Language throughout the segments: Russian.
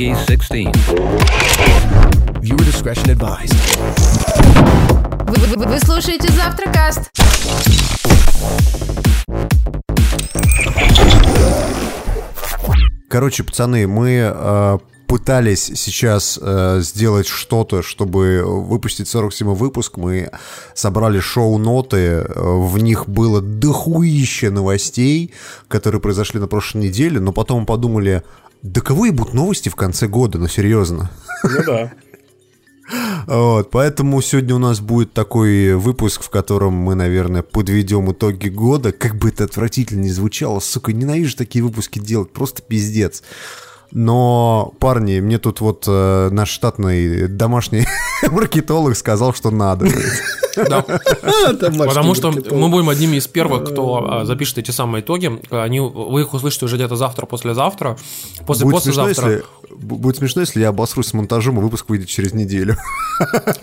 Peggy 16. Viewer discretion advised. Вы, вы- вы слушаете Завтракаст. Короче, пацаны, мы э, пытались сейчас э, сделать что-то, чтобы выпустить 47 выпуск. Мы собрали шоу-ноты, э, в них было дохуище новостей, которые произошли на прошлой неделе, но потом подумали, да кого и будут новости в конце года, ну серьезно. Ну да. Вот, поэтому сегодня у нас будет такой выпуск, в котором мы, наверное, подведем итоги года. Как бы это отвратительно не звучало, сука, ненавижу такие выпуски делать, просто пиздец. Но, парни, мне тут вот э, наш штатный домашний маркетолог сказал, что надо. Да. Потому что мы будем одними из первых, кто а, запишет эти самые итоги. Они, вы их услышите уже где-то завтра, послезавтра, после Будет смешно, послезавтра. если, будет смешно, если я обосрусь с монтажом, и выпуск выйдет через неделю.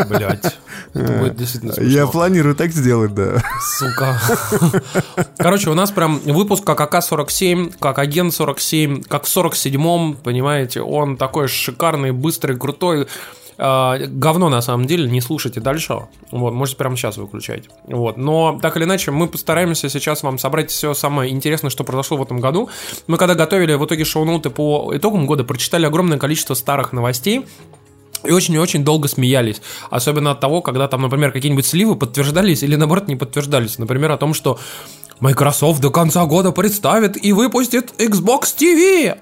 Блять. Это будет действительно Я смешно. планирую так сделать, да. Сука. Короче, у нас прям выпуск как АК-47, как Агент 47, как в 47-м, понимаете, он такой шикарный, быстрый, крутой. А, Говно на самом деле, не слушайте дальше. Вот, можете прямо сейчас выключать. Вот. Но так или иначе, мы постараемся сейчас вам собрать все самое интересное, что произошло в этом году. Мы когда готовили в итоге шоу-ноуты по итогам года, прочитали огромное количество старых новостей. И очень и очень долго смеялись. Особенно от того, когда там, например, какие-нибудь сливы подтверждались или, наоборот, не подтверждались. Например, о том, что Microsoft до конца года представит и выпустит Xbox TV.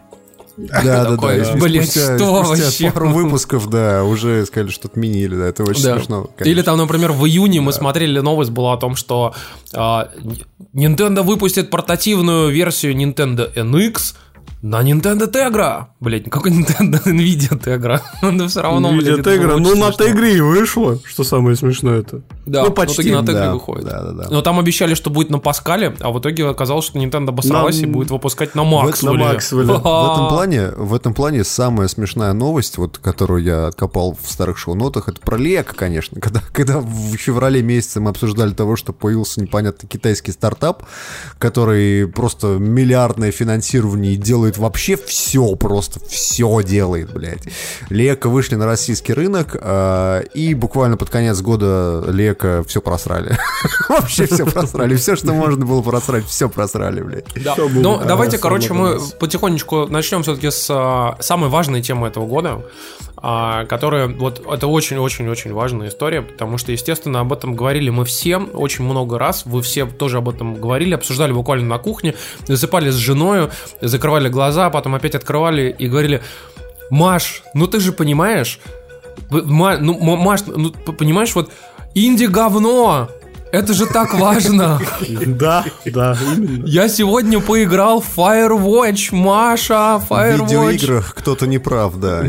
Да, да, да. Блин, спустя- что спустя вообще? пару выпусков, да, уже сказали, что отменили, да, это очень Да. смешно. Или там, например, в июне мы смотрели новость была о том, что а, Nintendo выпустит портативную версию Nintendo NX на Nintendo Tegra. Блять, какой Nintendo Nvidia Tegra? Но все равно, блядь, было Тегра. очень Ну, на. Тегре и вышло, что самое смешное это. Да, ну, в почти. итоге на Тегре Да, выходит. да, да, да. Но там обещали, что будет на Паскале, а в итоге оказалось, что Nintendo обосралась На- и будет выпускать на На Максвелле. Максвелле. В этом плане, в этом плане самая смешная новость, вот, которую я откопал в старых шоу-нотах, это про Лего, конечно. Когда, когда в феврале месяце мы обсуждали того, что появился непонятный китайский стартап, который просто миллиардное финансирование и делает вообще все, просто все делает, блядь. Лего вышли на российский рынок, а, и буквально под конец года Лего все просрали. Вообще все просрали. Все, что можно было просрать, все просрали, блядь. Ну, давайте, короче, мы потихонечку начнем все-таки с а, самой важной темы этого года, которая, вот, это очень-очень-очень важная история, потому что, естественно, об этом говорили мы все очень много раз, вы все тоже об этом говорили, обсуждали буквально на кухне, засыпали с женой, закрывали глаза, потом опять открывали и говорили, Маш, ну ты же понимаешь, вы- Ма- ну, Ма- Маш, ну, понимаешь, вот инди говно, это же так важно. Да, да, именно. Я сегодня поиграл в Firewatch, Маша, В Firewatch. видеоиграх кто-то не прав, да.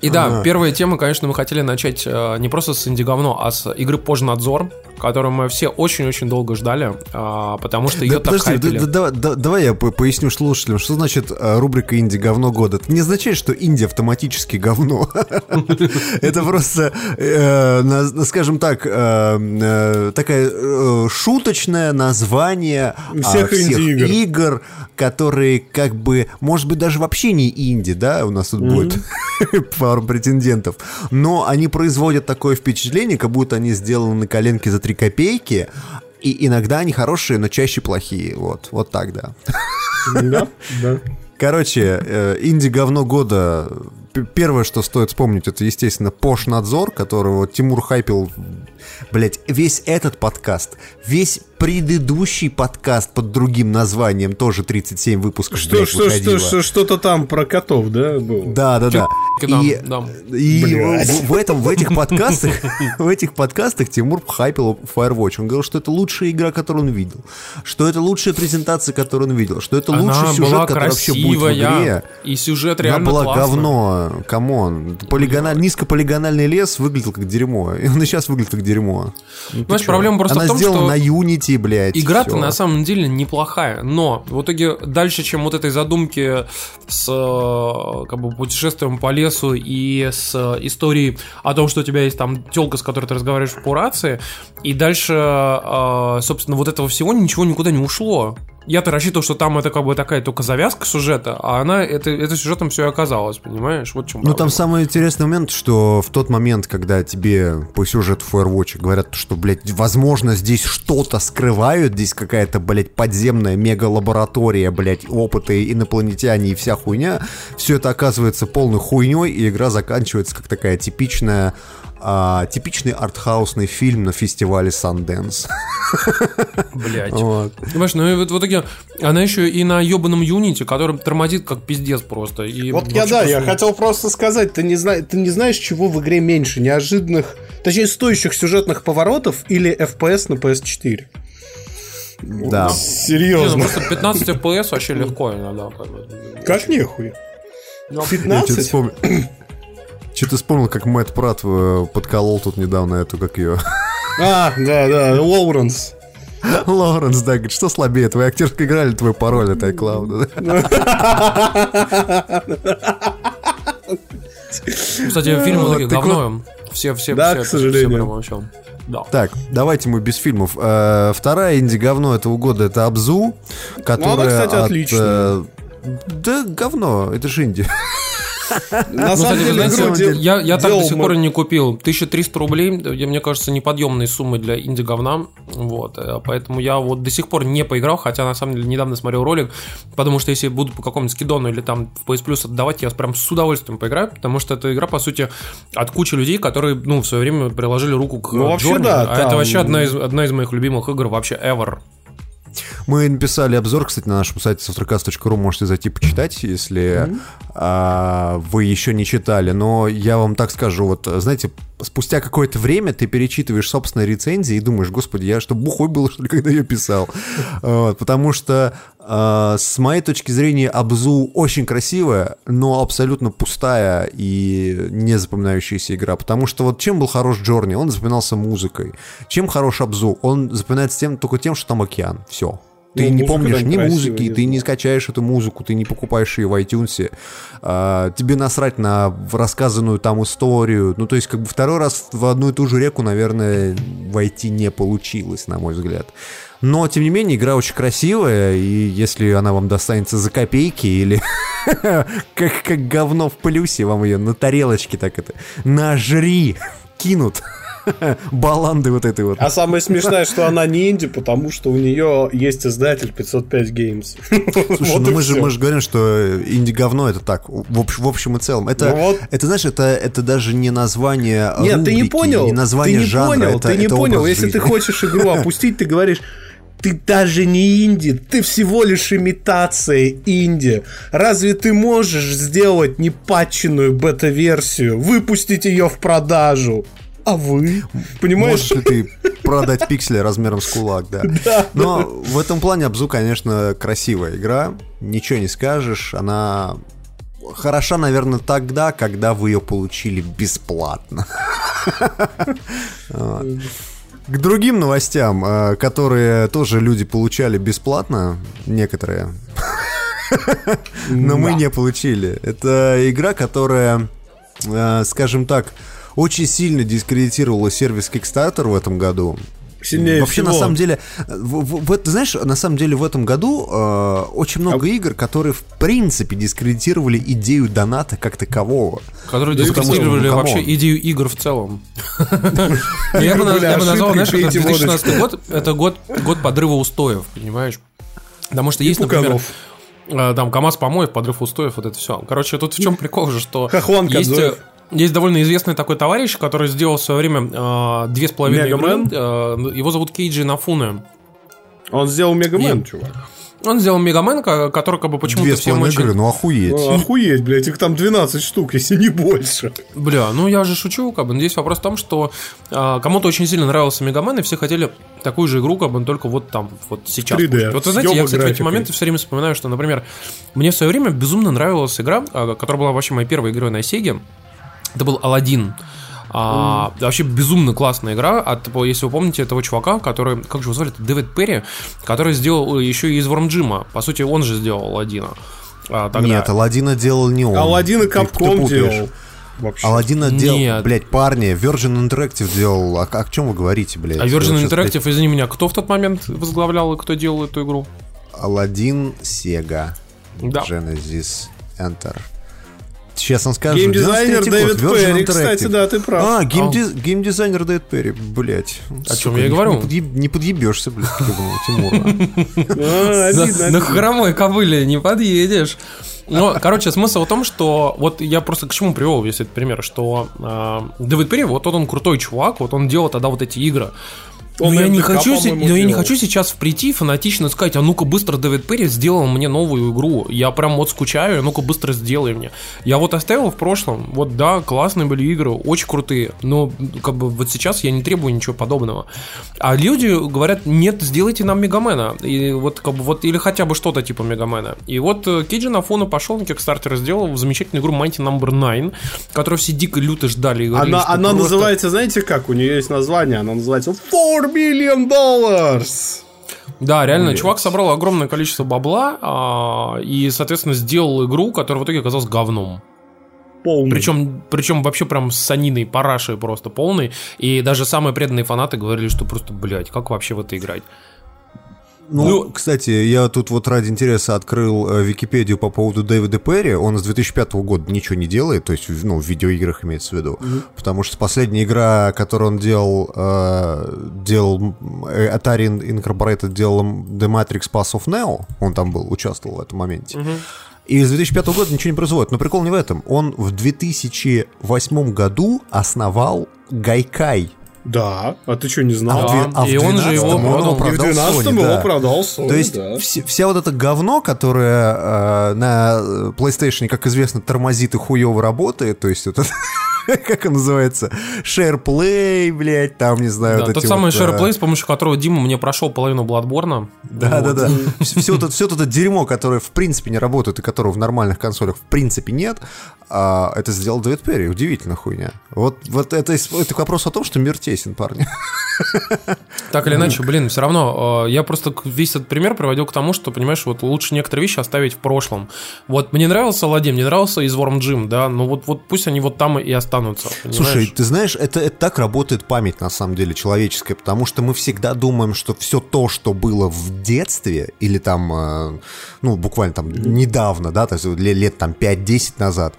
И- да, первая тема, конечно, мы хотели начать э, не просто с инди говно, а с игры Пожнадзор, которую мы все очень-очень долго ждали, а, потому что ее Да, так подожди, хайпели. да- да- да- давай я по- поясню слушателям, что значит э, рубрика «Инди говно года». Это не означает, что Инди автоматически говно. Это просто, э, скажем так, э, э, э, шуточное название а, Всех игр, которые как бы, может быть, даже вообще не инди, да, у нас тут будет пару претендентов, но они производят такое впечатление, как будто они сделаны на коленке за три копейки, и иногда они хорошие, но чаще плохие, вот, вот так, да. Да, да. Короче, э, инди-говно года, первое, что стоит вспомнить, это, естественно, Пош-надзор, которого Тимур хайпил, блять, весь этот подкаст, весь предыдущий подкаст под другим названием, тоже 37 выпусков, Что, блядь, что, что, выходило. что, что-то там про котов, да, было? Да, да, да. И, да. и в, в этом, в этих подкастах, в этих подкастах Тимур хайпил Firewatch. Он говорил, что это лучшая игра, которую он видел, что это лучшая презентация, которую он видел, что это лучший Она сюжет, была который вообще будет в игре. и сюжет Она реально была классный. говно, come on. Полигональ... Низкополигональный лес выглядел как дерьмо. И он и сейчас выглядит как дерьмо. Ну, ты Знаешь, чё? проблема просто Она в том, сделана что на Unity, блядь. Игра-то на самом деле неплохая, но в итоге дальше, чем вот этой задумки с э, как бы путешествием по лесу и с историей о том, что у тебя есть там телка, с которой ты разговариваешь по рации, и дальше, э, собственно, вот этого всего ничего никуда не ушло. Я-то рассчитывал, что там это как бы такая только завязка сюжета, а она, это, это сюжетом все и оказалось, понимаешь? Вот в чем Ну, там самый интересный момент, что в тот момент, когда тебе по сюжету Firewatch говорят, что, блядь, возможно, здесь что-то скрывают, здесь какая-то, блядь, подземная мега-лаборатория, блядь, опыты, инопланетяне и вся хуйня, все это оказывается полной хуйней, и игра заканчивается как такая типичная а, типичный артхаусный фильм на фестивале Sundance. Блядь. Вот. Понимаешь, ну и вот в итоге она еще и на ебаном Юнити, который тормозит как пиздец просто. И Вот я, да, я хотел просто сказать, ты не, зна- ты не знаешь, чего в игре меньше, неожиданных, точнее, стоящих сюжетных поворотов или FPS на PS4. Да. Не, ну Серьезно. просто 15 FPS вообще легко иногда. как. Как нехуй? Я что-то 15? вспомнил. Что-то вспомнил, как Мэтт Пратт э, подколол тут недавно эту, как ее... А, да, да, Лоуренс. Лоуренс, да, говорит, что слабее, твоя актерская игра или твой пароль от iCloud? Кстати, фильм в итоге так говно. Все, все, Да, все, к сожалению. все. Да. Так, давайте мы без фильмов. Э, Вторая инди-говно этого года это Абзу, которая кстати, от, отличная. э, Да, говно, это же инди. На Ну, самом деле, я, я так до сих пор не купил. 1300 рублей, я- мне кажется, неподъемной суммы для инди-говна. Вот, э, поэтому я вот до сих пор не поиграл, хотя на самом деле недавно смотрел ролик, потому что если буду по какому-нибудь скидону или там в PS Plus отдавать, я прям с удовольствием поиграю, потому что эта игра, по сути, от кучи людей, которые, ну, в свое время приложили руку к Ну, э, вообще, да, а там- это вообще одна из, одна из моих любимых игр вообще ever. Мы написали обзор, кстати, на нашем сайте softrecast.ru, можете зайти почитать, если а, вы еще не читали. Но я вам так скажу, вот, знаете, спустя какое-то время ты перечитываешь собственные рецензии и думаешь, господи, я что, бухой был, что ли, когда ее писал? Потому что а, с моей точки зрения Абзу очень красивая, но абсолютно пустая и не запоминающаяся игра. Потому что вот чем был хорош Джорни? Он запоминался музыкой. Чем хорош Абзу? Он запоминается тем, только тем, что там океан. Все. Ты Ну, не помнишь ни красивая, музыки, ты не скачаешь эту музыку, ты не покупаешь ее в iTunes. А, тебе насрать на рассказанную там историю. Ну, то есть, как бы второй раз в одну и ту же реку, наверное, войти не получилось, на мой взгляд. Но, тем не менее, игра очень красивая, и если она вам достанется за копейки или как, как говно в плюсе, вам ее на тарелочке так это нажри, кинут баланды вот этой вот. А самое смешное, что она не инди, потому что у нее есть издатель 505 Games. Слушай, Вот ну мы же, мы же говорим, что инди-говно это так, в, общ- в общем и целом. Это, Ну вот. это знаешь, это, это даже не название Нет, ты не понял. не название ты не жанра, понял, это, ты не это понял. Если ты хочешь игру опустить, ты говоришь, ты даже не инди, ты всего лишь имитация инди. Разве ты можешь сделать непатченную бета-версию, выпустить ее в продажу? А вы? Понимаешь? Можешь ли ты продать пиксели размером с кулак, да. Но в этом плане Абзу, конечно, красивая игра. Ничего не скажешь. Она хороша, наверное, тогда, когда вы ее получили бесплатно. К другим новостям, э, которые тоже люди получали бесплатно, некоторые, но мы не получили. Это игра, которая, э, скажем так, очень сильно дискредитировала сервис Kickstarter в этом году. Сильнее Вообще, всего. на самом деле, в- в- в- ты знаешь, на самом деле в этом году э, очень много А игр, которые в принципе дискредитировали идею доната как такового. Которые Да дискредитировали ну, вообще идею игр в целом. Я бы назвал, знаешь, ошибкой, это пейте 2016 год, это год год подрыва устоев, понимаешь? Потому что есть, например, э, там КАМАЗ помоев, подрыв устоев, вот это все. Короче, тут в чем прикол же, что есть, э, есть довольно известный такой товарищ, который сделал в свое время э, две с половиной Мегамен? игры. Э, Его зовут Кейджи Нафуне. Он сделал Мегамен, чувак. Он сделал Мегамен, ко- который как бы почему-то всем очень... игры, ну охуеть. О, Охуеть, блядь, их там 12 штук, если не больше. Бля, ну я же шучу, как бы. Здесь вопрос в том, что а, кому-то очень сильно нравился Мегамен, и все хотели такую же игру, как бы, только вот там, вот сейчас. 3D, Вот вы знаете, я, кстати, в эти моменты все время вспоминаю, что, например, мне в свое время безумно нравилась игра, а, которая была вообще моей первой игрой на Sega. Это был Алладин. А, Вообще безумно классная игра от, если вы помните, этого чувака, который, как же его звали, это Дэвид Перри, который сделал еще и из Worm Джима. По сути, он же сделал Алладина. а, тогда. Нет, Аладдина делал не он. Алладин ты Капком делал. Вообще. Аладдина делал, блядь, парни, Virgin Interactive делал. А, о чем вы говорите, блядь? А Virgin блядь, Interactive, извини меня, кто в тот момент возглавлял и кто делал эту игру? Aladdin, Sega, Да. Genesis, Enter. Сейчас он скажет. Геймдизайнер 93-й Дэвид Перри, кстати, да, ты прав. А, геймдиз- геймдизайнер Дэвид Перри, блять. О чем я и говорю. Не, подъеб- не подъебешься, блядь. А, обидно, На хромой кобыле не подъедешь. Ну, короче, смысл в том, что вот я просто к чему привел весь этот пример, что э, Дэвид Перри, вот он крутой чувак, вот он делал тогда вот эти игры. Он но я, не хочу, но я не хочу сейчас прийти фанатично сказать, а ну-ка быстро Дэвид Перри сделал мне новую игру. Я прям вот скучаю, а ну-ка быстро сделай мне. Я вот оставил в прошлом, вот да, классные были игры, очень крутые, но как бы вот сейчас я не требую ничего подобного. А люди говорят, нет, сделайте нам Мегамена. И вот как бы вот, или хотя бы что-то типа Мегамена. И вот э, Кейджи на фону пошел на Kickstarter сделал замечательную игру Mighty Number 9, которую все дико люто ждали. говорили, Она, она просто- называется, знаете как? У нее есть название. Она называется 4 million dollars. Да, реально, чувак собрал огромное количество бабла а, и, соответственно, сделал игру, которая в итоге оказалась говном. Полный. Причем, причем вообще прям с саниной, парашей просто полный. И даже самые преданные фанаты говорили, что просто, блядь, как вообще в это играть? Ну, кстати, я тут вот ради интереса открыл э, Википедию по поводу Дэвида Перри. Он с 2005 года ничего не делает, то есть, ну, в видеоиграх имеется в виду. Потому что последняя игра, которую он делал, э, делал э, Atari Incorporated делал The Matrix Pass of Neo, он там был, участвовал в этом моменте. И с 2005 года ничего не производит. Но прикол не в этом. Он в 2008 году основал Гайкай. Да, а ты что, не знал? А в Да, а в и он же 12-м его он продал. продал И в 12 Sony, его да. продал Sony, То есть да. вс- вся вот это говно, которое э, на PlayStation, как известно, тормозит и хуево работает, то есть это как он называется, SharePlay, блядь, там, не знаю, Да, вот тот самый вот, э, SharePlay, с помощью которого Дима мне прошел половину Бладборна. Да, да, да. Все это, все это дерьмо, которое в принципе не работает и которого в нормальных консолях в принципе нет, а, это сделал Дэвид Перри. Удивительно хуйня. Вот, вот это, это вопрос о том, что мир тесен, парни. Так или иначе, блин, все равно, э, я просто весь этот пример приводил к тому, что, понимаешь, вот лучше некоторые вещи оставить в прошлом. Вот мне нравился Ладим, мне нравился Изворм Джим, да, но вот, вот пусть они вот там и останутся. понимаешь? Слушай, ты знаешь, это, это так работает память, на самом деле, человеческая, потому что мы всегда думаем, что все то, что было в детстве, или там, э, ну, буквально там недавно, да, то есть лет, лет там 5-10 назад,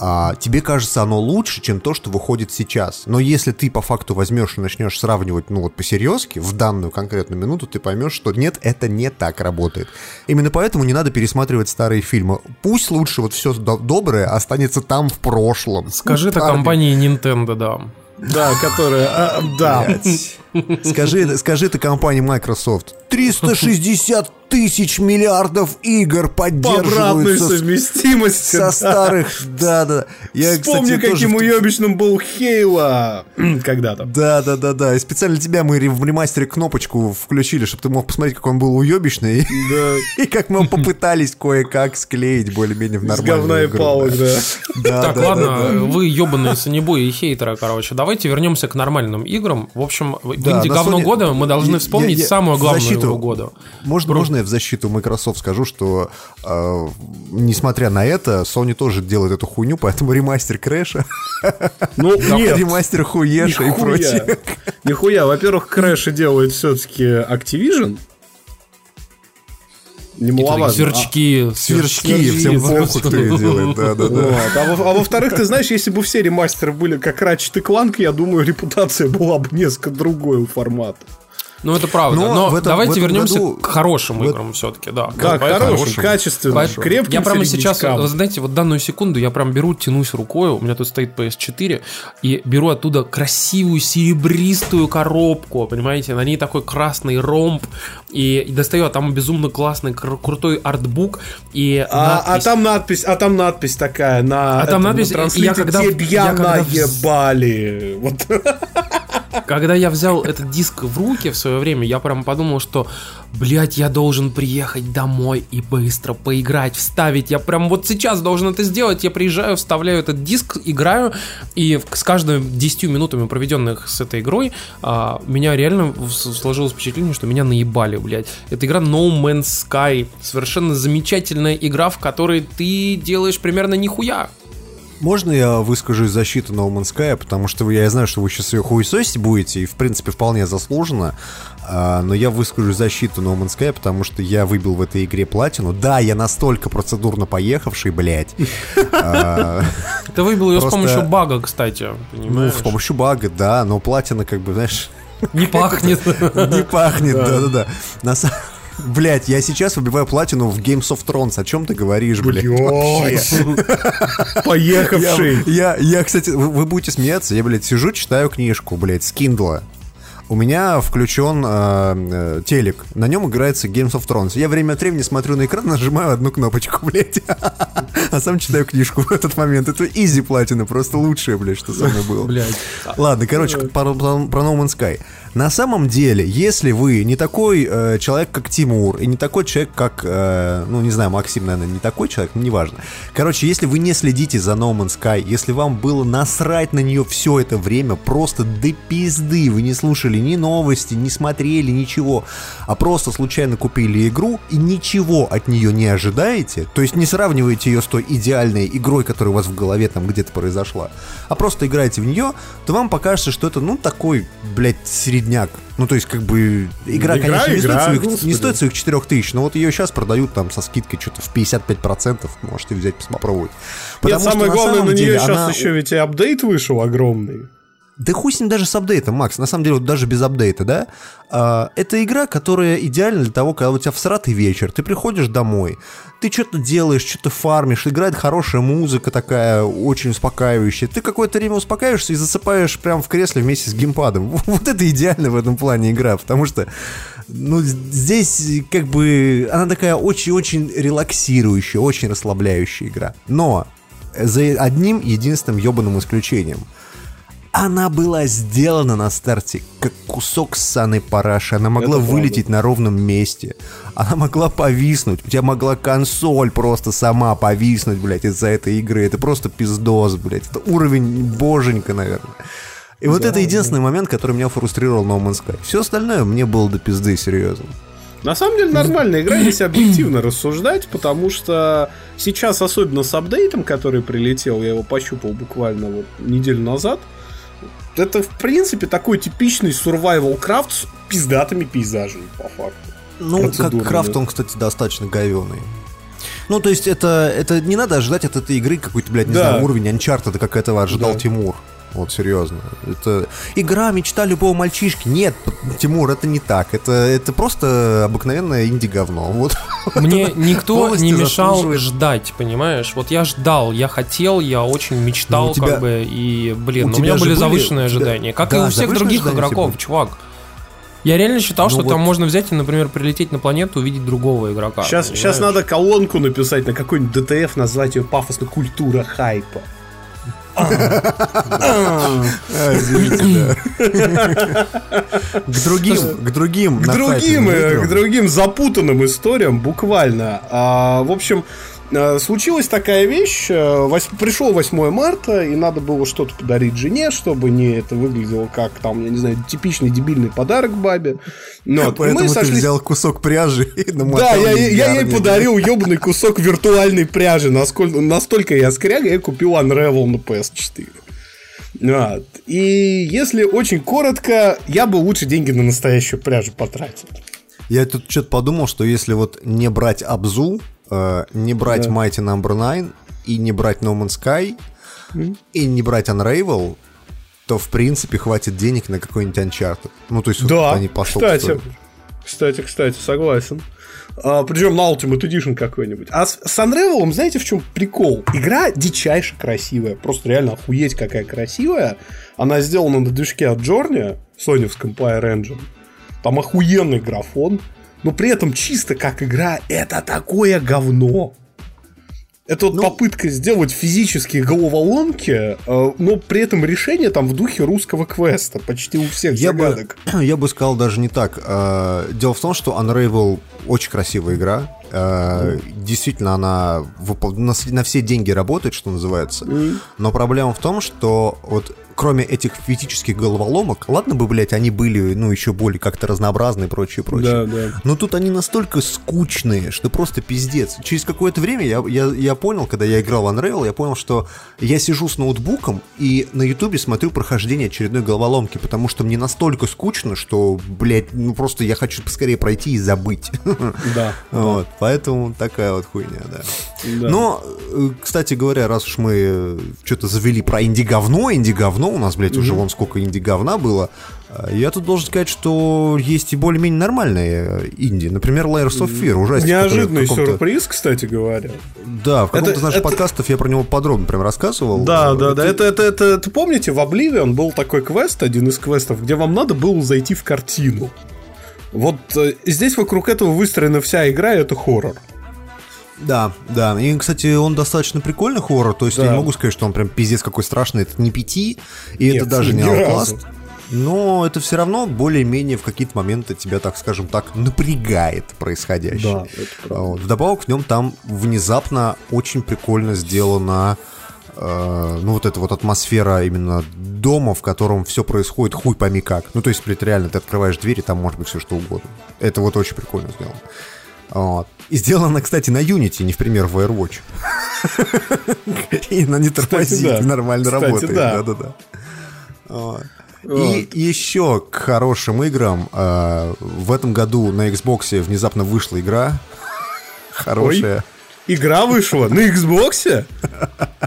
а, тебе кажется оно лучше, чем то, что выходит сейчас. Но если ты по факту возьмешь и начнешь сравнивать, ну вот по-серьезки, в данную конкретную минуту, ты поймешь, что нет, это не так работает. Именно поэтому не надо пересматривать старые фильмы. Пусть лучше вот все доброе останется там в прошлом. Скажи это Парни. компании Nintendo, да. Да, которая... а, Да. Скажи, скажи ты компании Microsoft. 360 тысяч миллиардов игр По обратной поддерживаются с- совместимости. со да. старых. Да, да. Я, Вспомни, кстати, тоже каким в- уебищным был Хейла когда-то. Да, да, да, да. И специально для тебя мы в ремастере кнопочку включили, чтобы ты мог посмотреть, как он был уебищный. Да. И как мы попытались кое-как склеить более-менее в нормальную говна и игру, палок, да. Так, ладно, вы ебаные санебои и хейтеры, короче. Давайте вернемся к нормальным играм. В общем, в Да, инди на говно Sony- года мы должны Я- вспомнить я- самую в главную защиту- игру года. Можно, можно я в защиту Microsoft скажу, что э, несмотря на это, Sony тоже делает эту хуйню, поэтому ремастер Крэша, Ну, нет. ремастер Хуеша и Нихуя. прочее. Нихуя. Во-первых, Крэши делает все-таки Activision. Немаловажно. Сверчки, Сверчки, всем похуй, кто их делает, А, да-да-да. вот. А во- а во-вторых, ты знаешь, если бы все ремастеры были как Ratchet и Clank, я думаю, репутация была бы несколько другой у формата. Ну, это правда. Но Но, этом- давайте вернемся году- к хорошим в- играм все-таки, да. Да, Поэтому- хорошим, качественным, Поэтому крепким Я прямо сейчас, вы знаете, вот данную секунду я прям беру, тянусь рукой, у меня тут стоит PS4, и беру оттуда красивую серебристую коробку, понимаете, на ней такой красный ромб, и, и достаю, а там безумно классный, кру- крутой артбук, и А, а там надпись, а там надпись такая на, А там этом, надпись, на я когда- «Тебя я когда наебали. Вот. Когда я взял этот диск в руки в свое время, я прям подумал, что, блядь, я должен приехать домой и быстро поиграть, вставить. Я прям вот сейчас должен это сделать. Я приезжаю, вставляю этот диск, играю, и с каждыми 10 минутами, проведенных с этой игрой, а, меня реально сложилось впечатление, что меня наебали, блядь. Это игра No Man's Sky. Совершенно замечательная игра, в которой ты делаешь примерно нихуя. Можно я выскажу из защиты No Man's Sky, потому что я знаю, что вы сейчас ее хуесосить будете, и в принципе вполне заслуженно. А, но я выскажу защиту No Man's Sky, потому что я выбил в этой игре платину. Да, я настолько процедурно поехавший, блядь. А, Ты выбил ее с помощью бага, кстати. Ну, с помощью бага, да, но платина, как бы, знаешь, Не пахнет. не пахнет, да-да-да. Блять, я сейчас выбиваю платину в Games of Thrones. О чем ты говоришь, блядь? Поехавший. Я, я, кстати, вы, вы будете смеяться, я, блядь, сижу, читаю книжку, блядь, с Kindle. У меня включен э, э, телек, на нем играется Games of Thrones. Я время от времени смотрю на экран, нажимаю одну кнопочку, блядь. А сам читаю книжку в этот момент. Это изи платина, просто лучшее, блядь, что со мной было. Блядь. Ладно, короче, про, про- про No Man's Sky. На самом деле, если вы не такой э, человек, как Тимур, и не такой человек, как, э, ну, не знаю, Максим, наверное, не такой человек, но неважно. Короче, если вы не следите за No Man's Sky, если вам было насрать на нее все это время, просто до пизды, вы не слушали ни новости, не смотрели, ничего, а просто случайно купили игру и ничего от нее не ожидаете, то есть не сравниваете ее с той идеальной игрой, которая у вас в голове там где-то произошла, а просто играете в нее, то вам покажется, что это, ну, такой, блядь, середняк. Ну, то есть, как бы, игра, Игра, конечно, не, игра, стоит своих, господи. не стоит своих 4000, но вот ее сейчас продают там со скидкой что-то в 55%, можете взять, попробовать. Нет, Потому что самое на главное, на деле нее сейчас она- еще ведь и апдейт вышел огромный. Да хуй с ним даже с апдейтом, Макс. На самом деле, вот даже без апдейта, да? А, это игра, которая идеальна для того, когда у тебя всратый вечер, ты приходишь домой, ты что-то делаешь, что-то фармишь, играет хорошая музыка такая, очень успокаивающая. Ты какое-то время успокаиваешься и засыпаешь прямо в кресле вместе с геймпадом. Вот это идеально в этом плане игра, потому что ну, здесь как бы она такая очень-очень релаксирующая, очень расслабляющая игра. Но за одним единственным ебаным исключением – она была сделана на старте как кусок ссаной параши. Она могла Это правда. вылететь на ровном месте. Она могла повиснуть. У тебя могла консоль просто сама повиснуть, блядь, из-за этой игры. Это просто пиздос, блядь. Это уровень боженька, наверное. И вот это единственный момент, который меня фрустрировал No Man's Sky. Все остальное мне было до пизды, серьезно. На самом деле нормальная игра, если объективно рассуждать, потому что сейчас, особенно с апдейтом, который прилетел, я его пощупал буквально вот неделю назад, это, в принципе, такой типичный survival крафт с пиздатыми пейзажами, по факту. Ну, как крафт, он, кстати, достаточно говеный. Ну, то есть это, это не надо ожидать от этой игры какой-то, блядь, не Да. знаю, уровень Uncharted, как этого ожидал Да. Тимур. Вот, серьезно. Это игра, мечта любого мальчишки. Нет, Тимур, это не так. Это, это просто обыкновенное инди-говно. Вот. Мне никто не мешал заслуживает. ждать, понимаешь? Вот я ждал, я хотел, я очень мечтал, Ну, тебя- как бы, и, блин, у ну, у, меня были были- завышенные тебя- ожидания, как и Да, у всех других игроков, тебе. чувак. Я реально считал, Ну что вот. там можно взять и, например, прилететь на планету, увидеть другого игрока. Сейчас, понимаешь? сейчас надо колонку написать на какой-нибудь ДТФ, назвать ее пафосно «Культура хайпа». К другим, к другим, К другим, э, играм. к другим запутанным историям, буквально. А, в общем, случилась такая вещь. э, вось- Пришел 8 марта, и надо было что-то подарить жене, чтобы не это выглядело как там, я не знаю, типичный дебильный подарок бабе. Ну, вот, Поэтому мы ты сошлись- взял кусок пряжи и Да, намотал я, ей я ей подарил ебаный кусок виртуальной пряжи. Насколько, настолько я скряга, я купил Unravel на PS4. Вот. И если очень коротко, я бы лучше деньги на настоящую пряжу потратил. Я тут что-то подумал, что если вот не брать Абзу, э, не брать Да. Mighty Number 9 и не брать No Man's Sky и не брать Unravel, то в принципе хватит денег на какой-нибудь Uncharted. Ну, то есть вот Да, они по кстати, кстати, кстати, согласен. А, причем на Ultimate Edition какой-нибудь. А с, с Unravel, знаете, в чем прикол? Игра дичайше красивая. Просто реально охуеть какая красивая. Она сделана на движке от Journey, соневском Empire Engine. Там охуенный графон. Но при этом чисто как игра, это такое говно. Это вот Ну- попытка сделать физические головоломки, э, но при этом решение там в духе русского квеста. Почти у всех Я бы, загадок. я бы сказал даже не так. Э, Дело в том, что Unravel очень красивая игра. Э, Действительно, она на все деньги работает, что называется. Но проблема в том, что вот кроме этих физических головоломок, ладно бы, блядь, они были, ну, еще более как-то разнообразные и прочее, прочее. Да, да. Но тут они настолько скучные, что просто пиздец. Через какое-то время я, я, я понял, когда я играл в Unravel, я понял, что я сижу с ноутбуком и на ютубе смотрю прохождение очередной головоломки, потому что мне настолько скучно, что, блядь, ну просто я хочу поскорее пройти и забыть. Да. Вот, поэтому такая вот хуйня, да. Но, э, кстати говоря, раз уж мы что-то завели про инди-говно, инди-говно, у нас, блядь, уже вон сколько инди-говна было, э, я тут должен сказать, что есть и более-менее нормальные э, инди. Например, Layers of Fear, ужастик. Неожиданный сюрприз, кстати говоря. Да, в каком-то из наших это- подкастов я про него подробно прям рассказывал. Да, да, да. Это, это, это, это, помните, в Oblivion был такой квест, один из квестов, где вам надо было зайти в картину. Вот э, здесь вокруг этого выстроена вся игра, и это хоррор. Да, да. И, кстати, он достаточно прикольный хоррор. То есть Да. я не могу сказать, что он прям пиздец какой страшный. Это не пяти, и Нет, это даже не Outlast. разу. Но это все равно более-менее в какие-то моменты тебя, так скажем так, напрягает происходящее. Да, это правда. Вот. Вдобавок в нем там внезапно очень прикольно сделана э, ну, вот эта вот атмосфера именно дома, в котором все происходит хуй пойми как. Ну, то есть, блядь, реально, ты открываешь дверь, и там может быть все что угодно. Это вот очень прикольно сделано. Вот. И сделано, кстати, на Unity, не в пример в Firewatch. И она не тормозит, нормально работает. да. Да-да-да. И еще к хорошим играм. э, В этом году на Xbox внезапно вышла игра. Хорошая. Игра вышла на Xbox?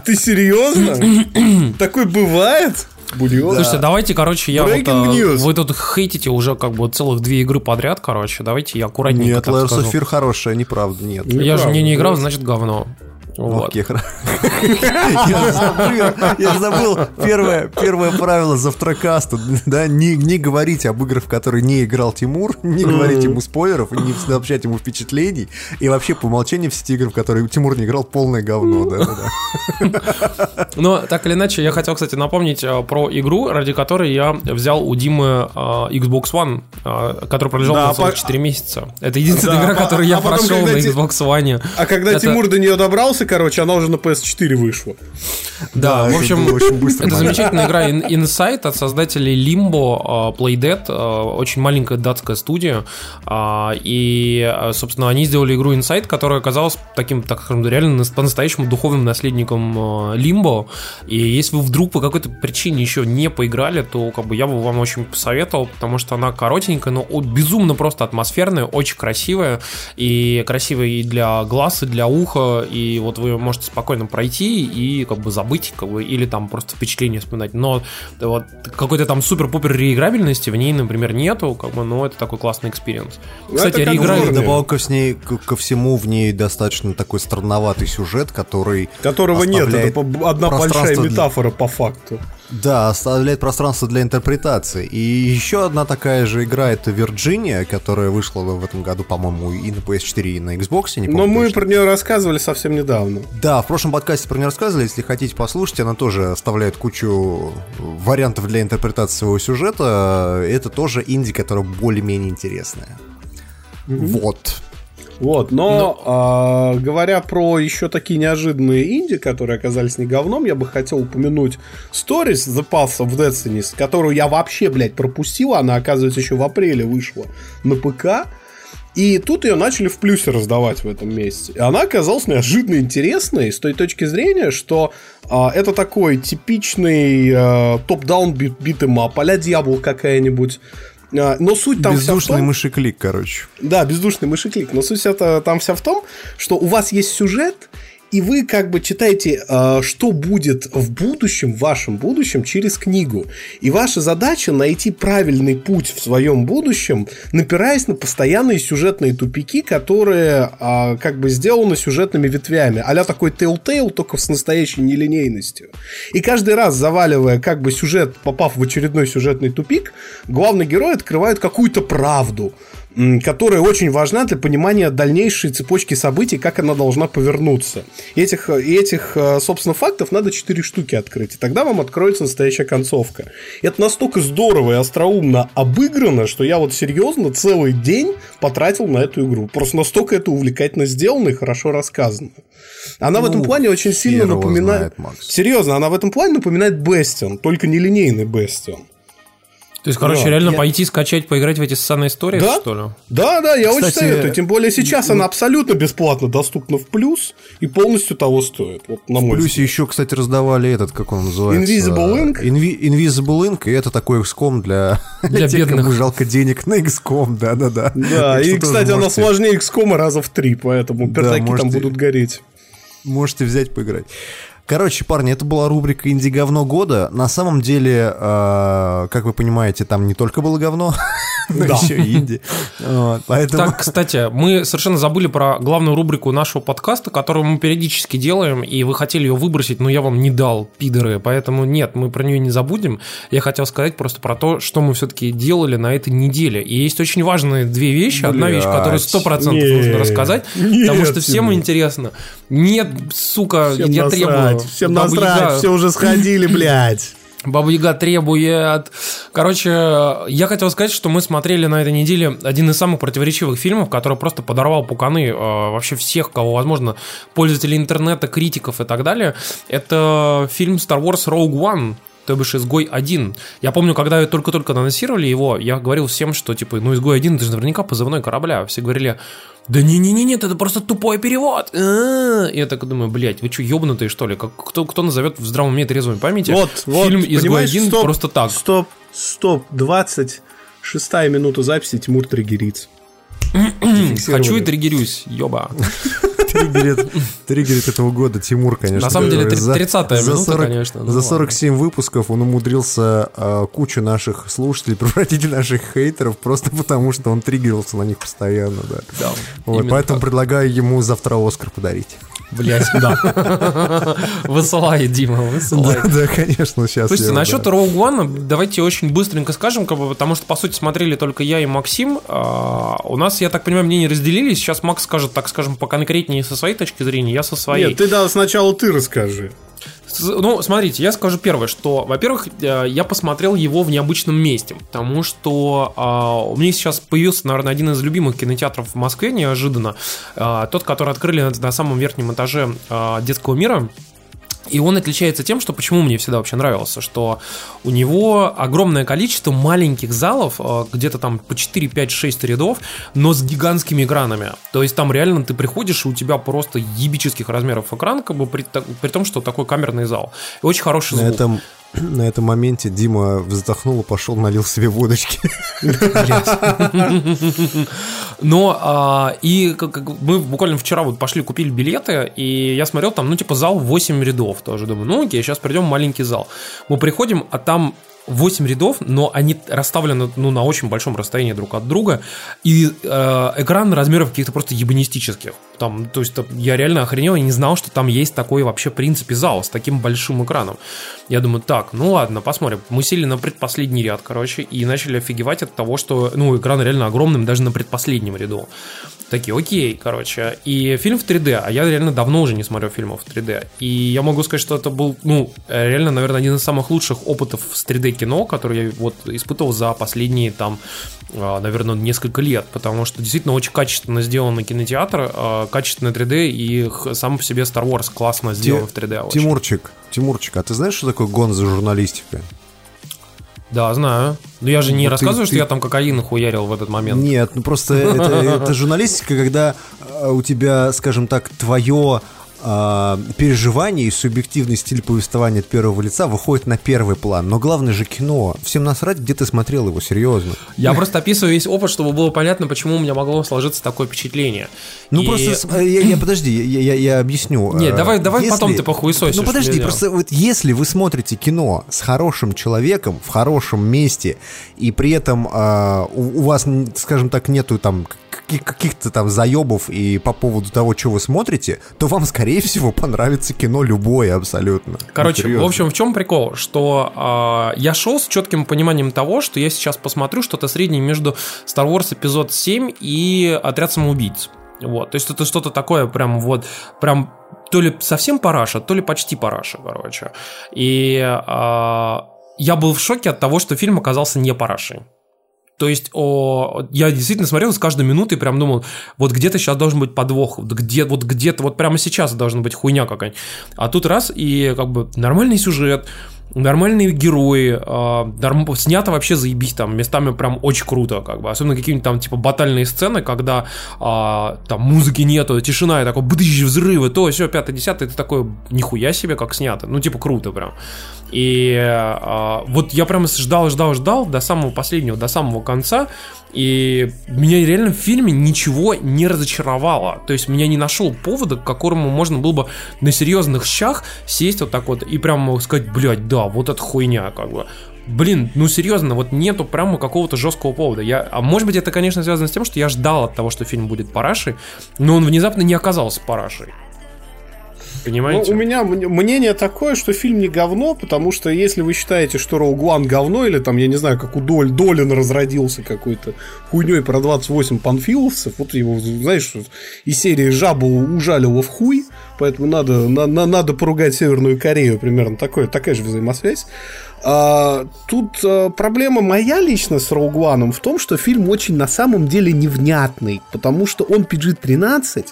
Ты серьезно? Такой бывает? Бульон. Слушайте, давайте, короче, я вот... Breaking а, news. Вы тут хейтите уже как бы целых две игры подряд, короче. Давайте я аккуратненько Нет, Layers of Fear хорошая, неправда, нет. Я же не Неправда, играл, значит говно. Вот. Я забыл, я забыл первое, первое правило завтракаста, да, не, не говорить об играх, в которые не играл Тимур, не говорить ему спойлеров, не сообщать ему впечатлений, и вообще по умолчанию все эти игры, в которые Тимур не играл, полное говно, да, Но так или иначе, я хотел, кстати, напомнить э, про игру, ради которой я взял у Димы э, Xbox One, э, который пролежал Да, на целых по- 4 месяца. Это единственная игра, а- которую я а потом, прошел на те- Xbox One. А когда Тимур до нее добрался, короче, она уже на PS4 вышла. Да, Да, в общем, очень это замечательная игра. In- Insight от создателей Limbo, э, Playdead, э, очень маленькая датская студия, а, и, собственно, они сделали игру Insight, которая оказалась таким, так скажем, реально нас- по-настоящему духовным наследником Limbo, и если вы вдруг по какой-то причине еще не поиграли, то как бы я бы вам очень посоветовал, потому что она коротенькая, но безумно просто атмосферная, очень красивая, и красивая и для глаз, и для уха, и вот вы можете спокойно пройти и как бы забыть, как бы, или там просто впечатление вспоминать. Но вот какой-то там супер-пупер реиграбельности в ней, например, нету, как бы, но это такой классный experience. Ну, Кстати, это как реигра... в И Ладно. добавок ко, с ней, к- ко всему в ней достаточно такой странноватый сюжет, который Которого нет, это одна большая пространство для- метафора по факту. Да, оставляет пространство для интерпретации. И еще одна такая же игра это Virginia, которая вышла в этом году, по-моему, и на PS4, и на Xbox. не Но помню мы точно. про нее рассказывали совсем недавно. Да, в прошлом подкасте про нее рассказывали. Если хотите послушать, она тоже оставляет кучу вариантов для интерпретации своего сюжета. Это тоже инди, которая более-менее интересная. Вот. Вот, но а, говоря про еще такие неожиданные инди, которые оказались не говном, я бы хотел упомянуть Stories The Path of Destiny, которую я вообще, блядь, пропустил, она, оказывается, еще в апреле вышла на ПК. И тут ее начали в плюсе раздавать в этом месяце. И она оказалась неожиданно интересной с той точки зрения, что а, это такой типичный а, top-down beat beat 'em up, а-ля Diablo какая-нибудь. А, но суть там вся в Бездушный том- мышеклик, короче. да, бездушный мышеклик. Но суть это там вся в том, что у вас есть сюжет, и вы как бы читаете, э, что будет в будущем, в вашем будущем через книгу. И ваша задача найти правильный путь в своем будущем, напираясь на постоянные сюжетные тупики, которые э, как бы сделаны сюжетными ветвями. а такой Telltale, только с настоящей нелинейностью. И каждый раз, заваливая как бы сюжет, попав в очередной сюжетный тупик, главный герой открывает какую-то правду. Которая очень важна для понимания дальнейшей цепочки событий, как она должна повернуться. И этих, и этих, э, собственно, фактов надо 4 штуки открыть, и тогда вам откроется настоящая концовка. Это настолько здорово и остроумно обыграно, что я вот серьезно целый день потратил на эту игру. Просто настолько это увлекательно сделано и хорошо рассказано. Она в этом Ну, плане очень сильно напоминает... знает, Макс. Серьезно, она в этом плане напоминает Бестион, только нелинейный Бестион. То есть, короче, Да, реально я- пойти скачать, поиграть в эти ссаные истории, Да? что ли? Да, да, я очень Кстати, советую. Тем более сейчас она абсолютно бесплатно доступна в плюс и полностью того стоит. Вот на В мой плюсе взгляд. еще, кстати, раздавали этот, как он называется? Invisible Ink? Invi- Invisible Ink, и это такой XCOM для, Для тех, кому бедных. жалко денег на XCOM, да-да-да. Да, и, кстати, она сложнее XCOM раза в три, поэтому Да, пердаки там будут гореть. Можете взять поиграть. Короче, парни, это была рубрика «Инди говно года». На самом деле, э, как вы понимаете, там не только было говно, но еще и инди. Поэтому... Так, кстати, мы совершенно забыли про главную рубрику нашего подкаста, которую мы периодически делаем, и вы хотели ее выбросить, но я вам не дал, пидоры, поэтому нет, мы про нее не забудем. Я хотел сказать просто про то, что мы все-таки делали на этой неделе. И есть очень важные две вещи. Одна вещь, которую Блядь. 100% Нет. нужно рассказать, потому что всем интересно. Нет, сука, Всем я насрать, всем Баба насрать, Яга- все уже сходили, блядь. Баба Яга требует. Короче, я хотел сказать, что мы смотрели на этой неделе один из самых противоречивых фильмов, который просто подорвал пуканы э, вообще всех, кого возможно, пользователей интернета, критиков и так далее. Это фильм Star Wars Rogue One. То бишь «Изгой 1». Я помню, когда только-только анонсировали его, я говорил всем, что типа, ну «Изгой 1» это же наверняка позывной корабля. Все говорили, да не-не-не, нет, это просто тупой перевод. А-а-а. И я так думаю, блядь, вы что, ебнутые, что ли? Как, кто, кто назовет в здравом уме трезвой памяти Вот, вот, фильм «Изгой понимаешь, 1» стоп, просто так? Стоп, стоп, 26 минута записи, Тимур триггерится. Хочу и триггерюсь, ёба. триггерит, триггерит этого года Тимур, конечно. На самом деле, который за- 30-я за минута, 40 конечно, ну за ладно. 47 выпусков он умудрился а, кучу наших слушателей превратить в наших хейтеров просто потому, что он триггерился на них постоянно, да. Да, Вот, поэтому так. предлагаю ему завтра Оскар подарить. Блять, да. Высылай, Дима, высылай. Да, да, конечно, сейчас. Слушайте, я, насчет да. Rogue One давайте очень быстренько скажем, как бы, потому что, по сути, смотрели только я и Максим. А, У нас, я так понимаю, мнения разделились. Сейчас Макс скажет, так скажем, поконкретнее со своей точки зрения, я со своей. Нет, ты да, сначала ты расскажи. Ну, смотрите, я скажу первое, что, во-первых, э, я посмотрел его в необычном месте, потому что а, у меня сейчас появился, наверное, один из любимых кинотеатров в Москве неожиданно, а, тот, который открыли на, на самом верхнем этаже а, детского мира. И он отличается тем, что почему мне всегда вообще нравился, что у него огромное количество маленьких залов, э, где-то там по 4, 5, 6 рядов, но с гигантскими экранами. То есть там реально ты приходишь, и у тебя просто ебических размеров экран, как бы при, при том, что такой камерный зал. И очень хороший На звук. этом, на этом моменте Дима вздохнул и пошел, налил себе водочки. Но а, и мы буквально вчера вот пошли купили билеты, и я смотрел там, ну, типа, зал 8 рядов тоже. Думаю, ну, окей, сейчас придем в маленький зал. Мы приходим, а там 8 рядов, но они расставлены ну, на очень большом расстоянии друг от друга, и э, экран размеров каких-то просто ебанистических. Там, то есть я реально охренел и не знал, что там есть такой вообще в принципе зал с таким большим экраном. Я думаю, так, ну ладно, посмотрим. Мы сели на предпоследний ряд, короче, и начали офигевать от того, что, ну, экран реально огромным даже на предпоследнем ряду. Такие, окей, короче. И фильм в 3D, а я реально давно уже не смотрел фильмов в 3D. И я могу сказать, что это был, ну, реально, наверное, один из самых лучших опытов с 3D кино, который я вот испытывал за последние там, а, наверное, несколько лет, потому что действительно очень качественно сделан кинотеатр, а, качественное 3D, и сам по себе Star Wars классно сделан в 3D. очень. Тимурчик, Тимурчик, а ты знаешь, что такое гон за журналистикой? Да, знаю. Но я же не ты- рассказываю, что ты- я там кокаин хуярил в этот момент. Нет, ну просто это, это журналистика, когда э, у тебя, скажем так, твое а, переживание и субъективный стиль повествования от первого лица выходит на первый план. Но главное же кино. Всем насрать, где ты смотрел его, серьезно. Я просто описываю весь опыт, чтобы было понятно, почему у меня могло сложиться такое впечатление. Ну И- просто, с- я, я- подожди, я, я- я объясню. Не, Э, давай- давай если- потом ты похуесосишь, Ну подожди, просто вот если вы смотрите кино с хорошим человеком в хорошем месте и при этом а, у, у вас, скажем так, нету там каких- каких-то там заебов и по поводу того, что вы смотрите, то вам скорее скорее всего, понравится кино любое абсолютно. Короче, Ну, в общем, в чем прикол? Что а, я шел с четким пониманием того, что я сейчас посмотрю что-то среднее между Star Wars эпизод 7 и Отряд самоубийц. Вот, то есть это что-то такое прям вот, прям то ли совсем параша, то ли почти параша, короче. И а, я был в шоке от того, что фильм оказался не парашей. То есть о, я действительно смотрел с каждой минутой, прям думал, вот где-то сейчас должен быть подвох, где, вот где-то, вот прямо сейчас должна быть хуйня какая-нибудь. А тут раз, и как бы нормальный сюжет, нормальные герои, а, норм- снято вообще заебись там, местами прям очень круто, как бы, особенно какие-нибудь там типа батальные сцены, когда а, там музыки нету, тишина, и такой бдыщ, взрывы, то, все, пятое, десятое, ты такой, нихуя себе, как снято, ну типа круто прям. И а, вот я прям ждал, ждал, ждал до самого последнего, до самого конца, и меня реально в фильме ничего не разочаровало. То есть меня не нашел повода, к которому можно было бы на серьезных щах сесть вот так вот и прям сказать, блядь, да, вот это хуйня, как бы. Блин, ну серьезно, вот нету прямо какого-то жесткого повода. Я, а может быть это, конечно, связано с тем, что я ждал от того, что фильм будет парашей, но он внезапно не оказался парашей. Ну, Понимаете? у меня мнение такое, что фильм не говно, потому что если вы считаете, что One говно, или там, я не знаю, как у Доль, Долин разродился какой-то хуйней про 28 панфиловцев, вот его, знаешь, из серии «Жабу ужалила в хуй», поэтому надо, на- на- надо поругать Северную Корею, примерно такое, такая же взаимосвязь. А, тут а, проблема моя лично с Rogue One в том, что фильм очень на самом деле невнятный, потому что он PG-13,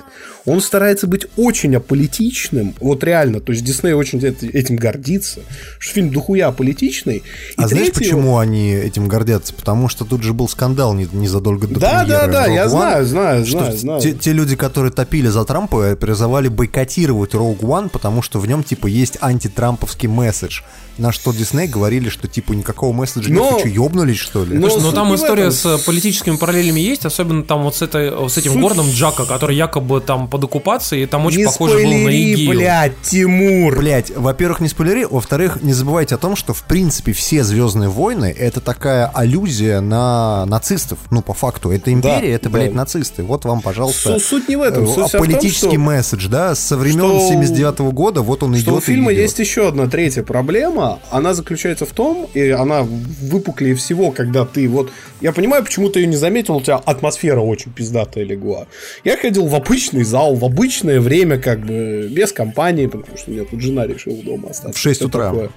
он старается быть очень аполитичным, вот реально, то есть Дисней очень эт- этим гордится, что фильм дохуя аполитичный. И А знаешь, третий- почему они этим гордятся? Потому что тут же был скандал не- незадолго до Да, да, премьеры да, я One, знаю, знаю, что знаю, знаю. Те, те люди, которые топили за Трампа, призывали бойкотировать Rogue One, потому что в нем, типа, есть антитрамповский месседж. На что Дисней говорили, что, типа, никакого месседжа Но- нет, что, ёбнулись, что ли? Но Слушай, ну суть там не в история этом. с политическими параллелями есть, особенно там вот с, этой, с этим Суть- городом Джака, который якобы там под оккупацией, и там очень не похоже был на спойлери, Игию. блядь, Тимур. Блять, во-первых, не спойлери, во-вторых, не забывайте о том, что, в принципе, все Звездные войны это такая аллюзия на нацистов. Ну, по факту, это империя, Да, это, блядь, да. нацисты. Вот вам, пожалуйста, Су- суть не в этом. э, Суть в том, политический что- месседж, да, со времен что- 79 года, вот он идет Что у и фильма идет. есть еще одна третья проблема. Она заключается в том, и она выпуклее всего, когда ты вот... Я понимаю, почему ты ее не заметил, у тебя атмосфера очень пиздатая легла. Я ходил в обычный зал, в обычное время, как бы, без компании, потому что у меня тут жена решила дома остаться. В 6 Всё утра. такое.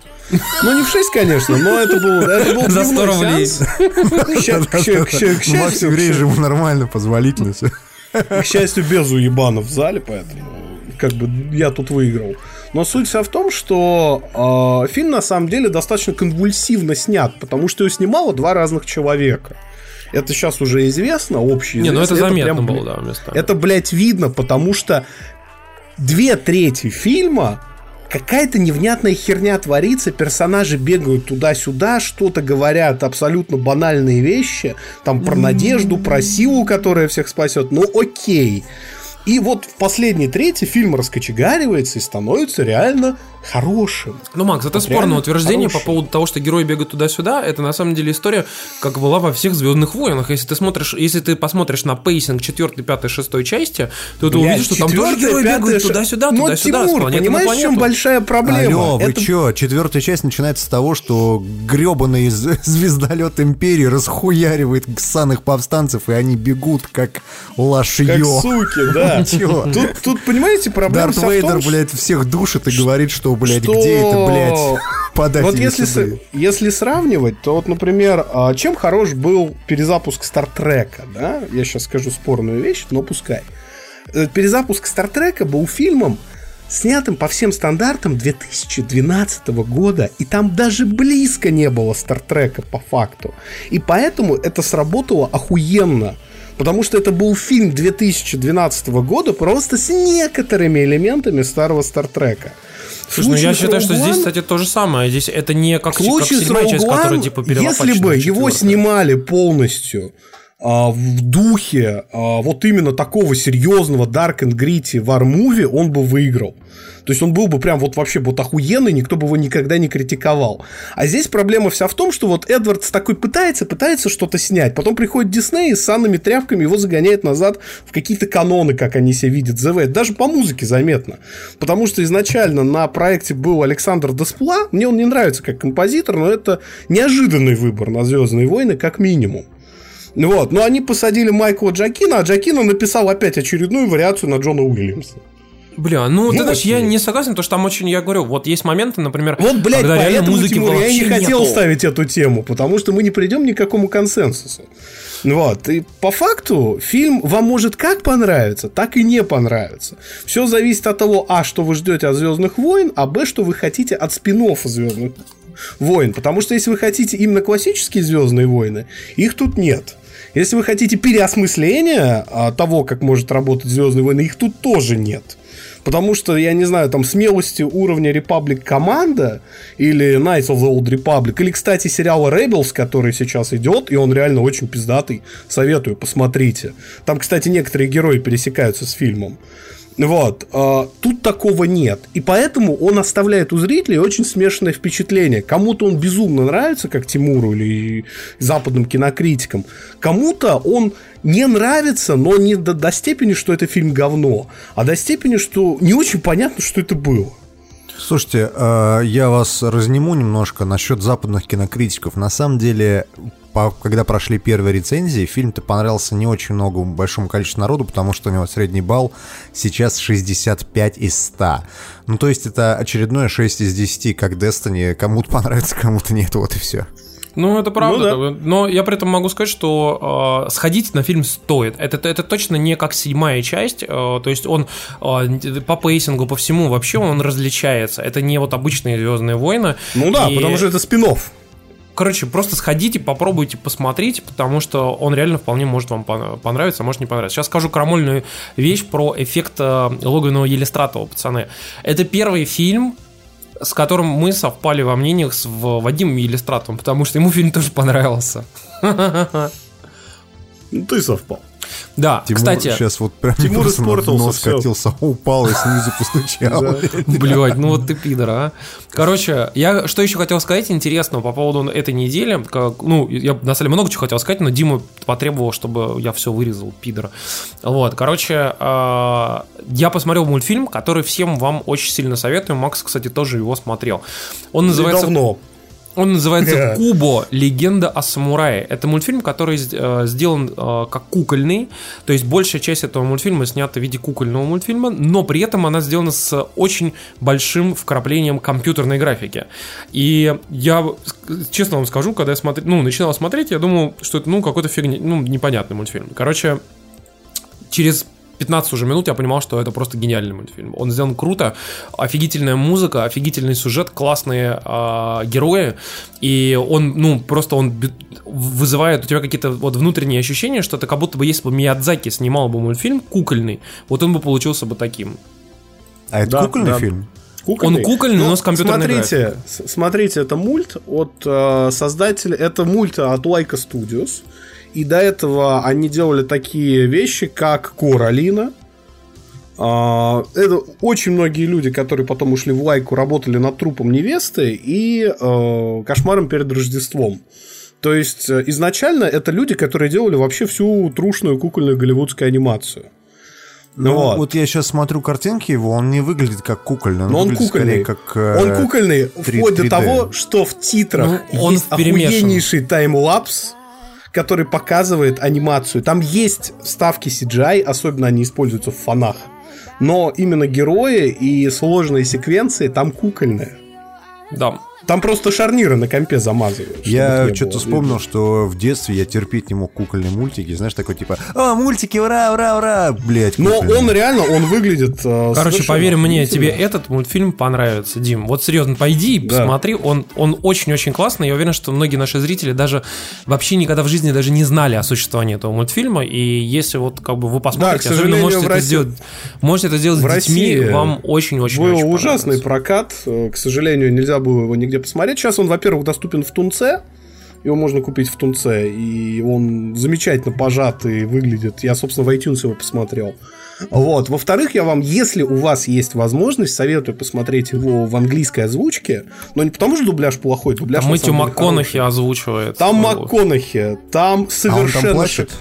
Ну, не в 6, конечно, но это был, это был За 100 дневной рублей. Максим ему нормально, позволительно все. к счастью, без уебана в зале, поэтому как бы я тут выиграл. Но суть вся в том, что э, фильм на самом деле достаточно конвульсивно снят, потому что его снимало два разных человека. Это сейчас уже известно, общее. Не, ну это известно, заметно прям, было, да, местами. Это, блядь, видно, потому что две трети фильма какая-то невнятная херня творится, персонажи бегают туда-сюда, что-то говорят, абсолютно банальные вещи, там про надежду, про силу, которая всех спасет, ну окей. И вот в последней трети фильм раскочегаривается и становится реально хорошим. Ну, Макс, это Вот спорное утверждение по хороший. поводу того, что герои бегают туда-сюда. Это на самом деле история, как была во всех Звездных войнах. Если ты смотришь, если ты посмотришь на pacing 4, 5, 6 части, то ты Блядь, увидишь, что там тоже герои пятая, бегают ш- туда-сюда, Но, туда-сюда, с Тимур, планеты на понимаешь, в чем большая проблема? Алло, вы Это чё? Четвертая часть начинается с того, что гребаный звездолет Империи расхуяривает ссаных повстанцев, и они бегут как лошье. как суки, да. Тут, тут, понимаете, проблема Дарт Вейдер, том, блядь, всех душит и говорит, что, блядь, что- где это, блядь, подать Вот если, с- если сравнивать, то вот, например, а, чем хорош был перезапуск Стартрека, да? Я сейчас скажу спорную вещь, но пускай. Э, Перезапуск Стартрека был фильмом, снятым по всем стандартам 2012 года, и там даже близко не было Стартрека по факту. И поэтому это сработало охуенно. Потому что это был фильм 2012 года просто с некоторыми элементами старого Стартрека. Слушай, ну я считаю, что здесь, кстати, то же самое. Здесь это не как, в как седьмая часть, которая типа если бы его снимали полностью в духе а, вот именно такого серьезного Dark and Gritty War Movie он бы выиграл. То есть он был бы прям вот вообще вот охуенный, никто бы его никогда не критиковал. А здесь проблема вся в том, что вот Эдвардс такой пытается, пытается что-то снять, потом приходит Дисней и с санными тряпками его загоняет назад в какие-то каноны, как они себя видят, ЗВ. Даже по музыке заметно. Потому что изначально на проекте был Александр Деспла, мне он не нравится как композитор, но это неожиданный выбор на «Звездные войны» как минимум. Вот, но они посадили Майкла Джакина, а Джакина написал опять очередную вариацию на Джона Уильямса. Бля, ну, ты Вот знаешь, я не согласен, потому что там очень, я говорю, вот есть моменты, например, Вот, блядь, когда реально музыки Тимур, я не хотел нету. ставить эту тему, потому что мы не придем ни к какому консенсусу. Вот, и по факту фильм вам может как понравиться, так и не понравиться. Все зависит от того, а, что вы ждете от Звездных войн, а, б, что вы хотите от спин Звездных войн. Потому что если вы хотите именно классические Звездные войны, их тут нет. Если вы хотите переосмысления а, того, как может работать Звездные войны, их тут тоже нет. Потому что, я не знаю, там смелости уровня Republic Команда или Knights of the Old Republic, или, кстати, сериала Rebels, который сейчас идет, и он реально очень пиздатый, советую, посмотрите. Там, кстати, некоторые герои пересекаются с фильмом. Вот, а, тут такого нет. И поэтому он оставляет у зрителей очень смешанное впечатление. Кому-то он безумно нравится, как Тимуру или западным кинокритикам. Кому-то он не нравится, но не до, до степени, что это фильм говно, а до степени, что не очень понятно, что это было. Слушайте, э, я вас разниму немножко насчет западных кинокритиков. На самом деле, по- когда прошли первые рецензии, фильм-то понравился не очень много большому количеству народу, потому что у него средний балл сейчас 65 из 100. Ну, то есть это очередное 6 из 10, как Destiny. Кому-то понравится, кому-то нет, вот и все. Ну, это правда. Ну Но я при этом могу сказать, что э, сходить на фильм стоит. Это, это точно не как седьмая часть. э, то есть он э, по пейсингу, по всему вообще он различается. Это не вот обычные Звездные войны. Ну да, И, потому что это спин Короче, просто сходите, попробуйте посмотреть, потому что он реально вполне может вам пон- понравиться, а может не понравиться. Сейчас скажу крамольную вещь про эффект э, Логана Елистратова, пацаны. Это первый фильм, с которым мы совпали во мнениях с Вадимом Елистратовым, потому что ему фильм тоже понравился. Ну, ты совпал. Да, Тимур кстати, сейчас вот прям Тимур испортился, нос катился, упал и снизу постучал. Блять, ну вот ты пидор, а. Короче, я что еще хотел сказать интересного по поводу этой недели. Как, ну, я на самом деле много чего хотел сказать, но Дима потребовал, чтобы я все вырезал, пидора. Вот, короче, а, я посмотрел мультфильм, который всем вам очень сильно советую. Макс, кстати, тоже его смотрел. Он называется... Давно. Он называется. Кубо. Легенда о самурае. Это мультфильм, который э, сделан э, как кукольный. То есть большая часть этого мультфильма снята в виде кукольного мультфильма, но при этом она сделана с очень большим вкраплением компьютерной графики. И я честно вам скажу, когда я смотр... ну, начинал смотреть, я думал, что это ну какой-то фигня, ну непонятный мультфильм. Короче, через 15 уже минут я понимал, что это просто гениальный мультфильм. Он сделан круто, офигительная музыка, офигительный сюжет, классные а, герои, и он, ну, просто он вызывает у тебя какие-то вот внутренние ощущения, что это как будто бы если бы Миядзаки снимал бы мультфильм кукольный, вот он бы получился бы таким. А это Да, кукольный да. фильм? Он кукольный, но с компьютерной смотрите, с- смотрите, это мульт от э, создателя, это мульт от Laika Studios. И до этого они делали такие вещи, как Коралина. А, это очень многие люди, которые потом ушли в лайку, работали над трупом невесты и э, кошмаром перед Рождеством. То есть э, изначально это люди, которые делали вообще всю трушную кукольную голливудскую анимацию. Ну, Вот. вот. я сейчас смотрю картинки его, он не выглядит как кукольный, он, Но он кукольный. как... э, Он кукольный, три- вплоть до 3D. того, что в титрах Ну, он есть охуеннейший таймлапс, который показывает анимацию. Там есть вставки CGI, особенно они используются в фонах. Но именно герои и сложные секвенции там кукольные. Да. Там просто шарниры на компе замазывают. Я что-то было вспомнил, что в детстве я терпеть не мог кукольные мультики. Знаешь, такой типа, а, мультики, ура, ура, ура, блять. Но он реально, он выглядит... э, Короче, поверь мне, тебе этот мультфильм понравится, Дим. Вот серьезно, пойди и Да. посмотри. Он, он очень-очень классный. Я уверен, что многие наши зрители даже вообще никогда в жизни даже не знали о существовании этого мультфильма. И если вот как бы вы посмотрите, к особенно можете в это России- сделать, можете это сделать в с детьми, России вам очень-очень Был очень ужасный прокат. э, К сожалению, нельзя было его нигде посмотреть. Сейчас он, во-первых, доступен в Тунце. Его можно купить в Тунце, и он замечательно пожатый выглядит. Я, собственно, в iTunes его посмотрел. Вот. Во-вторых, я вам, если у вас есть возможность, советую посмотреть его в английской озвучке. Но не потому, что дубляж плохой, дубляж Там Мэтью МакКонахи хороший. озвучивает. Там. МакКонахи, там А он там совершенно... плачет?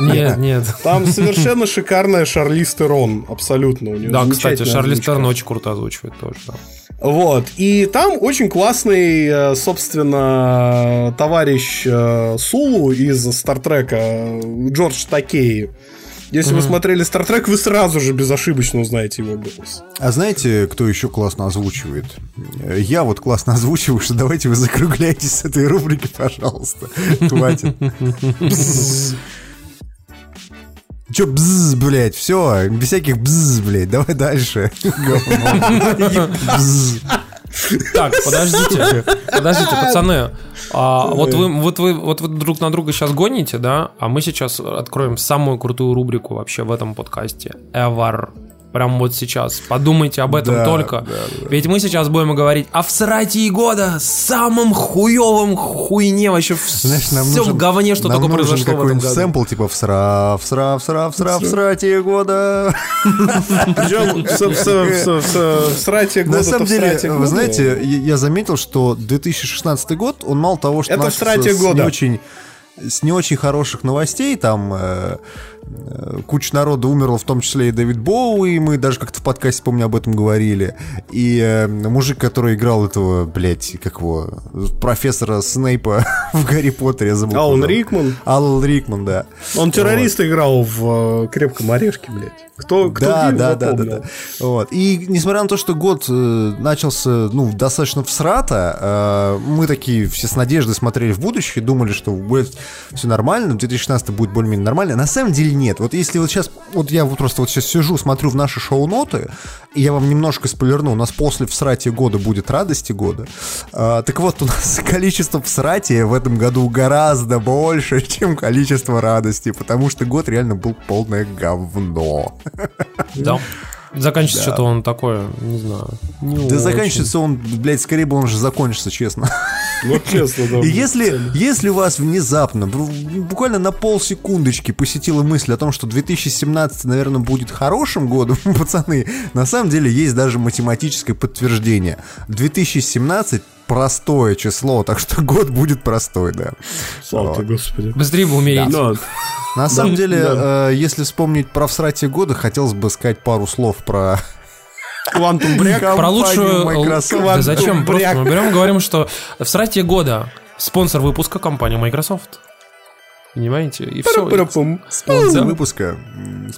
Нет, нет. Там совершенно шикарная Шарлиз Терон, абсолютно. У нее Да, кстати, замечательная Шарли озвучка. Стерн очень круто озвучивает тоже. да. Вот. И там очень классный, э, собственно, товарищ э, Сулу из Стартрека, э, Джордж Такей. Если вы смотрели Стартрек, вы сразу же безошибочно узнаете его голос. А знаете, кто еще классно озвучивает? Я вот классно озвучиваю, что давайте вы закругляйтесь с этой рубрики, пожалуйста. Хватит. Че бзз, блядь, все, без всяких бзз, блядь, давай дальше. Так, подождите, подождите, пацаны. А, вот, вы, вот, вы, вот вы друг на друга сейчас гоните, да? А мы сейчас откроем самую крутую рубрику вообще в этом подкасте. Ever. Прям вот сейчас. Подумайте об этом Да, только. да, да. Ведь мы сейчас будем говорить о всратии года, самом хуевом хуйне вообще в Знаешь, нам всем нужен, говне, что нам только нужен произошло в этом году. сэмпл, типа всра, всра, всра, всра, всрате года. Причем в, с- в, с- в, с- в срате года На самом деле, вы знаете, я заметил, что 2016 год, он мало того, что Это начался с года. не очень с не очень хороших новостей, там э, куча народа умерла, в том числе и Дэвид Боуи, мы даже как-то в подкасте, помню, об этом говорили. И э, мужик, который играл этого, блядь, как его, профессора Снейпа в Гарри Поттере, забыл. Алан. Рикман. Алан Рикман, да. Он террорист играл в э, крепком орешке, блядь. Кто, кто да, фильм да, да, да, да. Вот. И несмотря на то, что год э, начался, ну, достаточно всрато, э, мы такие все с надеждой смотрели в будущее, думали, что будет все нормально, 2016 будет более-менее нормально. На самом деле нет. Вот если вот сейчас, вот я вот просто вот сейчас сижу, смотрю в наши шоу-ноты, и я вам немножко спойлерну, у нас после всрати года будет радости года. А, так вот, у нас количество всратия в этом году гораздо больше, чем количество радости, потому что год реально был полное говно. Да. Заканчивается что-то он такое, не знаю. не Да очень. заканчивается он, блядь, скорее бы он же закончится, честно. Вот честно, да. И если, если у вас внезапно, бу- буквально на полсекундочки посетила мысль о том, что 2017, наверное, будет хорошим годом, пацаны, на самом деле есть даже математическое подтверждение. 2017 простое число, так что год будет простой, да. Слава тебе, Господи. Быстрее бы умереть. Да. На самом деле, да. э, если вспомнить про всратие года, хотелось бы сказать пару слов про Квантум бряк. Про лучшую... Microsoft. Да зачем? Просто мы берем и говорим, что в срате года спонсор выпуска компания Microsoft. Понимаете? И все. Спонсор выпуска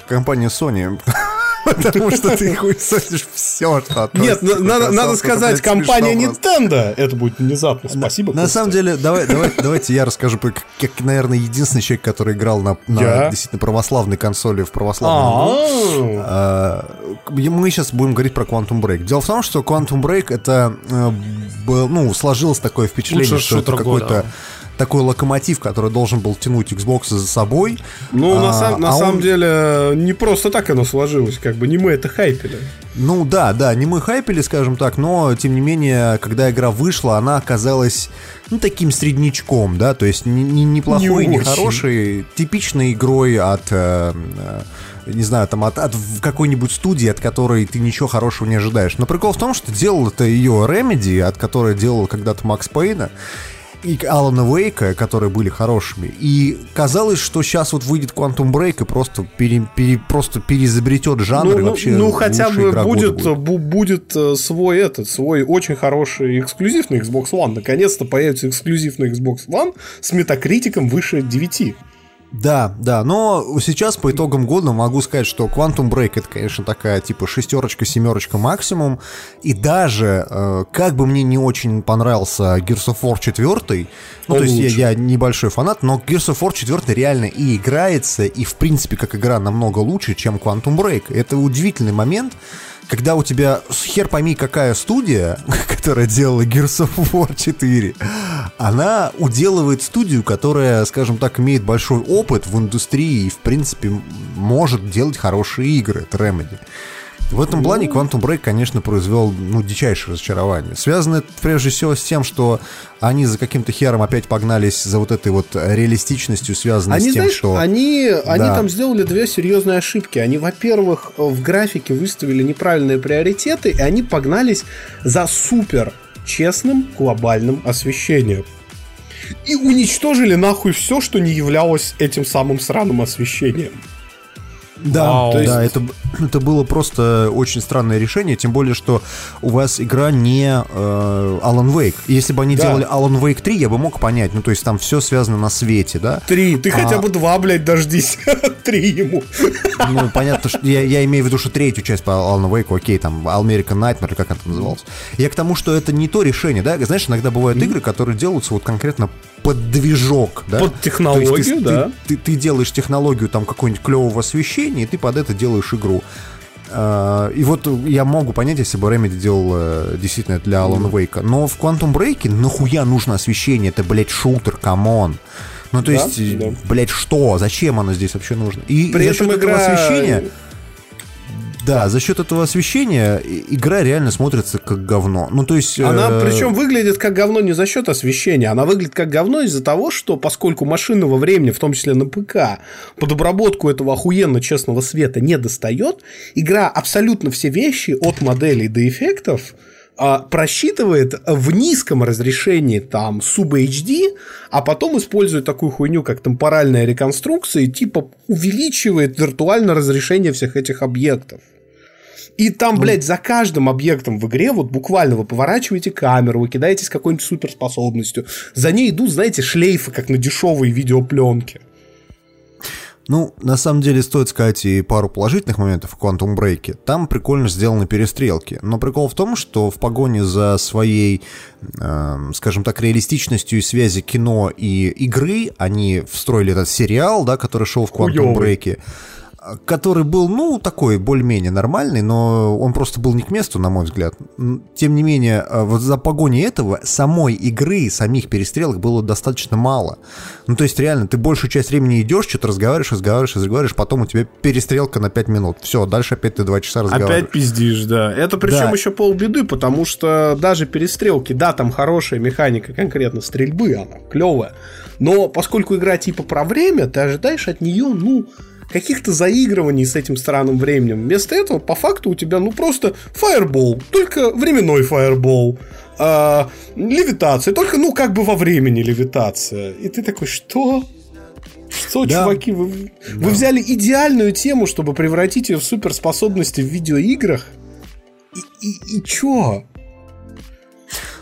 компания Sony. Потому что ты хуесосишь все, что Нет, к надо, сказать, компания. Nintendo. Это будет внезапно. Спасибо. На самом деле, давай, давай, давайте я расскажу, как, как, наверное, единственный человек, который играл на, действительно православной консоли в православном А, Мы сейчас будем говорить про Quantum Break. Дело в том, что Quantum Break это э, ну, сложилось такое впечатление, Лучший что это какой-то такой локомотив, который должен был тянуть Xbox за собой. Ну, на, А, сам- на а самом он- деле, не просто так оно сложилось. Как бы не мы это хайпили. Ну да, да, не мы хайпели, скажем так, но тем не менее, когда игра вышла, она оказалась ну, таким среднячком, да, то есть не, не, неплохой, Не не, хорошей, типичной игрой от, э, э, не знаю, там, от, от какой-нибудь студии, от которой ты ничего хорошего не ожидаешь. Но прикол в том, что делал это ее Remedy, от которой делал когда-то Макс Пейна, и Алана Вейка, которые были хорошими. И казалось, что сейчас вот выйдет Quantum Break и просто, пере, пере- просто переизобретет жанр Ну, и ну, вообще ну, хотя бы года будет, бу- будет э, свой этот, свой очень хороший эксклюзив на Xbox One. Наконец-то появится эксклюзив на Xbox One с метакритиком выше 9. Да, да, но сейчас по итогам года могу сказать, что Quantum Break это, конечно, такая типа шестерочка, семерочка максимум. И даже, э, как бы мне не очень понравился Gears of War 4, ну, Он то есть я, я небольшой фанат, но Gears of War 4 реально и играется, и в принципе как игра намного лучше, чем Quantum Break. Это удивительный момент, когда у тебя хер пойми какая студия, которая делала Gears of War 4, она уделывает студию, которая, скажем так, имеет большой опыт в индустрии и, в принципе, может делать хорошие игры. Это Remedy. В этом плане Quantum Break, конечно, произвел ну, дичайшее разочарование. Связано это прежде всего с тем, что они за каким-то хером опять погнались за вот этой вот реалистичностью, связанной Они, с тем, знаешь, что... они, они Да. там сделали две серьезные ошибки. Они, во-первых, в графике выставили неправильные приоритеты, и они погнались за супер честным глобальным освещением. И уничтожили нахуй все, что не являлось этим самым сраным освещением. Да, Вау. то есть- да, это, это было просто очень странное решение, тем более, что у вас игра не э, Alan Wake. Если бы они Да. делали Alan Wake 3, я бы мог понять, ну, то есть там все связано на свете, да? Три. Ты А. хотя бы два, блядь, дождись. Три ему. Ну, понятно, что я, я имею в виду, что третью часть по Alan Wake, окей, там, American Nightmare, как она называлась. Я к тому, что это не то решение, да? Знаешь, иногда бывают игры, которые делаются вот конкретно под движок, да? Под То есть технологию, ты- да. Ты, ты- ты делаешь технологию там какого-нибудь клевого освещения, и ты под это делаешь игру. А, И вот я могу понять, если бы Remedy делал э, действительно для Alan Wake. Но в Quantum Break нахуя нужно освещение? Это, блядь, шутер, come on. Ну, то Да, есть, да. блядь, что? Зачем оно здесь вообще нужно? И При за этом счет этого игра- освещения... Да, за счет этого освещения игра реально смотрится как говно. Ну, то есть... Она э, причем выглядит как говно не за счет освещения, она выглядит как говно из-за того, что поскольку машинного времени, в том числе на ПК, под обработку этого охуенно честного света не достает, игра абсолютно все вещи от моделей до эффектов а, просчитывает в низком разрешении там Sub HD, а потом использует такую хуйню, как темпоральная реконструкция, и типа увеличивает виртуально разрешение всех этих объектов. И там, блядь, за каждым объектом в игре, вот буквально вы поворачиваете камеру, вы кидаетесь какой-нибудь суперспособностью. За ней идут, знаете, шлейфы, как на дешевой видеопленке. Ну, на самом деле, стоит сказать и пару положительных моментов в Quantum Break. Там прикольно сделаны перестрелки. Но прикол в том, что в погоне за своей, эм, скажем так, реалистичностью и связи кино и игры, они встроили этот сериал, да, который шел в Quantum Хуёвый. Break, который был, ну, такой более-менее нормальный, но он просто был не к месту, на мой взгляд. Тем не менее, э, вот за погоней этого самой игры, самих перестрелок было достаточно мало. Ну, то есть, реально, ты большую часть времени идешь, что-то разговариваешь, разговариваешь, разговариваешь, потом у тебя перестрелка на 5 минут. Все, дальше опять ты 2 часа разговариваешь. Опять пиздишь, да. Это причем Да. еще полбеды, потому что даже перестрелки, да, там хорошая механика конкретно стрельбы, она клевая. Но поскольку игра типа про время, ты ожидаешь от нее, ну, каких-то заигрываний с этим странным временем. Вместо этого, по факту, у тебя, ну, просто фаербол, только временной фаербол. А, левитация, только, ну, как бы во времени левитация. И ты такой, что? Что, Да. чуваки, вы, вы взяли идеальную тему, чтобы превратить ее в суперспособности в видеоиграх? И, и, и чё?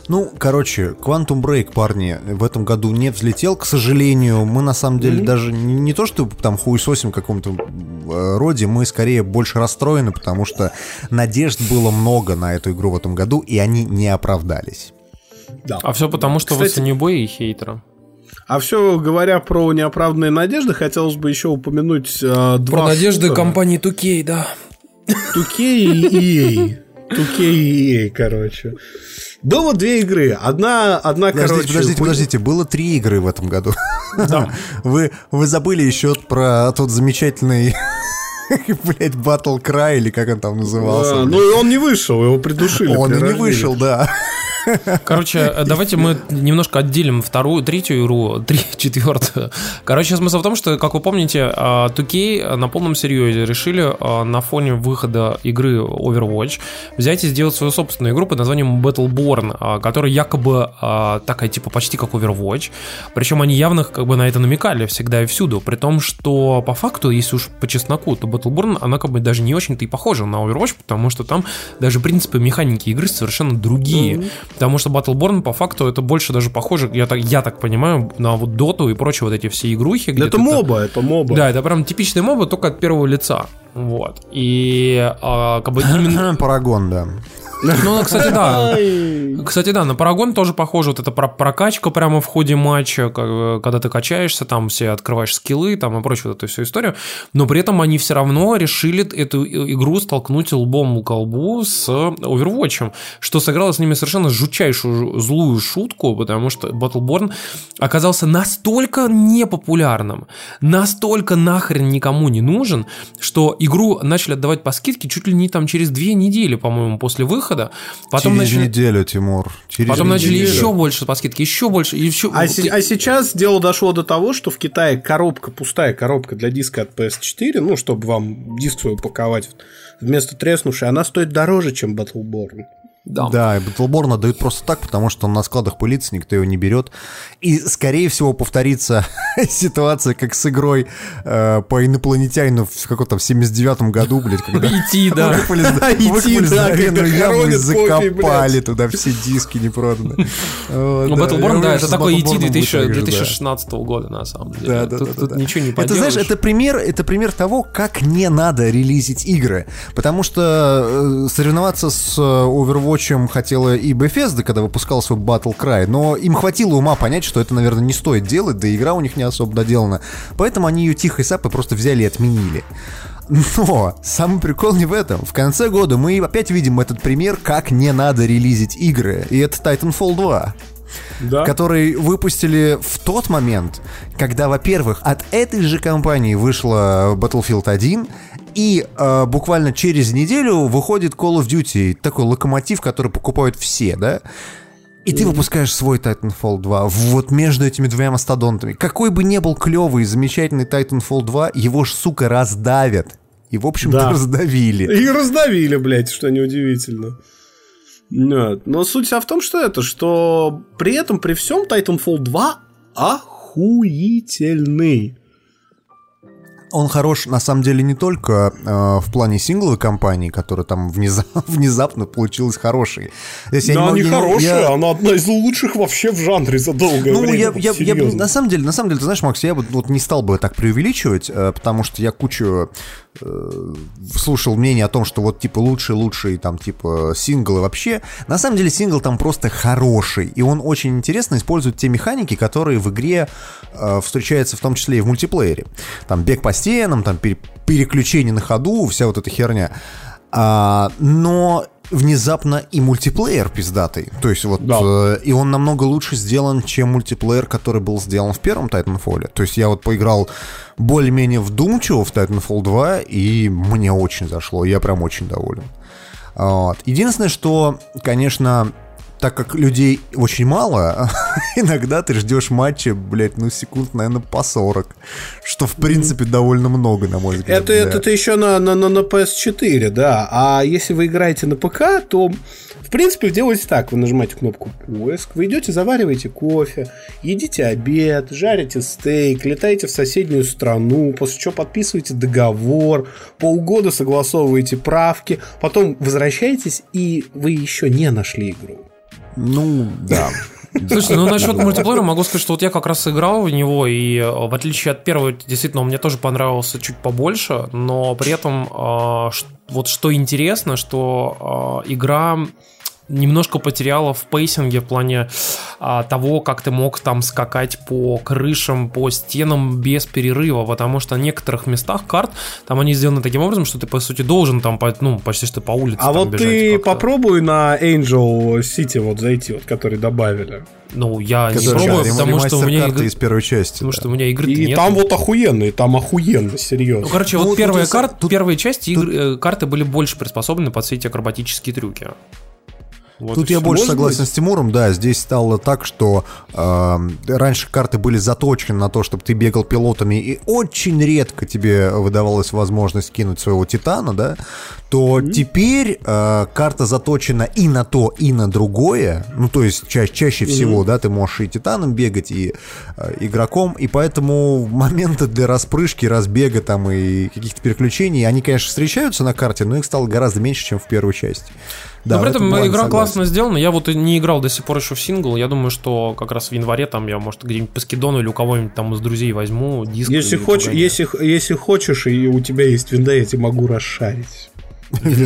Ну, короче, Quantum Break, парни, в этом году не взлетел, к сожалению. Мы, на самом деле, даже не, не то, что там хуесосим в каком-то э, роде, мы скорее больше расстроены, потому что надежд было много на эту игру в этом году, и они не оправдались. Да. А все потому, что вы Кстати- санебои и хейтеры. А все говоря про неоправданные надежды, хотелось бы еще упомянуть э, два Про надежды шутера. компании 2K, да. 2K и EA. 2K и EA, короче. Было две игры. Одна, одна Подождите, короче... подождите, хуй- подождите, было три игры в этом году. Да. Вы, вы забыли еще про тот замечательный, блядь, Battle Cry, или как он там назывался. А, блядь. ну, и он не вышел, его придушили. Он и не вышел, да. Короче, э, давайте мы немножко отделим вторую, третью игру, три, четвертую. Короче, смысл в том, что, как вы помните, а, 2K на полном серьезе решили а, на фоне выхода игры Overwatch взять и сделать свою собственную игру под названием Battleborn, которая якобы такая, типа, почти как Overwatch. Причем они явно как бы на это намекали всегда и всюду. При том, что по факту, если уж по чесноку, то Battleborn, она как бы даже не очень-то и похожа на Overwatch, потому что там даже принципы механики игры совершенно другие. Потому что Battleborn по факту это больше даже похоже, я так, я так понимаю, на вот Доту и прочие вот эти все игрухи. где Это моба, это моба. Да, это прям типичный моба, только от первого лица. Вот. И а, как бы именно... Парагон, да. Ну, кстати, да. Кстати, да, на Парагон тоже похоже. Вот эта про- прокачка прямо в ходе матча, когда ты качаешься, там все открываешь скиллы там и прочую вот эту всю историю. Но при этом они все равно решили эту игру столкнуть лбом к лбу с Overwatch, что сыграло с ними совершенно жутчайшую злую шутку, потому что Battleborn оказался настолько непопулярным, настолько нахрен никому не нужен, что игру начали отдавать по скидке чуть ли не там через две недели, по-моему, после выхода. Потом Через начали... неделю, Тимур. Через Потом начали неделю. еще больше по скидке, еще больше, еще... А, се- а сейчас дело дошло до того, что в Китае коробка, пустая коробка для диска от PS4, ну, чтобы вам диск свой упаковать вместо треснувшей, она стоит дороже, чем Battleborn. Да. Да, и Battleborn дают просто так, потому что он на складах пылится, никто его не берет. И, скорее всего, повторится ситуация, как с игрой э, по инопланетянину в каком-то в 79-м году, блядь, когда Идти, да. выкопали, выкопали здоровенную яму и закопали туда все диски не проданы. Вот, Ну. Battleborn, да, это такой идти Battleborn будет 2000 так же, да. 2016 года, на самом деле. Да, да, да, тут ничего не Это, поделаешь. знаешь, это пример, это пример того, как не надо релизить игры. Потому что э, соревноваться с э, Overwatch хотела и Bethesda, когда выпускал свой Battle Cry, но им хватило ума понять, что это, наверное, не стоит делать, да и игра у них не особо доделана. Поэтому они ее тихо и сапой просто взяли и отменили. Но самый прикол не в этом. В конце года мы опять видим этот пример, как не надо релизить игры. И это Titanfall 2 Да? который выпустили в тот момент, когда, во-первых, от этой же компании вышла Battlefield 1, и э, буквально через неделю выходит Call of Duty, такой локомотив, который покупают все, да? И ты выпускаешь свой Titanfall 2 вот между этими двумя мастодонтами. Какой бы ни был клевый и замечательный Titanfall 2, его ж, сука, раздавят. И, в общем-то, Да. раздавили. И раздавили, блядь, что неудивительно. Нет. Но суть вся в том, что это, что при этом, при всем Titanfall 2 охуительный. Он хорош, на самом деле, не только э, в плане сингловой кампании, которая там внеза- внезапно получилась хорошей. Здесь да, не не хорошая, я- она одна из лучших вообще в жанре за долгое Ну, время. я, я, я на самом деле, на самом деле, ты знаешь, Макс, я бы вот не стал бы так преувеличивать, э, потому что я кучу слушал мнение о том, что вот типа лучший, лучший там типа синглы вообще. На самом деле сингл там просто хороший, и он очень интересно использует те механики, которые в игре э, встречаются в том числе и в мультиплеере. Там бег по стенам, там пере- переключение на ходу, вся вот эта херня. А, но внезапно и мультиплеер пиздатый. То есть вот Да. э, и он намного лучше сделан, чем мультиплеер, который был сделан в первом Titanfall. То есть я вот поиграл более-менее вдумчиво в Titanfall 2, и мне очень зашло. Я прям очень доволен. Вот. Единственное, что, конечно, так как людей очень мало, иногда ты ждешь матча, блядь, ну секунд, наверное, по 40. Что, в принципе, довольно много, на мой взгляд. Это, для- это, еще на, на, на, на PS4, да. А если вы играете на ПК, то в принципе делаете так. Вы нажимаете кнопку поиск, вы идете, завариваете кофе, едите обед, жарите стейк, летаете в соседнюю страну, после чего подписываете договор, полгода согласовываете правки, потом возвращаетесь, и вы еще не нашли игру. Ну, да. Слушай, ну насчет мультиплеера могу сказать, что вот я как раз играл в него, и э, в отличие от первого, действительно, он мне тоже понравился чуть побольше, но при этом ш- вот что интересно, что э, игра немножко потеряла в пейсинге в плане а, того, как ты мог там скакать по крышам, по стенам без перерыва, потому что в некоторых местах карт там они сделаны таким образом, что ты по сути должен там, по- ну почти что по улице. А там вот бежать ты как-то. попробуй на Angel City вот зайти, вот который добавили. Ну я не пробую, да, потому что у меня игры- из первой части. Потому да. что у меня игры И нет. там вот охуенно, и там охуенно, серьезно. Ну, короче, Ну, вот тут первые, я са- карт, тут- первые части игр, э, карты были больше приспособлены под все эти акробатические трюки. Вот Тут я больше согласен быть. с Тимуром, да, здесь стало так, что э, раньше карты были заточены на то, чтобы ты бегал пилотами, и очень редко тебе выдавалась возможность кинуть своего Титана, да, то теперь э, карта заточена и на то, и на другое, ну, то есть ча- чаще всего, да, ты можешь и Титаном бегать, и э, игроком, и поэтому моменты для распрыжки, разбега там и каких-то переключений, они, конечно, встречаются на карте, но их стало гораздо меньше, чем в первой части. Да, Но при этом этом игра согласен. классно сделана. Я вот не играл до сих пор еще в сингл. Я думаю, что как раз в январе там я, может, где-нибудь по скидону или у кого-нибудь там из друзей возьму диск. Если, хочешь, если, если хочешь, и у тебя есть винда, я тебе могу расшарить.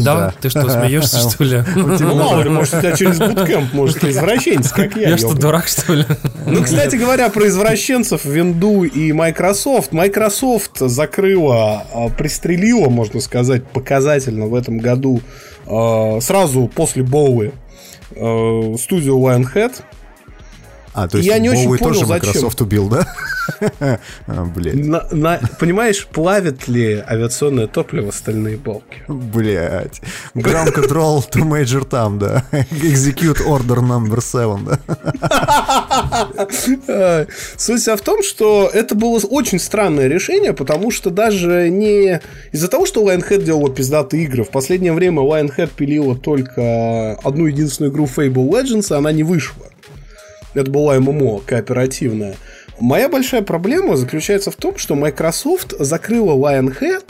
Да? Ты что, смеешься, что ли? Ну, мало ли, может, у тебя через буткемп, может, ты извращенец, как я. Я что, дурак, что ли? Ну, кстати говоря, про извращенцев Винду и Microsoft. Microsoft закрыла, а, пристрелила, можно сказать, показательно в этом году, а, сразу после Боуи, а, студию Lionhead. А, то есть Я не очень понял, тоже зачем. Microsoft убил, да? Блядь, На- на- понимаешь, плавит ли авиационное топливо стальные балки? блядь. Ground control to major там, да. Execute order number 7, да. Суть в том, что это было очень странное решение, потому что даже не из-за того, что Lionhead делала пиздатые игры, в последнее время Lionhead пилила только одну единственную игру Fable Legends, и она не вышла. Это была ММО кооперативная. Моя большая проблема заключается в том, что Microsoft закрыла Lionhead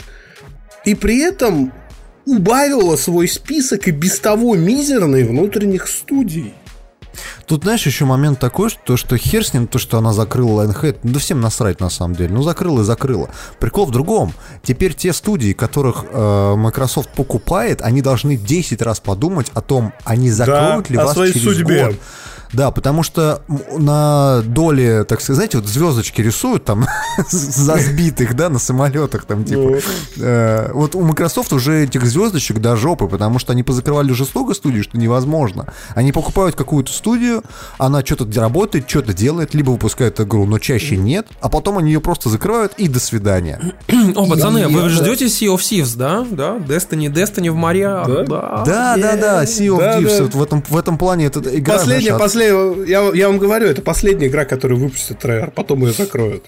и при этом убавила свой список и без того мизерный внутренних студий. Тут, знаешь, еще момент такой, что, то, что хер с ним, то, что она закрыла Lionhead, ну, да всем насрать на самом деле. Ну, закрыла и закрыла. Прикол в другом. Теперь те студии, которых э, Microsoft покупает, они должны 10 раз подумать о том, они закроют ли о вас своей через судьбе. год. Да, потому что на доле, так сказать, знаете, вот звездочки рисуют там за сбитых, да, на самолетах там типа. Э, Вот у Microsoft уже этих звездочек до жопы, потому что они позакрывали уже столько студий, что невозможно. Они покупают какую-то студию, она что-то работает, что-то делает, либо выпускает игру, но чаще нет, а потом они ее просто закрывают и до свидания. О, пацаны, вы ждете Sea of Thieves, да? Да, Destiny, Destiny в морях. Да? Да. Да, да, да, Sea of Да, Thieves, да. вот в этом, в этом плане это игра... Последняя, от- последняя, я, я вам говорю, это последняя игра, которую выпустит Treyarch, потом ее закроют.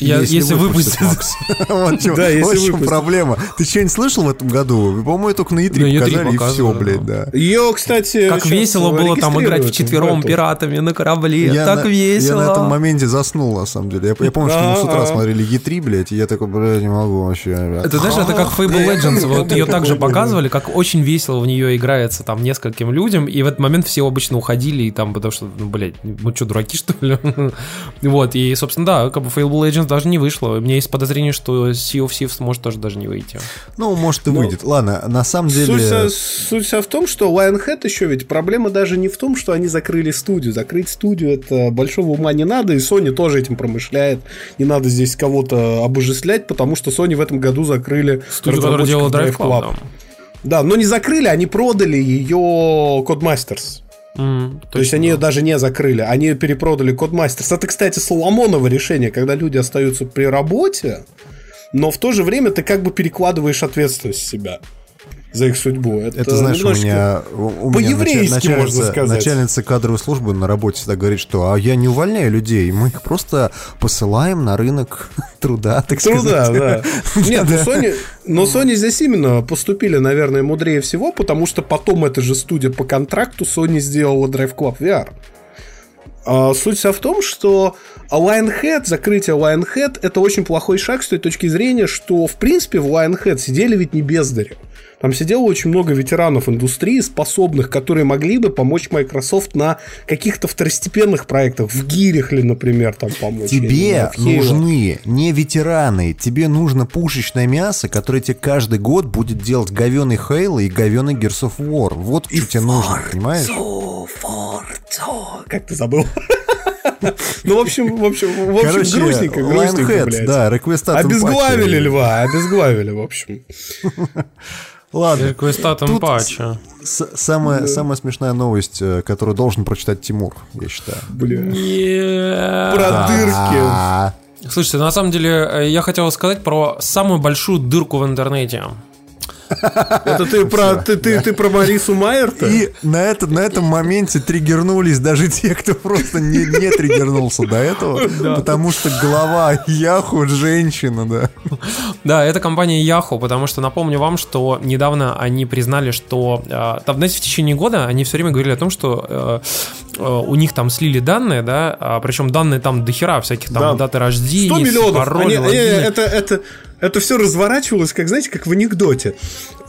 Я- если выпустят. Макс. Вот Да, если вот проблема. Ты что-нибудь слышал в этом году? По-моему, только на На E3 E3 показали, и все, показывали, блядь, да. да. Ее, кстати, Как весело было там играть вчетвером пиратами на корабле. Я так на, весело. Я на этом моменте заснул, на самом деле. Я, я помню, что мы с утра смотрели E3, блядь, и я такой, блядь, не могу вообще. Это знаешь, это как Fable Legends, вот ее также показывали, как очень весело в нее играется там нескольким людям, и в этот момент все обычно уходили, и там, потому что, ну, блядь, мы что, дураки, что ли? Вот, и, собственно, да, как бы Fable Legends даже не вышло. У меня есть подозрение, что Sea of Thieves может тоже даже не выйти. Ну, может, и выйдет. Ладно, на самом деле... Суть, вся- суть вся в том, что Lionhead еще ведь проблема даже не в том, что они закрыли студию. Закрыть студию это большого ума не надо, и Sony тоже этим промышляет. Не надо здесь кого-то обожествлять, потому что Sony в этом году закрыли Студию, которая делала Drive Club, да. Да, но не закрыли, они продали ее Codemasters. М, То есть они ее даже не закрыли, они ее перепродали Codemasters. Это, кстати, Соломоново решение, когда люди остаются при работе, но в то же время ты как бы перекладываешь ответственность с себя за их судьбу. Это, Это, знаешь, у меня, у по-еврейски, началь- можно сказать. начальница кадровой службы на работе всегда говорит, что а я не увольняю людей, мы их просто посылаем на рынок труда, так Труда, сказать. да. Нет, но Sony, но Sony здесь именно поступили, наверное, мудрее всего, потому что потом эта же студия по контракту Sony сделала Drive Club VR. А, суть вся в том, что Lionhead, закрытие Lionhead, это очень плохой шаг с той точки зрения, что, в принципе, в Lionhead сидели ведь не бездари. Там сидело очень много ветеранов индустрии, способных, которые могли бы помочь Microsoft на каких-то второстепенных проектах, в Гирихле, например, там помочь. Тебе знаю, нужны не ветераны, тебе нужно пушечное мясо, которое тебе каждый год будет делать говеный Хейл и говеный Gears of War. Вот что тебе нужно, понимаешь? Форцо. Как ты забыл? Ну, в общем, в общем, в общем, Короче, грустненько, грустненько, Lionhead, блядь. да, реквестатум Обезглавили льва, обезглавили, в общем. Ладно, Тут патча. самая, самая смешная новость, э, которую должен прочитать Тимур, я считаю. Бля. Нет. Про дырки. А, Слушайте, на самом деле, э, я хотел сказать про самую большую дырку в интернете. Это ты про, ты, ты, ты про Марису Майер-то? И на, это, на этом моменте триггернулись даже те, кто просто не, не триггернулся до этого, потому что глава Яху женщина, да. Да, это компания Yahoo, потому что напомню вам, что недавно они признали, что э, там, знаете, в течение года они все время говорили о том, что э, э, у них там слили данные, да, а, причем данные там дохера всяких там Да. даты рождения, 100 миллионов. пароли, Они- это, это, это все разворачивалось, как, знаете, как в анекдоте.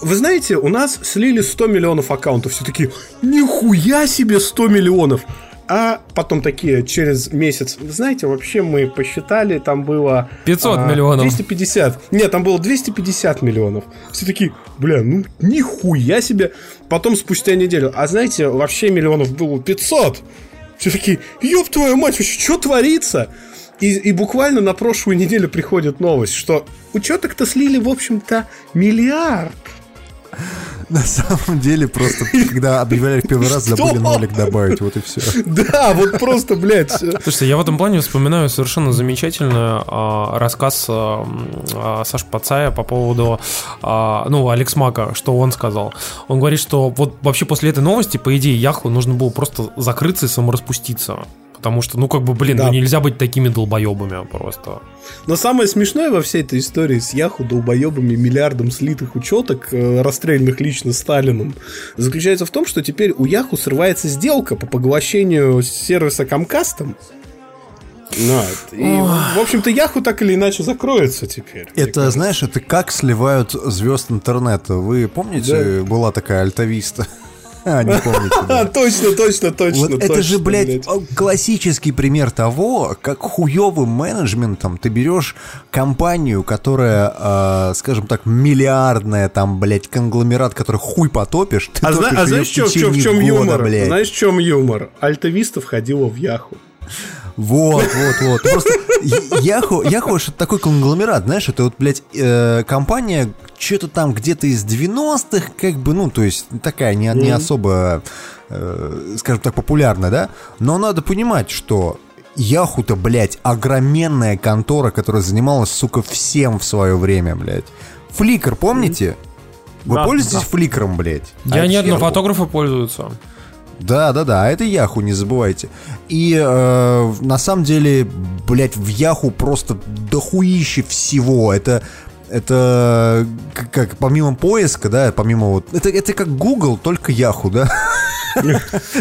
Вы знаете, у нас слили 100 миллионов аккаунтов. Все такие, нихуя себе 100 миллионов. А потом такие, через месяц, вы знаете, вообще мы посчитали, там было... 500 а, миллионов. 250. Нет, там было 250 миллионов. Все такие, бля, ну нихуя себе. Потом спустя неделю, а знаете, вообще миллионов было 500. Все такие, ёб твою мать, вообще, что творится? И, и буквально на прошлую неделю приходит новость, что учеток-то слили, в общем-то, миллиард. На самом деле, просто когда объявляли в первый раз, забыли нолик добавить, вот и все. Да, вот просто, блядь. Слушайте, я в этом плане вспоминаю совершенно замечательно а, рассказ а, а, Саши Пацая по поводу, ну, Алекс Мака, что он сказал. Он говорит, что вот вообще после этой новости, по идее, Яху нужно было просто закрыться и самораспуститься. Потому что, ну, как бы, блин, Да. ну нельзя быть такими долбоебами просто. Но самое смешное во всей этой истории с Яху, долбоебами, миллиардом слитых учеток, э, расстрелянных лично Сталином, заключается в том, что теперь у Яху срывается сделка по поглощению сервиса Камкастом. Ну, и, в общем-то, Яху так или иначе закроется теперь. Это, знаешь, это как сливают звезд интернета. Вы помните, была такая альтависта? А, не помните. А, точно, точно, точно. Это же, блядь, классический пример того, как хуевым менеджментом ты берешь компанию, которая, э, скажем так, миллиардная, там, блядь, конгломерат, который хуй потопишь, А, а знаешь, в чем юмор? Знаешь, в чем юмор? Альтависта входила в Яху. Вот, вот, вот. Просто Яху, Яху это такой конгломерат, знаешь, это вот, блядь, э, компания что-то там где-то из 90-х, как бы, ну, то есть такая не, не особо, э, скажем так, популярная, да? Но надо понимать, что Яху-то, блядь, огроменная контора, которая занималась, сука, всем в свое время, блядь. Фликр, помните? Вы Да, пользуетесь да. фликром, блядь? Я А нет, но фотографы пользуются. Да, да, да, а это Яху, не забывайте. И э, на самом деле, блядь, в Яху просто дохуище всего. Это это как, как помимо поиска, да, помимо вот... Это, это как Google, только Яху, да?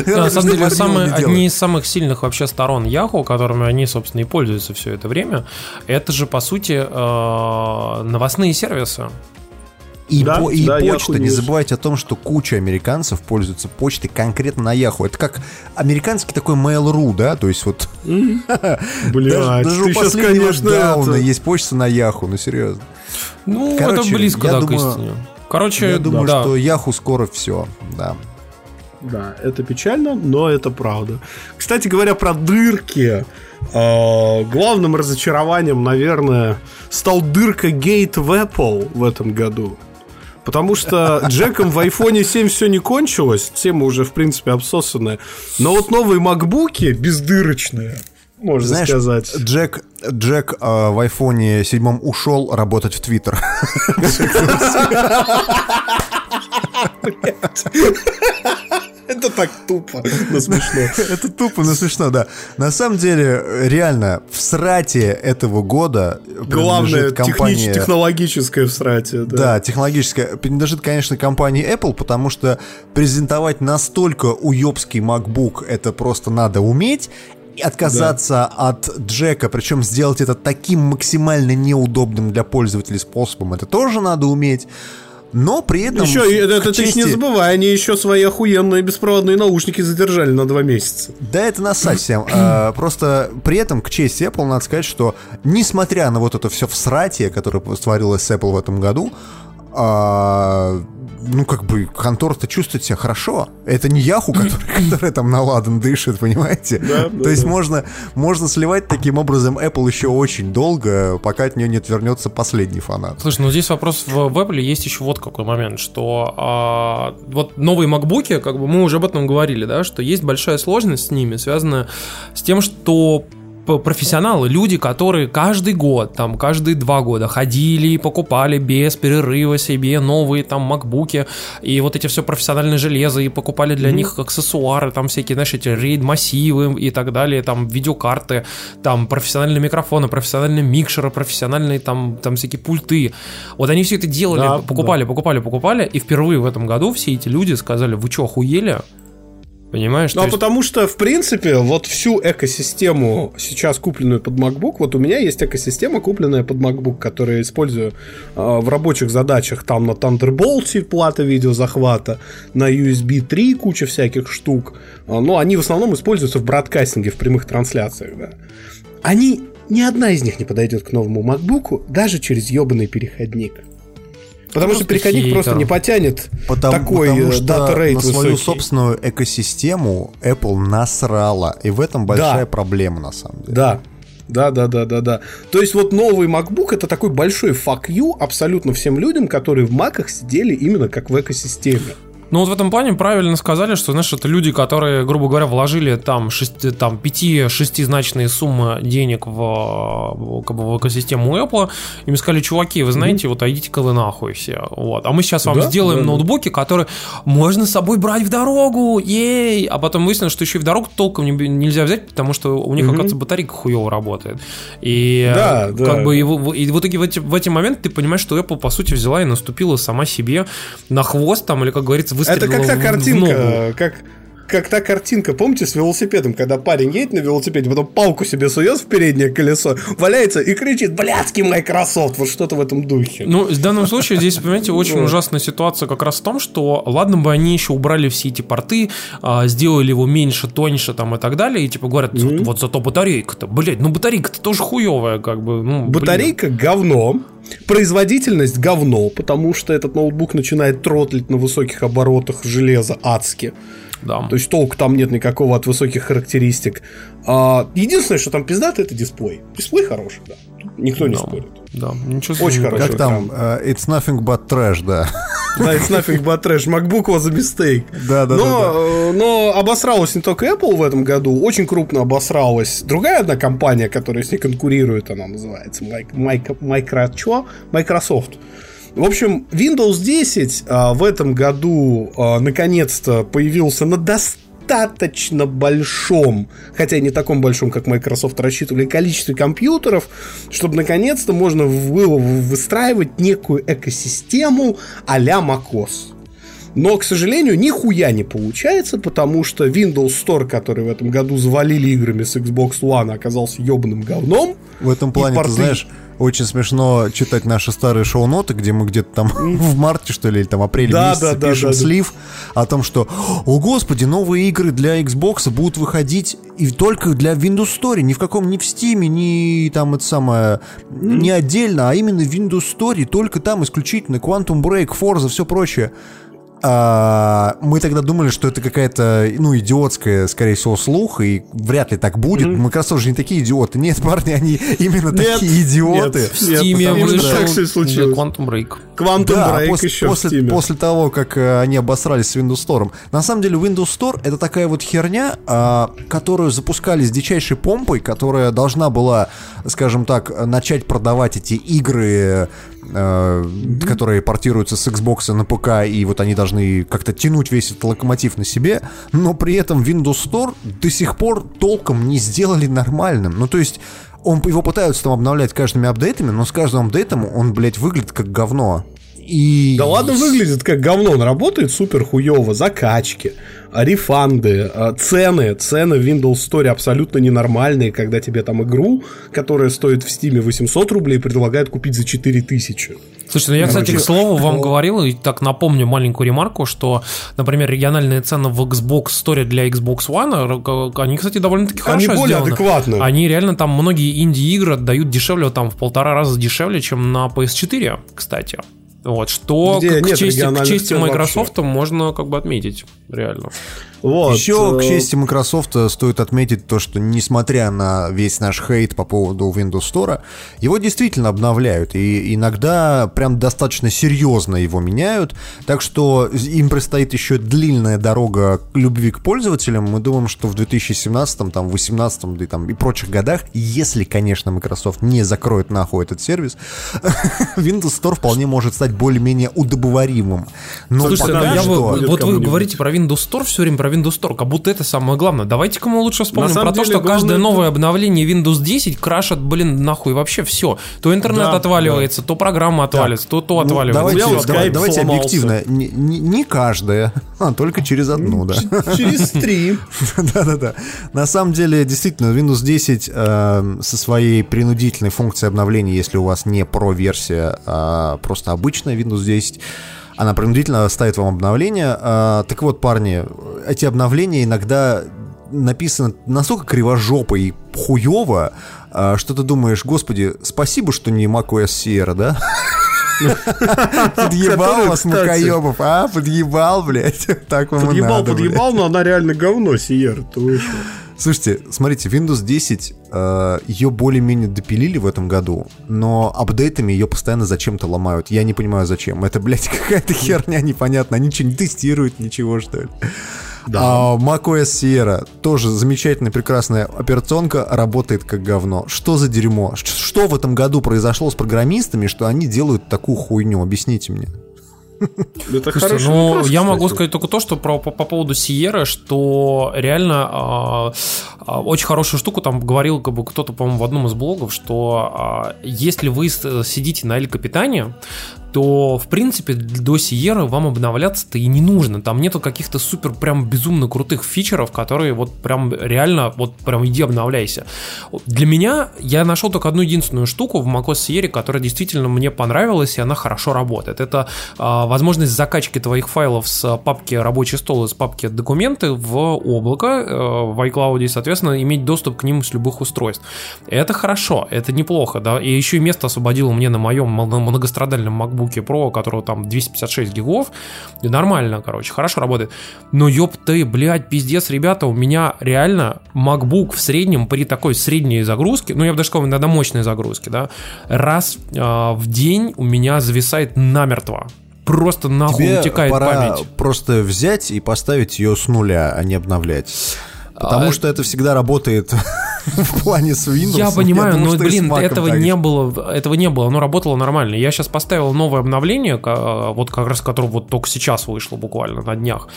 На самом деле, самые, одни из самых сильных вообще сторон Yahoo, которыми они, собственно, и пользуются все это время, это же, по сути, э, новостные сервисы. И, Да, по- и да, почта. Не забывайте о том, что куча американцев пользуются почтой конкретно на Яху. Это как американский такой Mail.ru, да? То есть вот Блядь, даже, у последнего конечно, дауна это- есть почта на Яху, ну серьезно. Ну, Короче, это близко, я да, к истине. Короче, Я думаю, да. что Яху скоро все, да. Да, это печально, но это правда. Кстати говоря, про дырки. э, главным разочарованием, наверное, стал дырка гейт в Apple в этом году. Потому что Джеком в iPhone 7 все не кончилось, тема уже, в принципе, обсосанная. Но вот новые макбуки бездырочные, можно Знаешь, сказать. Джек, Джек э, в айфоне седьмом ушел работать в Твиттер. Это так тупо, но смешно. Это тупо, но смешно, да. На самом деле, реально, в срате этого года Главное, компания... технологическое всратие. Да. Да, технологическая. Принадлежит, конечно, компании Apple, потому что презентовать настолько уебский MacBook это просто надо уметь. И отказаться от джека, причем сделать это таким максимально неудобным для пользователей способом, это тоже надо уметь. Но при этом... Еще, это, это ты не чести- забывай, они еще свои охуенные беспроводные наушники задержали на два месяца. Да это насать всем. А, Просто при этом, к чести Apple, надо сказать, что несмотря на вот это все всратие, которое творилось с Apple в этом году, а, ну, как бы, контора-то чувствует себя хорошо. Это не Яху, который, который там наладан дышит, понимаете? Да, да, То есть да. можно, можно сливать таким образом Apple еще очень долго, пока от нее не отвернется последний фанат. Слушай, ну здесь вопрос в, в Apple есть еще вот какой момент, что а, вот новые MacBook, как бы мы уже об этом говорили, да, что есть большая сложность с ними, связанная с тем, что профессионалы, люди, которые каждый год, там, каждые два года ходили и покупали без перерыва себе новые там макбуки и вот эти все профессиональное железо и покупали для них аксессуары, там всякие, знаешь, эти рейд-массивы и так далее, там видеокарты, там профессиональные микрофоны, профессиональные микшеры, профессиональные там, там всякие пульты. Вот они все это делали, Да, покупали, покупали, покупали, и впервые в этом году все эти люди сказали, вы что, охуели? Понимаешь? Ну, а есть- потому что, в принципе, вот всю экосистему, сейчас купленную под MacBook, вот у меня есть экосистема, купленная под MacBook, которую я использую э, в рабочих задачах, там на Thunderbolt плата видеозахвата, на USB 3 куча всяких штук, А, но они в основном используются в бродкастинге, в прямых трансляциях, да. Они, ни одна из них не подойдет к новому MacBook, даже через ебаный переходник. Потому что переходник хейтер. просто не потянет Потому, такой потому э, что дата-рейт на свою высокий. собственную экосистему Apple насрала. И в этом большая Да. проблема, на самом деле. Да. Да, да, да, да, да. То есть вот новый MacBook это такой большой fuck you абсолютно всем людям, которые в маках сидели именно как в экосистеме. Ну вот в этом плане правильно сказали, что, знаешь, это люди, которые, грубо говоря, вложили там, шести, там 5-6-значные суммы денег в, как бы, в экосистему Apple, им сказали, чуваки, вы знаете, вот идите-ка вы нахуй все. Вот. А мы сейчас вам Да, сделаем да, да. ноутбуки, которые можно с собой брать в дорогу, ей! А потом выяснилось, что еще и в дорогу толком не- нельзя взять, потому что у них, оказывается, батарейка хуево работает. И Да, э, да. как бы и и в итоге в эти, в эти моменты ты понимаешь, что Apple, по сути, взяла и наступила сама себе на хвост там, или, как говорится, Это выстрелила как та картинка, как как та картинка, помните, с велосипедом, когда парень едет на велосипеде, потом палку себе сует в переднее колесо, валяется и кричит, блядский Microsoft, вот что-то в этом духе. Ну, в данном случае здесь, понимаете, очень ужасная ситуация как раз в том, что ладно бы они еще убрали все эти порты, а, сделали его меньше, тоньше там и так далее, и типа говорят, «Вот- зато батарейка-то, блядь, ну батарейка-то тоже хуевая, как бы, ну. Батарейка говно, производительность говно, потому что этот ноутбук начинает тротлить на высоких оборотах железа адски. Да. То есть толку там нет никакого от высоких характеристик. А, единственное, что там пиздато, это дисплей. Дисплей хороший, да. Никто не Да. спорит. Да, ничего Очень хорошо. Как там? э, It's nothing but trash, да. Да, it's nothing but trash. MacBook was a mistake. Да, да, но, да, да. э, но обосралась не только Apple в этом году, очень крупно обосралась другая одна компания, которая с ней конкурирует, она называется? Microsoft. В общем, Windows 10 а, в этом году а, наконец-то появился на достаточно большом, хотя не таком большом, как Microsoft рассчитывали, количестве компьютеров, чтобы наконец-то можно было выстраивать некую экосистему а-ля macOS. Но, к сожалению, нихуя не получается, потому что Windows Store, который в этом году завалили играми с Xbox One, оказался ебаным говном. В этом плане, порты- ты знаешь, очень смешно читать наши старые шоу-ноты, где мы где-то там в марте, что ли, или там апреле Да, месяце да, пишем да, слив о том, что, о господи, новые игры для Xbox будут выходить и только для Windows Store, ни в каком, ни в Steam, ни там это самое, не отдельно, а именно в Windows Store, только там исключительно Quantum Break, Forza, все прочее. А, мы тогда думали, что это какая-то, ну, идиотская, скорее всего, слух, и вряд ли так будет. Microsoft же не такие идиоты. Нет, парни, они именно Нет, такие идиоты. нет. В что вышел так всё и случилось. Quantum Break. Quantum Да, Break после, еще после, в Steam. после того, как э, они обосрались с Windows Store. На самом деле Windows Store это такая вот херня, а, которую запускали с дичайшей помпой, которая должна была, скажем так, начать продавать эти игры, э, которые портируются с Xbox на ПК, и вот они должны как-то тянуть весь этот локомотив на себе, но при этом Windows Store до сих пор толком не сделали нормальным. Ну, то есть он, его пытаются там обновлять каждыми апдейтами, но с каждым апдейтом он, блядь, выглядит как говно. И... Да ладно, выглядит как говно, он работает супер хуево, закачки, а, рефанды, а, цены, цены в Windows Store абсолютно ненормальные, когда тебе там игру, которая стоит в Steam 800 рублей, предлагают купить за 4000. Слушайте, ну я, кстати, к слову вам говорил, и так напомню маленькую ремарку, что, например, региональные цены в Xbox Store для Xbox One, э, они, кстати, довольно-таки Они хорошо более сделаны. адекватны. Они реально там многие инди-игры отдают дешевле, там в полтора раза дешевле, чем на PS4, кстати. Вот, что Где к, нет чести, к чести Microsoft можно как бы отметить, реально. Вот. Еще, к чести Microsoft, э, стоит отметить то, что несмотря на весь наш хейт по поводу Windows Store, его действительно обновляют, и иногда прям достаточно серьезно его меняют, так что им предстоит еще длинная дорога к любви к пользователям. Мы думаем, что в 2017, там, 2018 да и, там, и прочих годах, если, конечно, Microsoft не закроет нахуй этот сервис, Windows Store вполне может стать более-менее удобоваримым. Но Слушайте, пока я что... вот вы говорите про Windows Store все время про Windows Store, как будто это самое главное. Давайте-ка мы лучше вспомним На про самом то, деле, что каждое главное новое обновление Windows 10 крашит, блин, нахуй вообще все. То интернет Да, отваливается, то программа отваливается, то то Ну, отваливается. давайте, вот давай- давайте сломался. объективно. Не, не- не каждая, а только через одну, да. Через три. Да-да-да. На самом деле, действительно, Windows 10 э, со своей принудительной функцией обновления, если у вас не Pro-версия, а просто обычная Windows 10, она принудительно ставит вам обновления. А, так вот, парни, эти обновления иногда написаны настолько кривожопо и хуево, а, что ты думаешь, господи, спасибо, что не macOS Sierra, да? Подъебал вас, кстати, мукоебов, а? Подъебал, блядь. Так вам Подъебал, подъебал, но она реально говно, Сиер, ты вышел. Слушайте, смотрите, Windows 10, э, ее более-менее допилили в этом году, но апдейтами ее постоянно зачем-то ломают. Я не понимаю, зачем. Это, блядь, какая-то херня непонятная. Они ничего не тестируют, ничего, что ли. А macOS Sierra тоже замечательная, прекрасная операционка, работает как говно. Что за дерьмо? Что в этом году произошло с программистами, что они делают такую хуйню? Объясните мне. Это Слушайте, хороший ну, вопрос, я могу сказать только то, что про, по, по поводу Сиеры, что реально а, очень хорошую штуку там говорил как бы кто-то, по-моему, в одном из блогов, что а, если вы сидите на Эль Капитане, то, в принципе, до Сиеры вам обновляться-то и не нужно. Там нету каких-то супер прям безумно крутых фичеров, которые вот прям реально, вот прям иди обновляйся. Для меня я нашел только одну единственную штуку в macOS Sierra, которая действительно мне понравилась, и она хорошо работает. Это а, возможность закачки твоих файлов с папки рабочий стол из папки документы в облако, э, в iCloud, и, соответственно, иметь доступ к ним с любых устройств. Это хорошо, это неплохо, да, и еще и место освободило мне на моем многострадальном MacBook Pro, у которого там 256 гигов, и нормально, короче, хорошо работает. Но ёб ты, блядь, пиздец, ребята, у меня реально MacBook в среднем при такой средней загрузке, ну я бы даже сказал, иногда мощной загрузке, да, раз а, в день у меня зависает намертво. Просто нахуй Тебе утекает пора память. просто взять и поставить ее с нуля, а не обновлять. Потому А, что это всегда работает в плане с Windows. Я понимаю, думаю, но, что и с блин, этого так не было, этого не было, оно работало нормально. Я сейчас поставил новое обновление, вот как раз которое вот только сейчас вышло буквально на днях.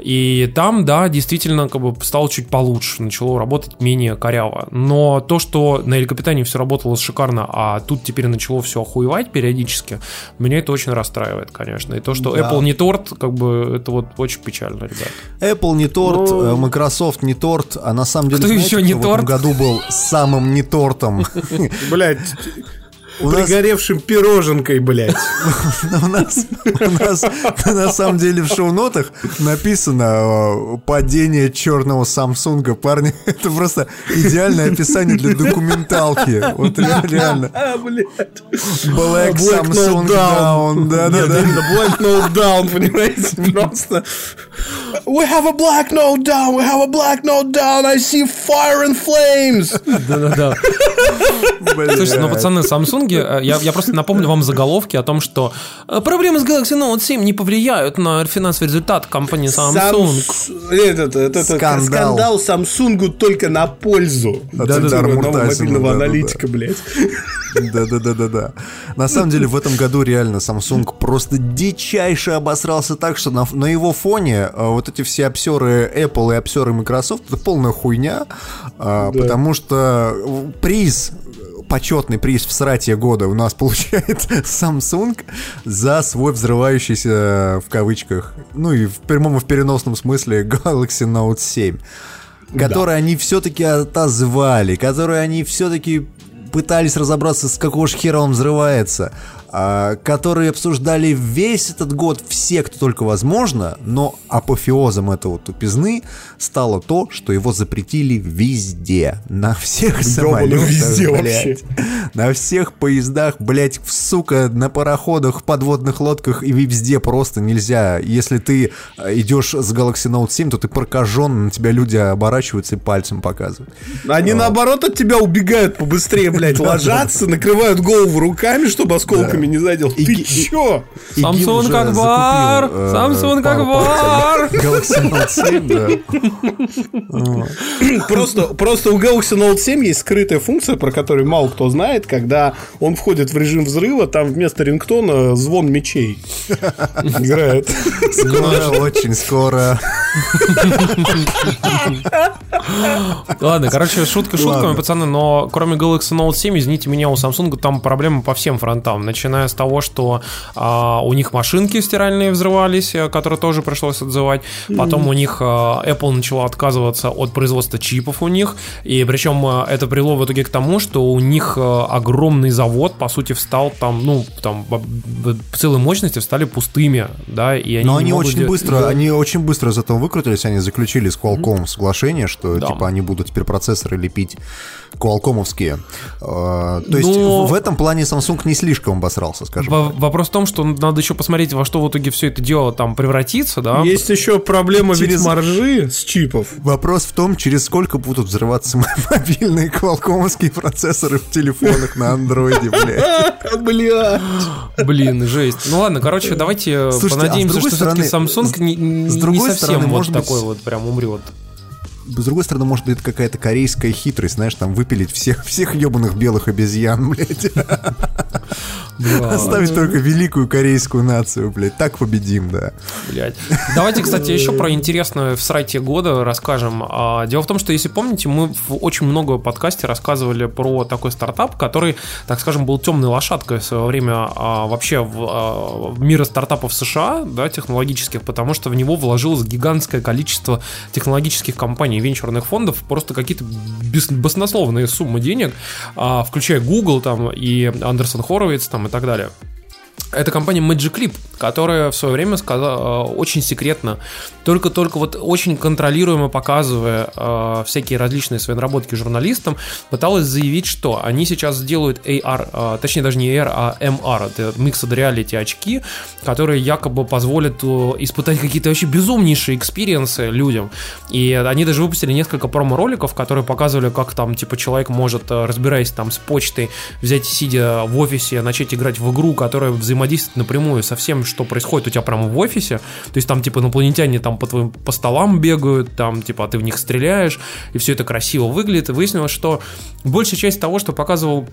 И там, да, действительно, как бы стало чуть получше, начало работать менее коряво. Но то, что на Эль Капитане все работало шикарно, а тут теперь начало все охуевать периодически, меня это очень расстраивает, конечно. И то, что Да. Apple не торт, как бы это вот очень печально, ребят. Apple не торт, Ну- э, Microsoft не торт, а на самом деле Кто знаете, еще не кто в этом торт? году был самым не тортом. Блядь, У нас, пригоревшим пироженкой, блядь. у нас, на самом деле в шоу-нотах написано э, падение черного Самсунга. Парни, это просто идеальное описание для документалки. Вот ре- реально. А. Black Samsung Down. Да, да, Нет, да. именно Black Note Down, понимаете? Просто. We have a Black Note Down, we have a Black Note Down, I see fire and flames. Да-да-да. Слушайте, ну, пацаны, Samsung, э, я, я просто напомню вам заголовки о том, что э, проблемы с Galaxy Note 7 не повлияют на финансовый результат компании Samsung. Самс- Этот, этот, этот Скандал. скандал Samsung только на пользу. Да, одного Муртазина, мобильного да-да-да. аналитика, блядь. Да-да-да-да-да. На самом деле в этом году реально Samsung просто дичайше обосрался так, что на, на его фоне а, вот эти все обсеры Apple и обсеры Microsoft это полная хуйня, а, потому что э, приз почетный приз в срате года у нас получает Samsung за свой взрывающийся в кавычках, ну и в прямом и в переносном смысле Galaxy Note 7 который они все-таки отозвали, который они все-таки пытались разобраться, с какого ж хера он взрывается, а, которые обсуждали весь этот год все, кто только возможно, но апофеозом этого тупизны стало то, что его запретили везде, на всех самолетах, везде блядь, на всех поездах, блядь, сука, на пароходах, в подводных лодках и везде просто нельзя. Если ты э, идешь с Galaxy Note 7, то ты прокажен, на тебя люди оборачиваются и пальцем показывают. Они наоборот от тебя убегают побыстрее, блядь, ложатся, накрывают голову руками, чтобы осколками не задел. Ты чё? Закупил, э, Samsung пару Акбар! пар- Galaxy Note 7, да. Просто, просто у Galaxy Note 7 есть скрытая функция, про которую мало кто знает, когда он входит в режим взрыва, там вместо рингтона звон мечей играет. Скоро, очень скоро. Ладно, короче, шутка шутками, пацаны, но кроме Galaxy Note 7, извините меня, у Samsung там проблемы по всем фронтам, начиная с того, что а, у них машинки стиральные взрывались, э, которые тоже пришлось отзывать, потом у них а, Apple начала отказываться от производства чипов у них, и причем а, это привело в итоге к тому, что у них а, огромный завод, по сути, встал там, ну, там, целые мощности стали пустыми, да, и они Но они могут очень быстро, они очень быстро из этого выкрутились, они заключили с Qualcomm соглашение, что Да. типа они будут теперь процессоры лепить Qualcomm'овские. Э, То есть Но- в этом плане Samsung не слишком обосрался, скажем. Во- Вопрос в том, что надо еще посмотреть, во что в итоге все это дело там превратится, да? Есть еще проблема ведь Через- маржи с чипов. Вопрос в том, через сколько будут взрываться мобильные квалкомовские процессоры в телефонах на андроиде, блядь. Бля. Блин, жесть. Ну ладно, короче, давайте э, Слушайте, а с понадеемся, другой что все-таки стороны- Samsung не, не- с другой не совсем стороны, вот может быть, такой вот прям умрет. С другой стороны, может, это какая-то корейская хитрость, знаешь, там выпилить всех, всех ебаных белых обезьян, блядь. Оставить только великую корейскую нацию, блядь. Так победим, да. Блядь. Давайте, кстати, еще про интересное в срайте года расскажем. А, Дело в том, что, если помните, мы в очень много подкасте рассказывали про такой стартап, который, так скажем, был темной лошадкой в свое время а, вообще в, а, в мира стартапов США, да, технологических, потому что в него вложилось гигантское количество технологических компаний, венчурных фондов, просто какие-то бес- баснословные суммы денег, включая Google там и Андерсон Хоровиц там и так далее. Это компания Magic Leap, которая в свое время сказала э, очень секретно, только-только вот очень контролируемо показывая э, всякие различные свои наработки журналистам, пыталась заявить, что они сейчас сделают AR, э, точнее даже не AR, а MR, это Mixed Reality очки, которые якобы позволят э, испытать какие-то вообще безумнейшие experience 'ы людям. И они даже выпустили несколько промо-роликов, которые показывали, как там, типа, человек может, э, разбираясь там с почтой, взять, сидя в офисе, начать играть в игру, которая взаимодействует напрямую со всем, что происходит у тебя прямо в офисе. То есть там, типа, инопланетяне там по твоим по столам бегают, там, типа, ты в них стреляешь, и все это красиво выглядит. И выяснилось, что большая часть того, что показывал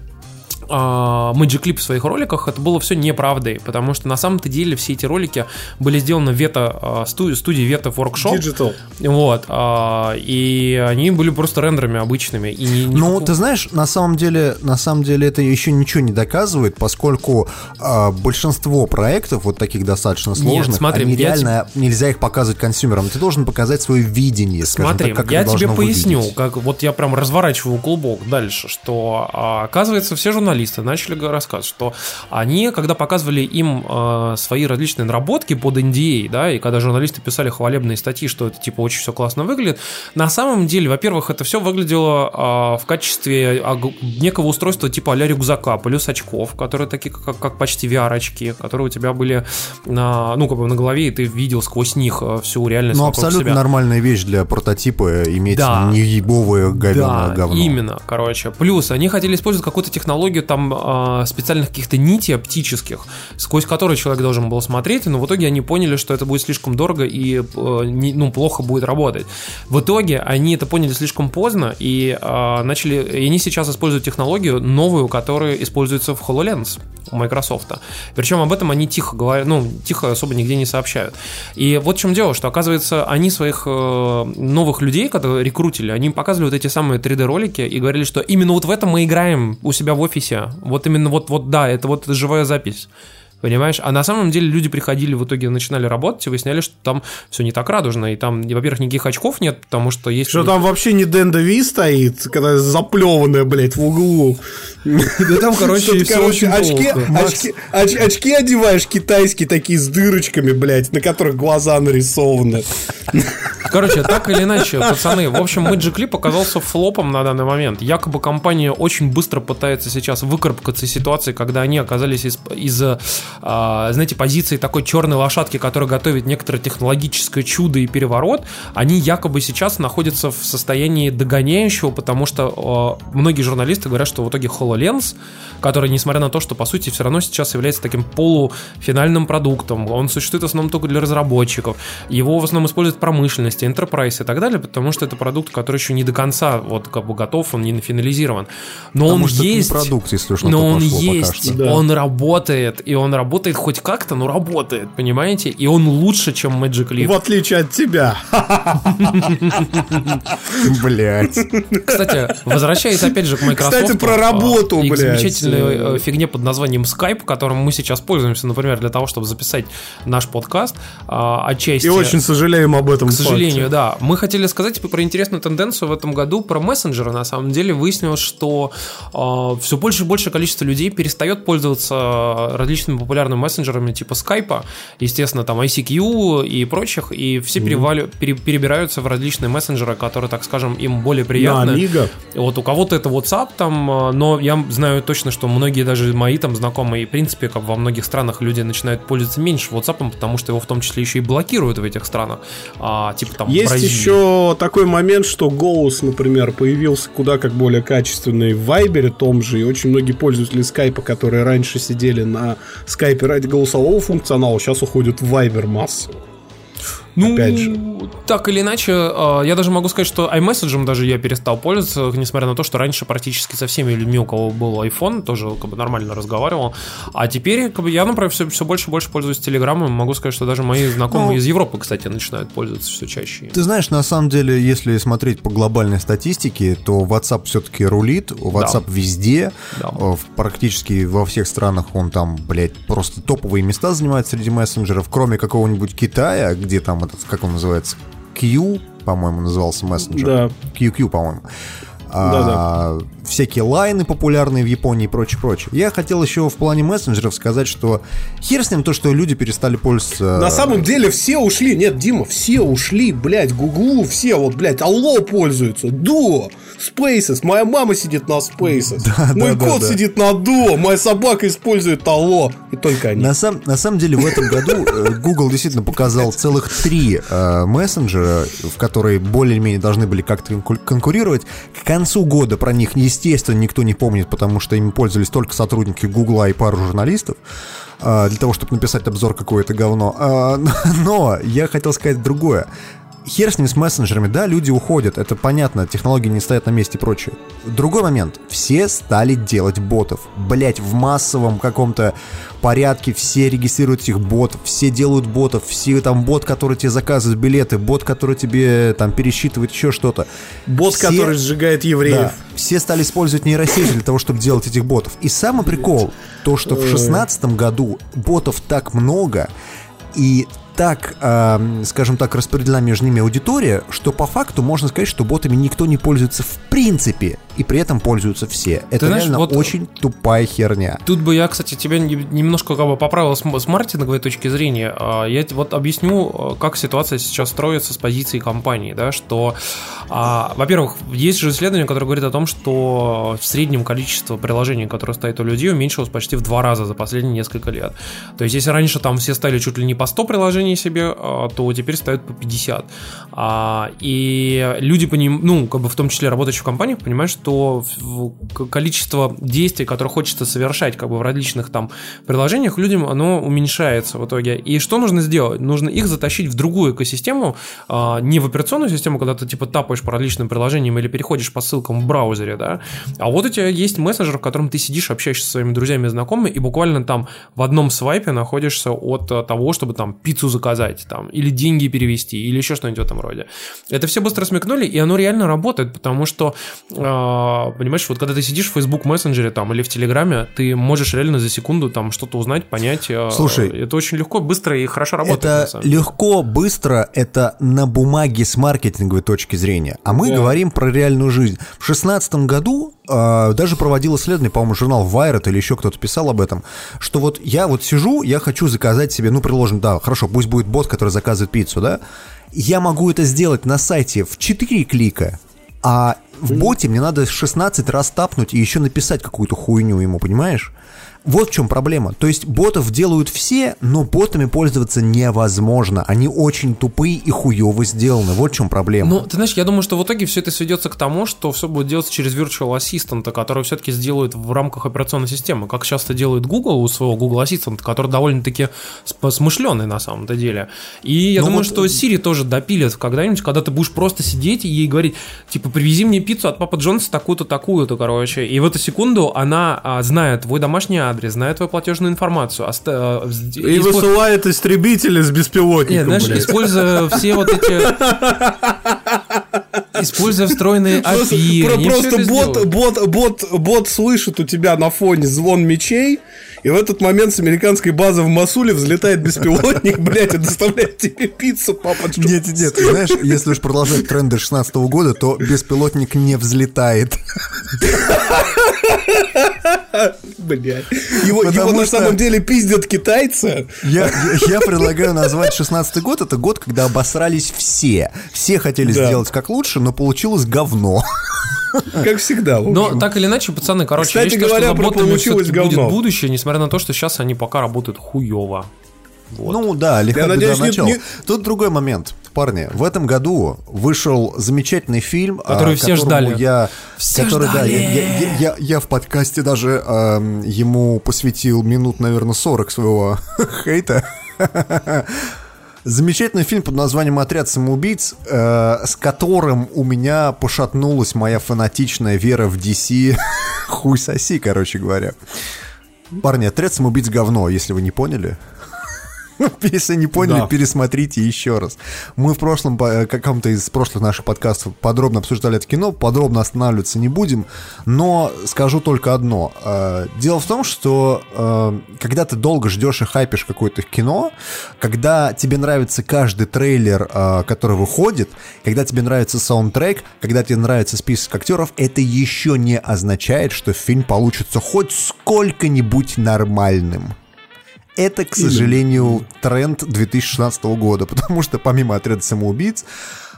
Magic Clip в своих роликах, это было все неправдой, потому что на самом-то деле все эти ролики были сделаны в Вета, а, сту- студии Вета Workshop. Digital. Вот, а, и они были просто рендерами обычными. И не- Ну, никакого- ты знаешь, на самом деле, на самом деле это еще ничего не доказывает, поскольку а, большинство проектов вот таких достаточно сложных, смотри, они я реально нельзя их показывать консюмерам. Ты должен показать свое видение, скажем Смотри, так, как я это тебе поясню, выглядеть. как вот я прям разворачиваю клубок дальше, что а, оказывается все журналисты начали га- рассказывать, что они, когда показывали им а, свои различные наработки под NDA, да, и когда журналисты писали хвалебные статьи, что это типа очень все классно выглядит, на самом деле, во-первых, это все выглядело а, в качестве а, некого устройства типа а-ля рюкзака, плюс очков, которые такие как, как почти VR-очки, которые у тебя были на, ну, как бы на голове, и ты видел сквозь них э, всю реальность Ну, абсолютно себя. нормальная вещь для прототипа иметь Да. неебовое говёное Да, говно. именно, короче. Плюс они хотели использовать какую-то технологию там а, специальных каких-то нитей оптических, сквозь которые человек должен был смотреть, но в итоге они поняли, что это будет слишком дорого и э, не- ну, плохо будет работать. В итоге они это поняли слишком поздно и а, начали, и они сейчас используют технологию новую, которая используется в HoloLens у Microsoft. Причем об этом они тихо говорят, ну, тихо особо нигде не сообщают. И вот в чем дело, что оказывается, они своих э, новых людей, которые рекрутили, они показывали вот эти самые 3D-ролики и говорили, что именно вот в этом мы играем у себя в офисе. Вот именно вот, вот да, это вот живая запись. Понимаешь? А на самом деле люди приходили, в итоге начинали работать и выясняли, что там все не так радужно. И там, во-первых, никаких очков нет, потому что есть... Что там вообще не Дэнда Ви стоит, когда заплеванная, блядь, в углу. Да там, короче, короче, очень очки, одеваешь китайские такие с дырочками, блядь, на которых глаза нарисованы. Короче, так или иначе, пацаны, в общем, Magic Clip оказался флопом на данный момент. Якобы компания очень быстро пытается сейчас выкарабкаться из ситуации, когда они оказались из, из знаете, позиции такой черной лошадки, которая готовит некоторое технологическое чудо и переворот. Они якобы сейчас находятся в состоянии догоняющего, потому что а, многие журналисты говорят, что в итоге HoloLens, который, несмотря на то, что по сути все равно сейчас является таким полуфинальным продуктом, он существует в основном только для разработчиков, его в основном используют в промышленности, enterprise и так далее, потому что это продукт, который еще не до конца вот как бы готов, он не финализирован. Но Потому он что это не есть, продукт, если уж на но то он пошло пока есть. Да. он работает, и он работает хоть как-то, но работает, понимаете? И он лучше, чем Magic Leap. В отличие от тебя. Блять. Кстати, возвращаясь опять же к Microsoft. Кстати, про работу, и к блядь. замечательной э, фигне под названием Skype, которым мы сейчас пользуемся, например, для того, чтобы записать наш подкаст. а, Отчасти. И очень сожалеем об этом К сожалению, да. Мы хотели сказать типа, про интересную тенденцию в этом году, про мессенджеры. На самом деле выяснилось, что все больше и больше количество людей перестает пользоваться различными популярными мессенджерами типа скайпа, естественно, там ICQ и прочих, и все перевали, пере- перебираются в различные мессенджеры, которые, так скажем, им более приятны. Amiga. Вот у кого-то это WhatsApp там, э, но я знаю точно, что многие даже мои там знакомые, в принципе, как во многих странах люди начинают пользоваться меньше WhatsApp, потому что его в том числе еще и блокируют в этих странах. А, типа там Есть Бразилии. еще такой момент, что голос, например, появился куда как более качественный в Вайбере том же, и очень многие пользователи скайпа, которые раньше сидели на скайпе ради голосового функционала, сейчас уходят в Вайбер массово. Ну, Опять же. так или иначе, э, я даже могу сказать, что iMessage даже я перестал пользоваться, несмотря на то, что раньше практически со всеми людьми, у кого был iPhone, тоже как бы нормально разговаривал. А теперь как бы, я, например, все, все больше и больше пользуюсь Телеграмом. Могу сказать, что даже мои знакомые Ну, из Европы, кстати, начинают пользоваться все чаще. Ты знаешь, на самом деле, если смотреть по глобальной статистике, то WhatsApp все-таки рулит, WhatsApp везде, Да. Э, в- практически во всех странах он там, блядь, просто топовые места занимает среди мессенджеров, кроме какого-нибудь Китая, где там этот, как он называется, Q, по-моему, назывался мессенджер. Да. QQ, по-моему. А, всякие лайны популярные в Японии и прочее, прочее. Я хотел еще в плане мессенджеров сказать, что хер с ним то, что люди перестали пользоваться... На самом деле все ушли. Нет, Дима, все ушли, блядь, Гуглу, все вот, блядь, Алло пользуются. Дуо, Spaces, моя мама сидит на Spaces. Мой да, кот да. сидит на Дуо, моя собака использует Алло. И только они. На, сам, на самом деле в этом году э, Google действительно показал целых три э, мессенджера, в которые более-менее должны были как-то конку- конкурировать. К концу года про них, естественно, никто не помнит, потому что ими пользовались только сотрудники Гугла и пару журналистов э, для того, чтобы написать обзор какое-то говно. А, Но я хотел сказать другое. Хер с ним с мессенджерами, да, люди уходят, это понятно, технологии не стоят на месте и прочее. Другой момент, все стали делать ботов. Блять, в массовом каком-то порядке все регистрируют этих ботов, все делают ботов, все там бот, который тебе заказывает билеты, бот, который тебе там пересчитывает еще что-то. Бот, Все- который сжигает евреев. да, все стали использовать нейросети для того, чтобы делать этих ботов. И самый прикол, то, что в шестнадцатом году ботов так много, и так, эм, скажем так, распределена между ними аудитория, что по факту можно сказать, что ботами никто не пользуется в принципе, и при этом пользуются все. Это знаешь, реально вот- очень тупая херня. Тут бы я, кстати, тебя не- немножко как бы поправил с, с маркетинговой точки зрения. А, Я вот объясню, а, как ситуация сейчас строится с позиции компании, да, что, а, во-первых, есть же исследование, которое говорит о том, что в среднем количество приложений, которые стоят у людей, уменьшилось почти в два раза за последние несколько лет. То есть, если раньше там все ставили чуть ли не по 100 приложений себе, а, то теперь ставят по 50. А, И люди, поним- ну, как бы в том числе работающие в компаниях, понимают, что количество действий, которые хочется совершать как бы в различных там приложениях, людям оно уменьшается в итоге. И что нужно сделать? Нужно их затащить в другую экосистему, а, не в операционную систему, когда ты типа тапаешь по различным приложениям или переходишь по ссылкам в браузере, да, а вот у тебя есть мессенджер, в котором ты сидишь, общаешься со своими друзьями и знакомыми, и буквально там в одном свайпе находишься от того, чтобы там пиццу заказать, там, или деньги перевести, или еще что-нибудь в этом роде. Это все быстро смекнули, и оно реально работает, потому что, э, понимаешь, вот когда ты сидишь в Facebook мессенджере там или в Телеграме, ты можешь реально за секунду там что-то узнать, понять. э, Слушай, это очень легко, быстро и хорошо работает. Это легко, быстро, это на бумаге с маркетинговой точки зрения. А мы Да. говорим про реальную жизнь. В шестнадцатом году даже проводил исследование, по-моему, журнал Wired или еще кто-то писал об этом, что вот я вот сижу, я хочу заказать себе, ну, приложим, да, хорошо, пусть будет бот, который заказывает пиццу, да, я могу это сделать на сайте в 4 клика, а в боте мне надо 16 раз тапнуть и еще написать какую-то хуйню ему, понимаешь? Вот в чем проблема. То есть ботов делают все, но ботами пользоваться невозможно. Они очень тупые и хуево сделаны. Вот в чем проблема. Ну, ты знаешь, я думаю, что в итоге все это сведется к тому, что все будет делаться через Virtual Assistant, который все-таки сделают в рамках операционной системы, как часто делает Google у своего Google Assistant, который довольно-таки смышленый на самом-то деле. И я Ну думаю, вот, что Siri тоже допилит когда-нибудь, когда ты будешь просто сидеть и ей говорить, типа, привези мне пиццу от Папа Джонса такую-то, такую-то, короче. И в эту секунду она а, знает твой домашний адрес, знает твою платежную информацию. оста- а, вз- И испо- высылает истребители с беспилотником, нет, знаешь, блядь. используя все вот эти... Используя встроенные API. просто бот, бот, бот, бот слышит у тебя на фоне звон мечей, и в этот момент с американской базы в Масуле взлетает беспилотник, блядь, и доставляет тебе пиццу, папа Джонс. Нет, нет, знаешь, если уж продолжать тренды 16 года, то беспилотник не взлетает. Блядь. Его, его на самом деле пиздят китайцы. Я, я, я предлагаю назвать 16 год. Это год, когда обосрались все. Все хотели Да. сделать как лучше, но получилось говно. Как всегда. в Но так или иначе, пацаны, короче, Кстати я считаю, говоря, что за ботами получилось всё-таки будет говно. будущее, несмотря на то, что сейчас они пока работают хуево. Вот. Ну да, лиха Я беда надеюсь, не- Тут другой момент. Парни, в этом году вышел замечательный фильм, а, Который все ждали. Я, Все который, да, ждали. я, я- я- я- я в подкасте даже эм, ему посвятил минут, наверное, 40 своего хейта. Замечательный фильм под названием «Отряд самоубийц», э, с которым у меня пошатнулась моя фанатичная вера в DC. Хуй соси, короче говоря. Парни, «Отряд самоубийц» говно, если вы не поняли. Если не поняли, Да. пересмотрите еще раз. Мы в прошлом, э, каком-то из прошлых наших подкастов подробно обсуждали это кино, подробно останавливаться не будем, но скажу только одно. Э, Дело в том, что э, когда ты долго ждешь и хайпишь какое-то кино, когда тебе нравится каждый трейлер, который выходит, когда тебе нравится саундтрек, когда тебе нравится список актеров, это еще не означает, что фильм получится хоть сколько-нибудь нормальным. Это, к сожалению, тренд 2016 года, потому что помимо отряда самоубийц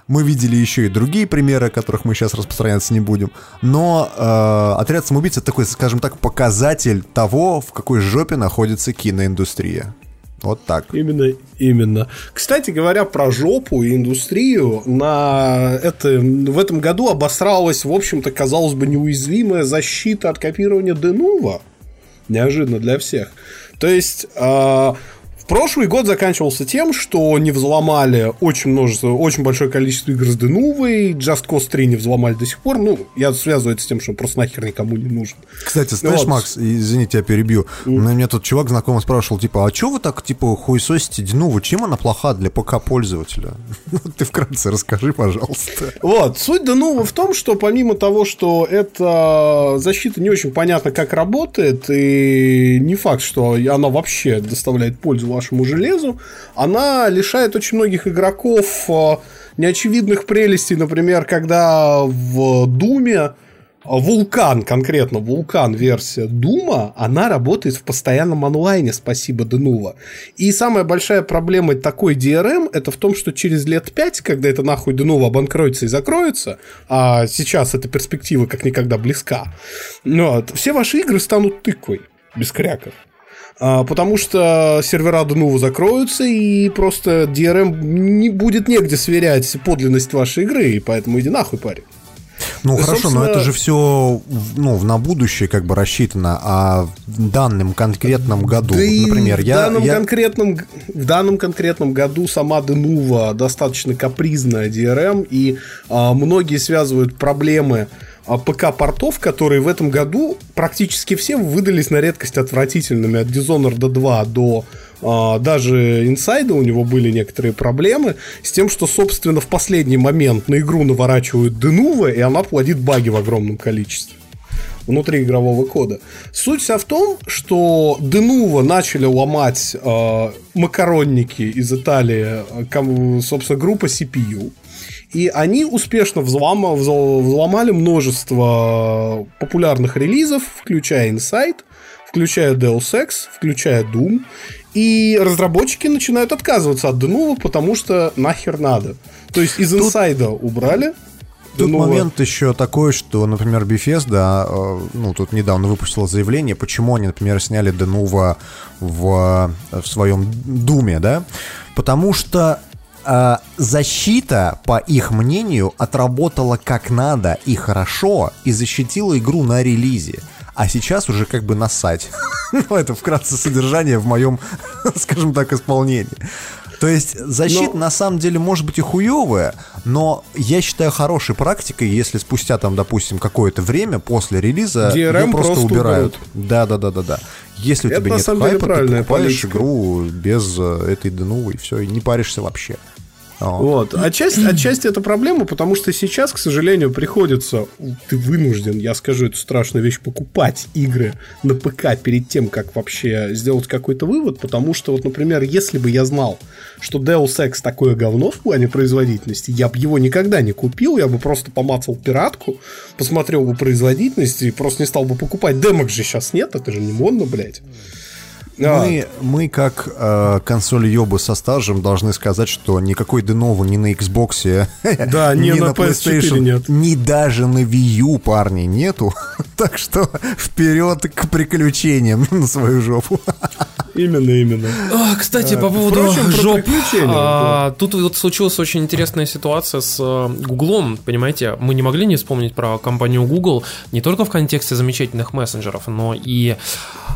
мы видели еще и другие примеры, о которых мы сейчас распространяться не будем. Но э, отряд самоубийц это такой, скажем так, показатель того, в какой жопе находится киноиндустрия. Вот так. Именно, именно. Кстати говоря, про жопу и индустрию, на это, в этом году обосралась, в общем-то, казалось бы, неуязвимая защита от копирования Денува. Неожиданно для всех. То есть, а, прошлый год заканчивался тем, что не взломали очень множество, очень большое количество игр с Денувой, Just Cause 3 не взломали до сих пор. Ну, я связываю это с тем, что просто нахер никому не нужен. Кстати, знаешь, Вот. Макс, извини, тебя перебью. Но меня тут чувак знакомый спрашивал, типа, а чё вы так, типа, хуесосите Динуву? Чем она плоха для ПК-пользователя? Ну, Ты вкратце расскажи, пожалуйста. Вот, суть Денува в том, что помимо того, что эта защита не очень понятно, как работает, и не факт, что она вообще доставляет пользу вашему железу, она лишает очень многих игроков э, неочевидных прелестей, например, когда в Думе Вулкан, конкретно Вулкан версия Дума, она работает в постоянном онлайне, спасибо Денува. И самая большая проблема такой DRM, это в том, что через лет пять, когда это нахуй Денува обанкроется и закроется, а сейчас эта перспектива как никогда близка, вот, все ваши игры станут тыквой, без кряков. А, Потому что сервера Денува закроются, и просто DRM не будет негде сверять подлинность вашей игры, и поэтому иди нахуй, парень. Ну Да, хорошо, но собственно- это же все ну, на будущее как бы рассчитано, а в данном конкретном году, Да например, в я, данном я- конкретном в данном конкретном году сама Денува достаточно капризная DRM, и а, многие связывают проблемы ПК-портов, которые в этом году практически все выдались на редкость отвратительными. От Dishonored 2 до а, даже Инсайда у него были некоторые проблемы с тем, что, собственно, в последний момент на игру наворачивают Денува, и она плодит баги в огромном количестве внутри игрового кода. Суть вся в том, что Денува начали ломать э, макаронники из Италии, э, собственно, группа CPU. И они успешно взлома- взл- взломали множество популярных релизов, включая Inside, включая Deus Ex, включая Doom. И разработчики начинают отказываться от Денува, потому что нахер надо. То есть из Inside убрали. Тут Денува- момент еще такой, что, например, Bethesda, э, ну, тут недавно выпустила заявление, почему они, например, сняли Денува в, в своем Думе, да? Потому что защита, по их мнению, отработала как надо и хорошо, и защитила игру на релизе. А сейчас уже как бы насать. Ну, это вкратце содержание в моем, скажем так, исполнении. То есть защита Но- на самом деле может быть и хуевая, но я считаю хорошей практикой, если спустя там, допустим, какое-то время после релиза ее DRM просто, просто убирают. Да, да, да, да, да. Если у Это, тебя на нет хайпа, ты покупаешь политика. игру без э, этой денувы, и все, и не паришься вообще. Вот. Отчасти, отчасти это проблема, потому что сейчас, к сожалению, приходится, ты вынужден, я скажу эту страшную вещь, покупать игры на ПК перед тем, как вообще сделать какой-то вывод, потому что, вот, например, если бы я знал, что Deus Ex такое говно в плане производительности, я бы его никогда не купил, я бы просто помацал пиратку, посмотрел бы производительность и просто не стал бы покупать. Демок же сейчас нет, это же не модно, блядь. Мы, мы как э, консоль Йобы со стажем должны сказать, что никакой Denovу ни на Xbox, Да, ни ни на на PS4 PlayStation, нет. ни даже на Wii U, парни, нету. Так что вперед к приключениям на свою жопу. Именно, именно. А, Кстати, по поводу впрочем, про жоп. а, Тут вот случилась очень интересная ситуация с э, Гуглом, понимаете? Мы не могли не вспомнить про компанию Google не только в контексте замечательных мессенджеров, но и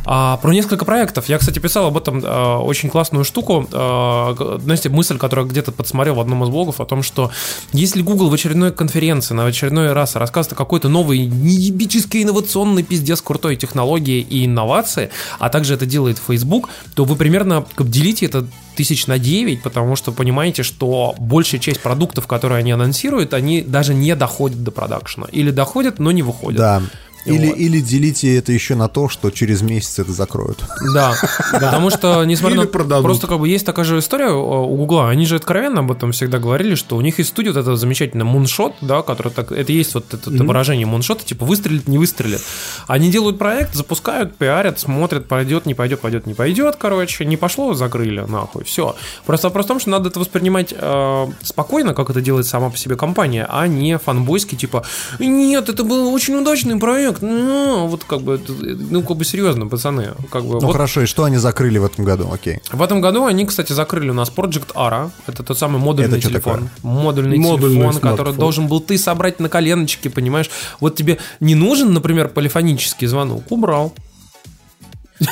а, про несколько проектов. Я, кстати, писал об этом а, очень классную штуку. А, знаете, мысль, которую где-то подсмотрел в одном из блогов о том, что если Google в очередной конференции, на очередной раз рассказывает о какой-то новой неебической инновационной пиздец крутой технологии и инновации, а также это делает Facebook, то вы примерно делите это тысяч на 9, потому что понимаете, что большая часть продуктов, которые они анонсируют, они даже не доходят до продакшена. Или доходят, но не выходят. Да. Или, Вот. или делите это еще на то, что через месяц это закроют. Да, потому что, несмотря на... Просто как бы есть такая же история э, у Гугла, они же откровенно об этом всегда говорили, что у них есть студия, вот это замечательный муншот, да, который так... Это есть вот это выражение муншота, типа выстрелит, не выстрелит. Они делают проект, запускают, пиарят, смотрят, пойдет, не пойдет, пойдет, не пойдет, короче, не пошло, закрыли, нахуй, все. Просто вопрос в том, что надо это воспринимать э, спокойно, как это делает сама по себе компания, а не фанбойски, типа, нет, это был очень удачный проект, ну, вот как бы, ну, как бы серьезно, пацаны, как бы, Ну вот хорошо, и что они закрыли в этом году? Окей. в этом году они, кстати, закрыли у нас Project Ara. Это тот самый модульный Это телефон. Модульный, Модульный телефон, смартфон. который должен был ты собрать на коленочке, понимаешь? Вот тебе не нужен, например, полифонический звонок. Убрал.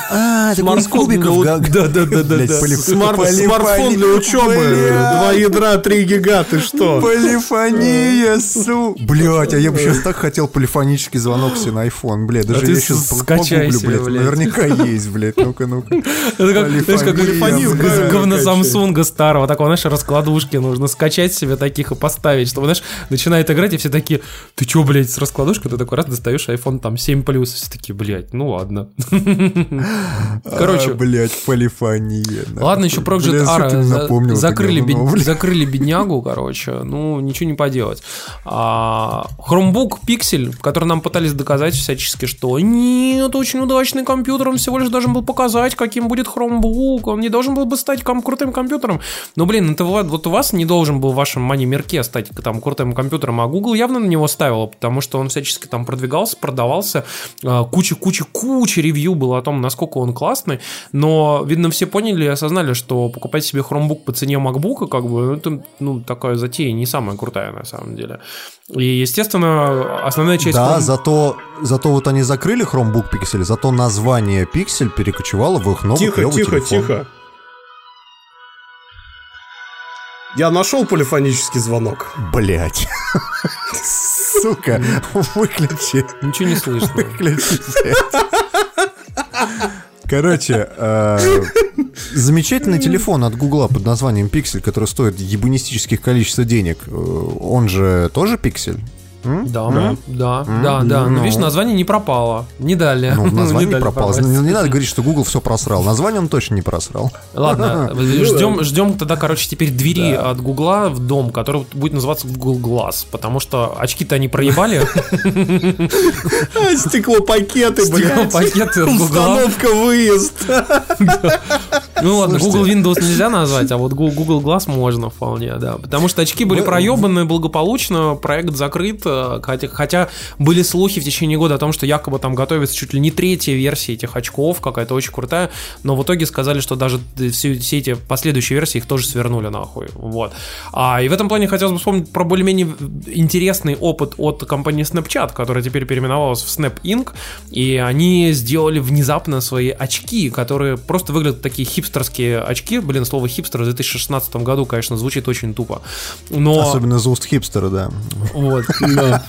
А, Смартфон для у- Да, да, да, да, да. Смарт- смартфон для учебы. Два ядра, 3 гига, ты что? Полифония, су... Блять, а я бы сейчас так хотел полифонический звонок себе на iPhone, блядь. Даже А ты я сейчас погуглю, себе, блядь. Наверняка есть, блядь. Ну-ка, ну-ка. Это как, знаешь, как Полифония, говно. Самсунга старого, такого, знаешь, раскладушки нужно скачать себе таких и поставить, чтобы, знаешь, начинает играть, и все такие, ты чё, блядь, с раскладушкой? Ты такой раз достаешь iPhone там 7 плюс, все такие, блядь, ну ладно. Короче, А, блядь, полифония. нахуй. Ладно, еще Project Ara закрыли, бед- закрыли беднягу, короче, ну, ничего не поделать. А, Chromebook Pixel, который нам пытались доказать всячески, что нет, очень удачный компьютер, он всего лишь должен был показать, каким будет Chromebook, он не должен был бы стать ком- крутым компьютером. Но, блин, это вот у вас не должен был в вашем мани-мерке стать там крутым компьютером, а Google явно на него ставил, потому что он всячески там продвигался, продавался, а, куча-куча-куча ревью было о том, насколько он классный, но, видно, все поняли и осознали, что покупать себе Chromebook по цене MacBook, как бы, это, ну, такая затея не самая крутая на самом деле. И, естественно, основная часть... Да, Chrome- зато, зато вот они закрыли Chromebook Pixel, зато название Pixel перекочевало в их новый Тихо, тихо, телефон. тихо. Я нашел полифонический звонок. Блять. Сука, выключи. Ничего не слышно. Выключи. Короче, э, замечательный телефон от Гугла под названием Pixel, который стоит ебанистических количество денег. Э, Он же тоже Pixel? М? Да, да, да, да. Но Ну. видишь, название не пропало. Не дали. Ну, название Не дали пропало. Не, не надо говорить, что Google все просрал. Название он точно не просрал. Ладно, ждем, ждем тогда, короче, теперь двери от Гугла в дом, который будет называться Google Glass, потому что очки-то они проебали. Стеклопакеты, блядь. Стеклопакеты. Установка, выезд. Ну ладно. Google Windows нельзя назвать, а вот Google Glass можно вполне, да. Потому что очки были проебаны благополучно, проект закрыт, э, хотя, хотя были слухи в течение года о том, что якобы там готовится чуть ли не третья версия этих очков, какая-то очень крутая, но в итоге сказали, что даже все, все эти последующие версии их тоже свернули нахуй, вот. А, и в этом плане хотелось бы вспомнить про более-менее интересный опыт от компании Snapchat, которая теперь переименовалась в Snap Inc., и они сделали внезапно свои очки, которые просто выглядят такие хипстерские очки. Блин, слово хипстер в 2016 году, конечно, звучит очень тупо. Но... Особенно из уст хипстера, да. Вот,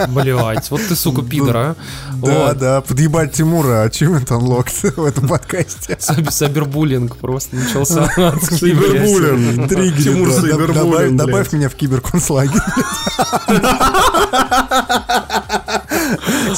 блядь, вот ты, сука, пидор, а. Да, Вот. да, подъебать Тимура, Achievement Unlocked в этом подкасте. Сайб- Сайбербуллинг просто начался. Сайбербуллинг. Триггер, Тимур да. Сайбербуллин, Добавь- блядь. Добавь меня в киберконцлагерь.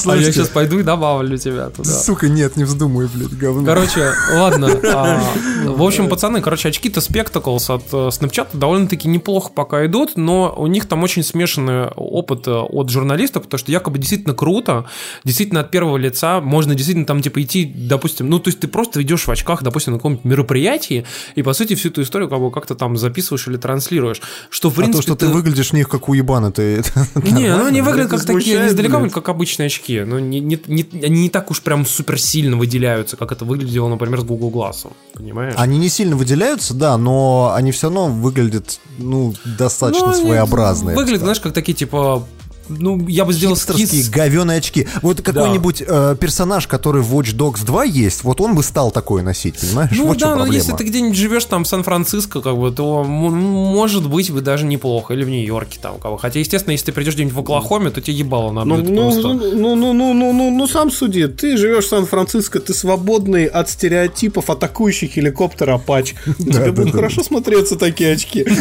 А я сейчас пойду и добавлю тебя туда. Сука, нет, не вздумай, блядь, говно. Короче, ладно. а, в общем, пацаны, короче, очки-то Spectacles от э, Snapchat довольно-таки неплохо пока идут, но у них там очень смешанный опыт э, от журналистов, потому что якобы действительно круто, действительно от первого лица можно действительно там типа идти, допустим, ну то есть ты просто идешь в очках, допустим, на каком-нибудь мероприятии и по сути всю эту историю как бы как-то там записываешь или транслируешь, что в А принципе то, что ты выглядишь в них как уебан, это... это Не, ну нормально, выглядят как такие, они издалека как обычные очки. Но не, не, не- они не так уж прям супер сильно выделяются, как это выглядело, например, с Google Glass. Понимаешь? Они не сильно выделяются, да, но они все равно выглядят, ну, достаточно Ну, своеобразные. Выглядят, знаешь, как такие типа. Ну, я бы сделал Хипстерские скиз. говеные очки. Вот какой-нибудь э, персонаж, который в Watch Dogs 2 есть, вот он бы стал такой носить, понимаешь? Ну вот да, но проблема. если ты где-нибудь живешь там в Сан-Франциско, как бы, то может быть бы даже неплохо. Или в Нью-Йорке там, бы. Хотя, естественно, если ты придешь где-нибудь в Оклахоме, то тебе ебало надо Ну, ну, просто. ну, ну, ну, ну, ну, ну, сам суди. Ты живешь в Сан-Франциско, ты свободный от стереотипов атакующих хеликоптер Апач. Тебе будут хорошо смотреться такие очки.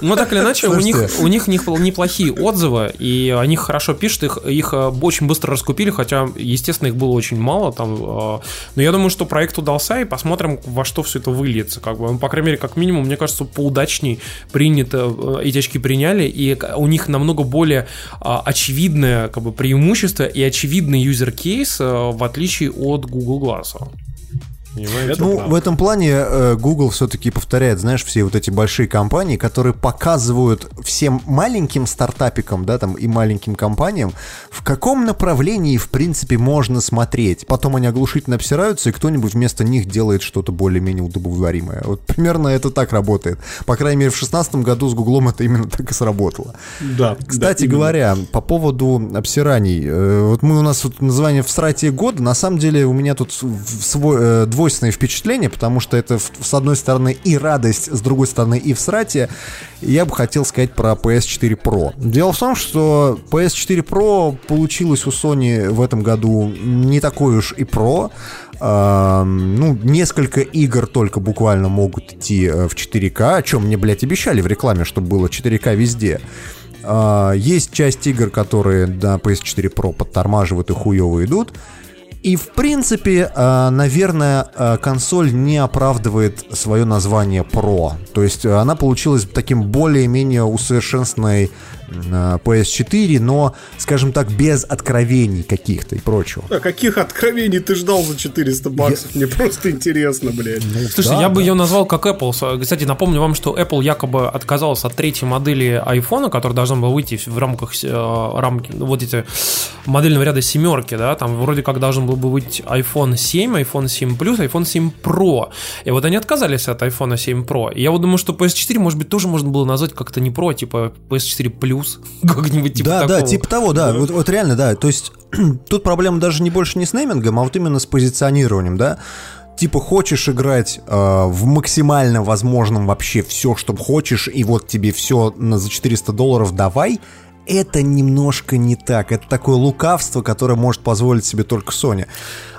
Ну, так или иначе, у них, у них нех- неплохие отзывы, и они хорошо пишут, их, их э, очень быстро раскупили, хотя, естественно, их было очень мало там. э, Но я думаю, что проект удался, и посмотрим, во что все это выльется. Как бы, ну, по крайней мере, как минимум, мне кажется, поудачней принято, э, эти очки приняли, и у них намного более очевидное как бы, преимущество и очевидный юзер-кейс, в отличие от Google Glass. Понимаете? Ну, в этом плане э, Google все-таки повторяет, знаешь, все вот эти большие компании, которые показывают всем маленьким стартапикам, да, там, и маленьким компаниям, в каком направлении, в принципе, можно смотреть. Потом они оглушительно обсираются, и кто-нибудь вместо них делает что-то более-менее удобоваримое. Вот примерно это так работает. По крайней мере, в 2016 году с Гуглом это именно так и сработало. Да. Кстати говоря, по поводу обсираний. э, Вот мы у нас вот название в страте года. На самом деле у меня тут свой, э, двойственное впечатление, потому что это с одной стороны и радость, с другой стороны и в срате. Я бы хотел сказать про PS4 Pro. Дело в том, что PS4 Pro получилось у Sony в этом году не такой уж и Pro. Эм, ну, несколько игр только буквально могут идти э, в 4К, о чем мне, блядь, обещали в рекламе, чтобы было 4К везде. А, Есть часть игр, которые на PS4 Pro подтормаживают и хуево идут. И, в принципе, а, наверное, а, консоль не оправдывает свое название Pro. То есть а, она получилась таким более-менее усовершенствованной PS4, но, скажем так, без откровений каких-то и прочего. А каких откровений ты ждал за 400 баксов? Мне просто интересно, блядь. Слушай, Да, я бы да. ее назвал как Apple. Кстати, напомню вам, что Apple якобы отказался от третьей модели iPhone, которая должна была выйти в рамках э, рамки, ну, вот эти модельного ряда семерки, да, там вроде как должен был бы быть iPhone 7, iPhone 7 Plus, iPhone 7 Pro. И вот они отказались от iPhone 7 Pro. И я вот думаю, что PS4, может быть, тоже можно было назвать как-то не Pro, а типа PS4 Plus, как-нибудь типа да, такого. да, типа того, да. Вот, вот реально, да. То есть тут проблема даже не больше не с неймингом, а вот именно с позиционированием, да. Типа хочешь играть э, в максимально возможном вообще все, что хочешь, и вот тебе все на, за 400 долларов давай, это немножко не так. Это такое лукавство, которое может позволить себе только Sony.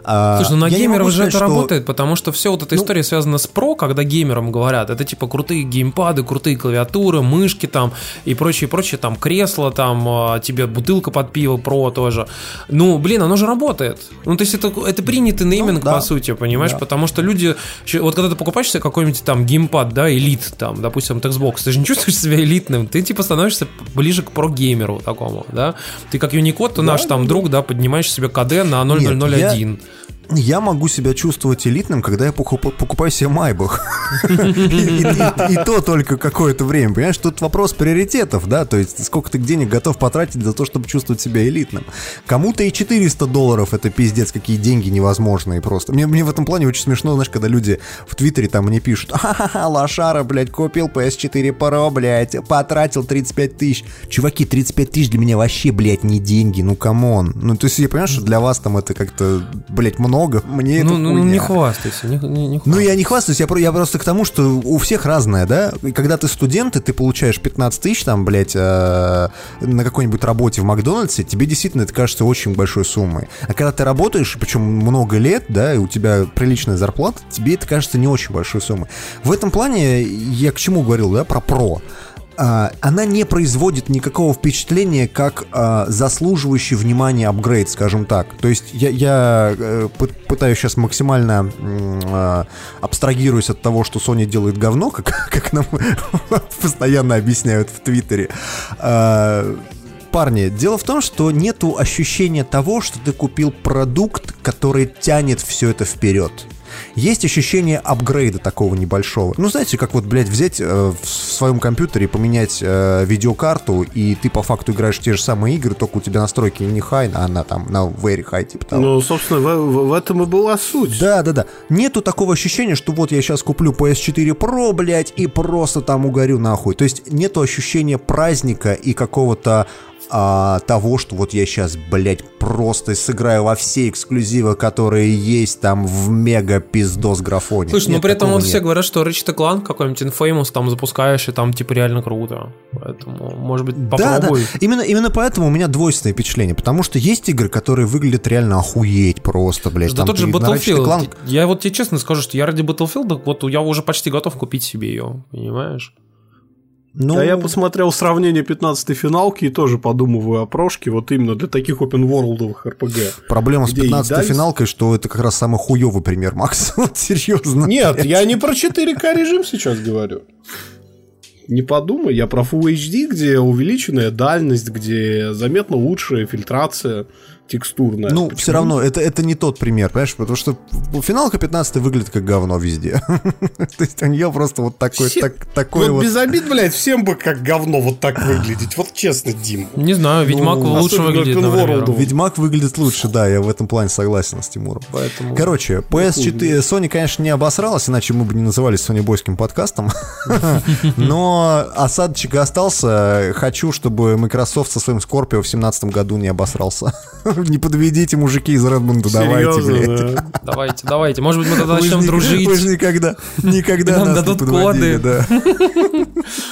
А, Слушай, ну на я геймеров же сказать, это что- работает, потому что все вот эта Ну- история связана с про, когда геймерам говорят, это типа крутые геймпады, крутые клавиатуры, мышки там и прочее, прочее, там кресло, там а, тебе бутылка под пиво про тоже. Ну, блин, оно же работает. Ну, то есть это, это принятый нейминг, Ну, да. по сути, понимаешь, Да. потому что люди, вот когда ты покупаешь себе какой-нибудь там геймпад, да, элит, там, допустим, от Xbox, ты же не чувствуешь себя элитным, ты типа становишься ближе к про-геймеру такому, да. Ты как Unicode, ты наш там друг, да, поднимаешь себе КД на 0001. Я могу себя чувствовать элитным, когда я покуп- покупаю себе Майбах. И то только какое-то время. Понимаешь, тут вопрос приоритетов, да, то есть сколько ты денег готов потратить за то, чтобы чувствовать себя элитным. Кому-то и 400 долларов это пиздец, какие деньги невозможные просто. Мне, мне в этом плане очень смешно, знаешь, когда люди в Твиттере там мне пишут, ха-ха-ха, лошара, блядь, купил PS4 Pro, блядь, потратил 35 тысяч. Чуваки, 35 тысяч для меня вообще, блядь, не деньги, ну come on. Ну, то есть я понимаю, что для вас там это как-то, блядь, много много. Мне Ну, это ну, хуйня. не хвастайся, не, не, не Ну, я не хвастаюсь, я, я просто к тому, что у всех разное, да? И когда ты студент, и ты получаешь 15 тысяч, там, блядь, э, на какой-нибудь работе в Макдональдсе, тебе действительно это кажется очень большой суммой. А когда ты работаешь, причем много лет, да, и у тебя приличная зарплата, тебе это кажется не очень большой суммой. В этом плане я к чему говорил, да, про про. А, она не производит никакого впечатления как а, заслуживающий внимания апгрейд, скажем так. То есть я, я э, пы- пытаюсь сейчас максимально а, абстрагируюсь от того, что Sony делает говно, как, как нам постоянно объясняют в Твиттере. А, Парни, дело в том, что нету ощущения того, что ты купил продукт, который тянет все это вперед. Есть ощущение апгрейда такого небольшого. Ну, знаете, как вот, блядь, взять э, в своем компьютере поменять э, видеокарту, и ты по факту играешь в те же самые игры, только у тебя настройки не high, а она там на very high, типа того. Ну, собственно, в, в- в этом и была суть. Да, да, да. Нету такого ощущения, что вот я сейчас куплю PS4 Pro, блядь, и просто там угорю нахуй. То есть нету ощущения праздника и какого-то а, того, что вот я сейчас, блядь, просто сыграю во все эксклюзивы, которые есть там в мега пиздос графоне. Слушай, ну при этом вот все нет. говорят, что Ratchet Clank какой-нибудь Infamous там запускаешь, и там типа реально круто. Поэтому, может быть, Да, да. попробуй. Именно, именно поэтому у меня двойственное впечатление, потому что есть игры, которые выглядят реально охуеть просто, блядь. Да Там тот же Battlefield. Clank- Я вот тебе честно скажу, что я ради Battlefield, вот я уже почти готов купить себе ее, понимаешь? Ну, А я посмотрел сравнение 15-й финалки и тоже подумываю о прошке, вот именно для таких open world RPG. Проблема с Где 15 едались? финалкой, что это как раз самый хуёвый пример, Макс. Вот серьезно. Нет, я не про 4К режим сейчас говорю. Не подумай, я про Full HD, где увеличенная дальность, где заметно лучшая фильтрация текстурная. Ну, Почему? все равно, это, это не тот пример, понимаешь? Потому что финалка 15 выглядит как говно везде. То есть у нее просто вот такой, Все- так- такой вот, вот... без обид, блядь, всем бы как говно вот так выглядеть. Вот честно, Дим. Не знаю, Ведьмак Ну, лучше выглядит. Ведьмак выглядит лучше, да, я в этом плане согласен с Тимуром. Поэтому... Короче, PS4, Sony, конечно, не обосралась, иначе мы бы не назывались Sony Бойским подкастом. Но осадочек остался. Хочу, чтобы Microsoft со своим Scorpio в 2017 году не обосрался. Не подведите, мужики из Redmond, давайте, блядь. Да. Давайте, давайте. Может быть, мы тогда начнем дружить. Вы же никогда, никогда Нам дадут коды. да.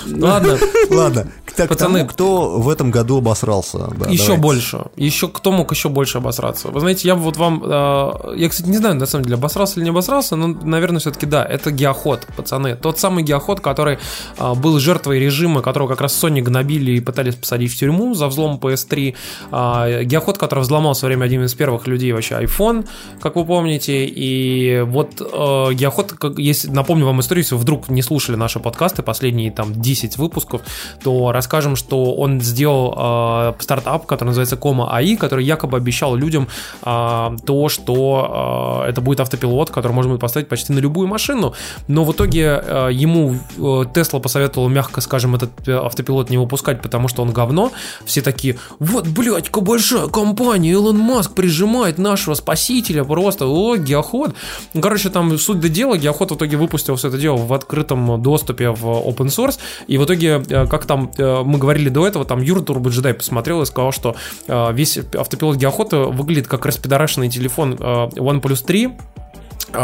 Ладно, Ладно, так, Пацаны. тому, кто в этом году обосрался. да, еще давайте. больше. Еще кто мог еще больше обосраться? Вы знаете, я бы вот вам... э, я, кстати, не знаю, на самом деле, обосрался или не обосрался, но, наверное, все-таки да, это геоход, пацаны. Тот самый геоход, который э, был жертвой режима, которого как раз Sony гнобили и пытались посадить в тюрьму за взлом PS3. Э, геоход, который взломал в свое время один из первых людей вообще iPhone, как вы помните. И вот э, геоход, как, если, напомню вам историю, если вы вдруг не слушали наши подкасты, последние там 10 выпусков, то расскажем, что он сделал э, стартап, который называется Кома АИ, который якобы обещал людям э, то, что э, это будет автопилот, который можно будет поставить почти на любую машину. Но в итоге э, ему э, Тесла посоветовал, мягко скажем, этот э, автопилот не выпускать, потому что он говно. Все такие, вот, блядь, большая компания, Илон Маск прижимает нашего спасителя просто, о, геоход. Короче, там суть до дела, геоход в итоге выпустил все это дело в открытом доступе в open source, и в итоге, э, как там э, мы говорили до этого, там Юра Турбоджедай посмотрел и сказал, что э, весь автопилот геохота выглядит как распидорашенный телефон OnePlus 3, э,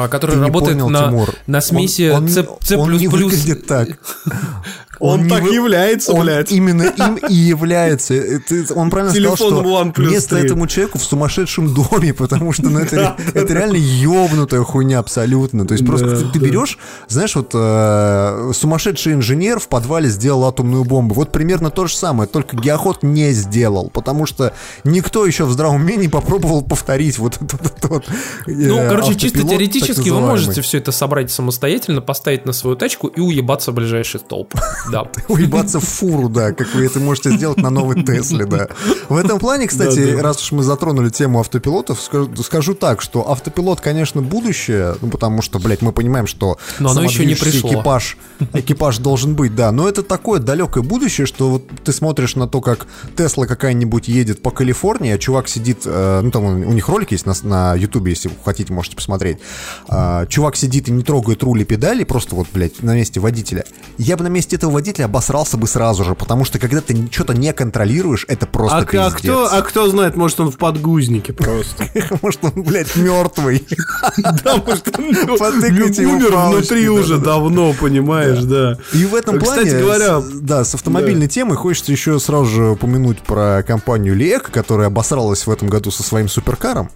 который Ты работает понял, на, Тимур. на смеси Он- он- C. Он не выглядит так. Он не так вы- является, он блядь. именно им и является. Э, ты- Он правильно сказал, Телефон что OnePlus место 3. этому человеку в сумасшедшем доме, потому что ну, это, это реально ёбнутая хуйня абсолютно. То есть просто Да, ты, ты да. берешь, знаешь, вот э, сумасшедший инженер в подвале сделал атомную бомбу. Вот примерно то же самое, только геоход не сделал, потому что никто еще в здравом уме не попробовал повторить вот этот вот, вот, э, Ну, короче, чисто так теоретически вы можете все это собрать самостоятельно, поставить на свою тачку и уебаться в ближайший столб. Да. Уебаться в фуру, да, как вы это можете сделать на новой Тесле, да. В этом плане, кстати, раз уж мы затронули тему автопилотов, скажу, так, что автопилот, конечно, будущее, ну, потому что, блядь, мы понимаем, что Но оно еще не пришло. экипаж, экипаж должен быть, да, но это такое далекое будущее, что вот ты смотришь на то, как Тесла какая-нибудь едет по Калифорнии, а чувак сидит, э, ну, там у них ролик есть на, на Ютубе, если хотите, можете посмотреть. А, чувак сидит и не трогает рули педали, просто вот, блядь, на месте водителя, я бы на месте этого водителя обосрался бы сразу же, потому что когда ты что-то не контролируешь, это просто А, а пиздец. кто, а кто знает, может он в подгузнике просто. Может, он, блядь, мертвый. Да, может он умер внутри уже да, давно, понимаешь, да. И в этом Кстати плане, говоря, с- да, с автомобильной темой хочется еще сразу же упомянуть про компанию Лиэк, которая обосралась в этом году со своим суперкаром.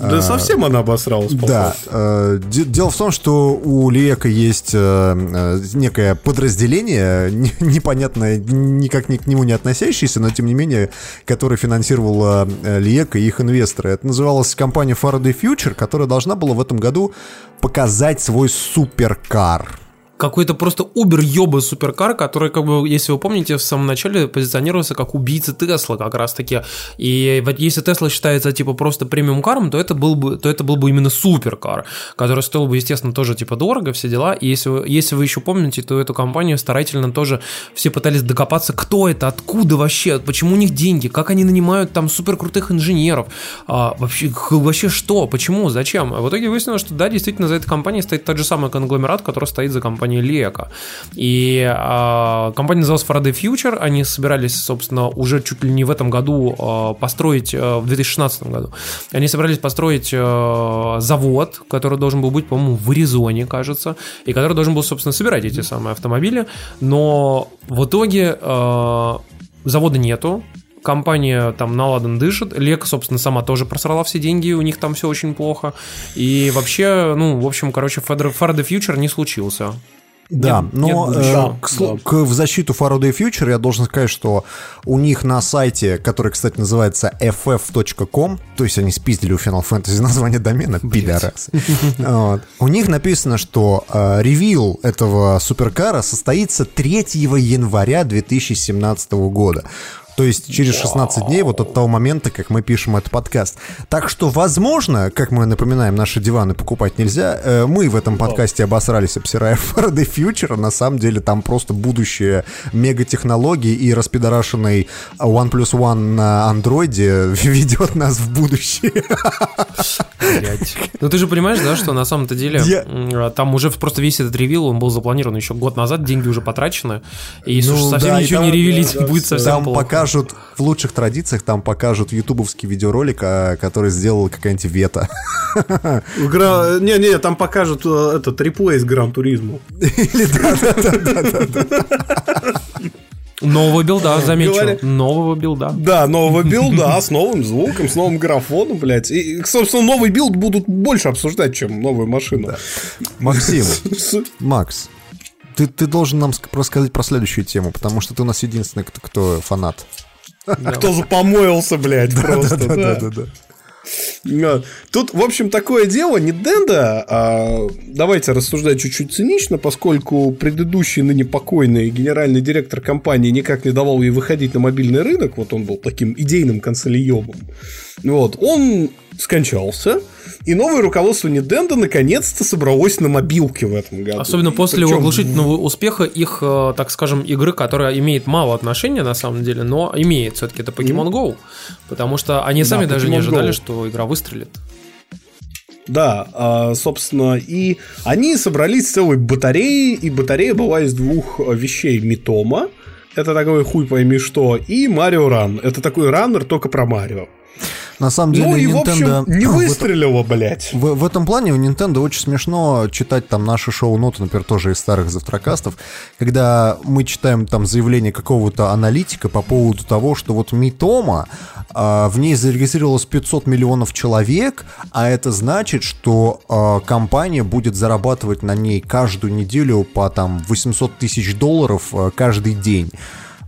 Да совсем она обосралась, А, Да, де- дело в том, что у Лиэка есть э, э, некое подразделение, не- непонятное, никак ни к нему не относящееся, но тем не менее, которое финансировало э, Лиэка и их инвесторы. Это называлась компания Faraday Future, которая должна была в этом году показать свой суперкар. Какой-то просто убер ёба суперкар, который, как бы, если вы помните, в самом начале позиционировался как убийца Тесла как раз таки. И вот если Тесла считается типа просто премиум каром, то это был бы, то это был бы именно суперкар, который стоил бы, естественно, тоже типа дорого, все дела. И если, вы- если вы еще помните, то эту компанию старательно тоже все пытались докопаться, кто это, откуда вообще, почему у них деньги, как они нанимают там супер крутых инженеров, а, вообще, вообще что, почему, зачем. А в итоге выяснилось, что да, действительно за этой компанией стоит тот же самый конгломерат, который стоит за компанией Лека. И а, компания называлась Faraday Future, они собирались, собственно, уже чуть ли не в этом году а, построить, а, в 2016 году, они собирались построить а, завод, который должен был быть, по-моему, в Аризоне, кажется, и который должен был, собственно, собирать эти самые автомобили, но в итоге а, завода нету, компания там наладан дышит, Лека, собственно, сама тоже просрала все деньги, у них там все очень плохо, и вообще, ну, в общем, короче, Faraday Future не случился. Да, Нет- но нет э, к сло- к- в защиту Faraday Future я должен сказать, что у них на сайте, который, кстати, называется ff.com, то есть они спиздили у Final Fantasy название домена, пидорасы. Вот. У них написано, что э, ревил этого суперкара состоится 3 января 2017 года. То есть через 16 дней вот от того момента, как мы пишем этот подкаст. Так что, возможно, как мы напоминаем, наши диваны покупать нельзя. э, Мы в этом подкасте обосрались, обсирая Faraday Future. На самом деле там просто будущее мегатехнологий и распидорашенный OnePlus One на андроиде ведет нас в будущее. Ну ты же понимаешь, да, что на самом-то деле Я- м, там уже просто весь этот ревил, он был запланирован еще год назад, деньги уже потрачены, и слушай, Ну, совсем да, ничего там- не ревелить да, будет совсем Там плохо. Покажут, в лучших традициях, там покажут ютубовский видеоролик, а, который сделал какая-нибудь Вета. Гра- Не-не, там покажут э, этот реплей с Гран Туризму. Или да-да-да. Нового билда, замечу, Говоря- нового билда. Да, нового билда с новым звуком, с новым графоном, блядь. И, собственно, новый билд будут больше обсуждать, чем новую машину. Максим, Макс, ты, ты должен нам ск- рассказать про следующую тему, потому что ты у нас единственный, кто, кто фанат. Кто запомоился, блядь, просто. да. Да-да-да. Да. Тут, в общем, такое дело, Nintendo, а, давайте рассуждать чуть-чуть цинично, поскольку предыдущий ныне покойный генеральный директор компании никак не давал ей выходить на мобильный рынок, вот он был таким идейным консолиемом, вот, он скончался, и новое руководство Nintendo наконец-то собралось на мобилке в этом году. Особенно после причем оглушительного успеха их, э, так скажем, игры, которая имеет мало отношения на самом деле, но имеет все-таки это Pokemon Go, потому что они Да, сами даже не Pokemon ожидали, Go. что игра выстрелит. Да, а, собственно, и они собрались с целой батареей, и батарея была из двух э, вещей. Митома, это такой хуй пойми что, и Марио Ран. Это такой раннер только про Марио. На самом деле, Ну и, в Nintendo... общем, не в выстрелило, блядь. В, в этом плане у Nintendo очень смешно читать там наши шоу-ноты, например, тоже из старых завтракастов, когда мы читаем там заявление какого-то аналитика по поводу того, что вот Митома, а, в ней зарегистрировалось 500 миллионов человек, а это значит, что а, компания будет зарабатывать на ней каждую неделю по там 800 тысяч долларов а, каждый день.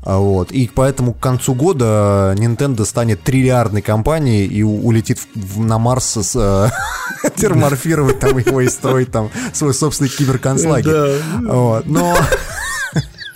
А, Вот. И поэтому к концу года Nintendo станет триллиардной компанией и улетит в- в- на Марс с, э, терморфировать там его и строить там свой собственный киберконцлагерь. Вот. Но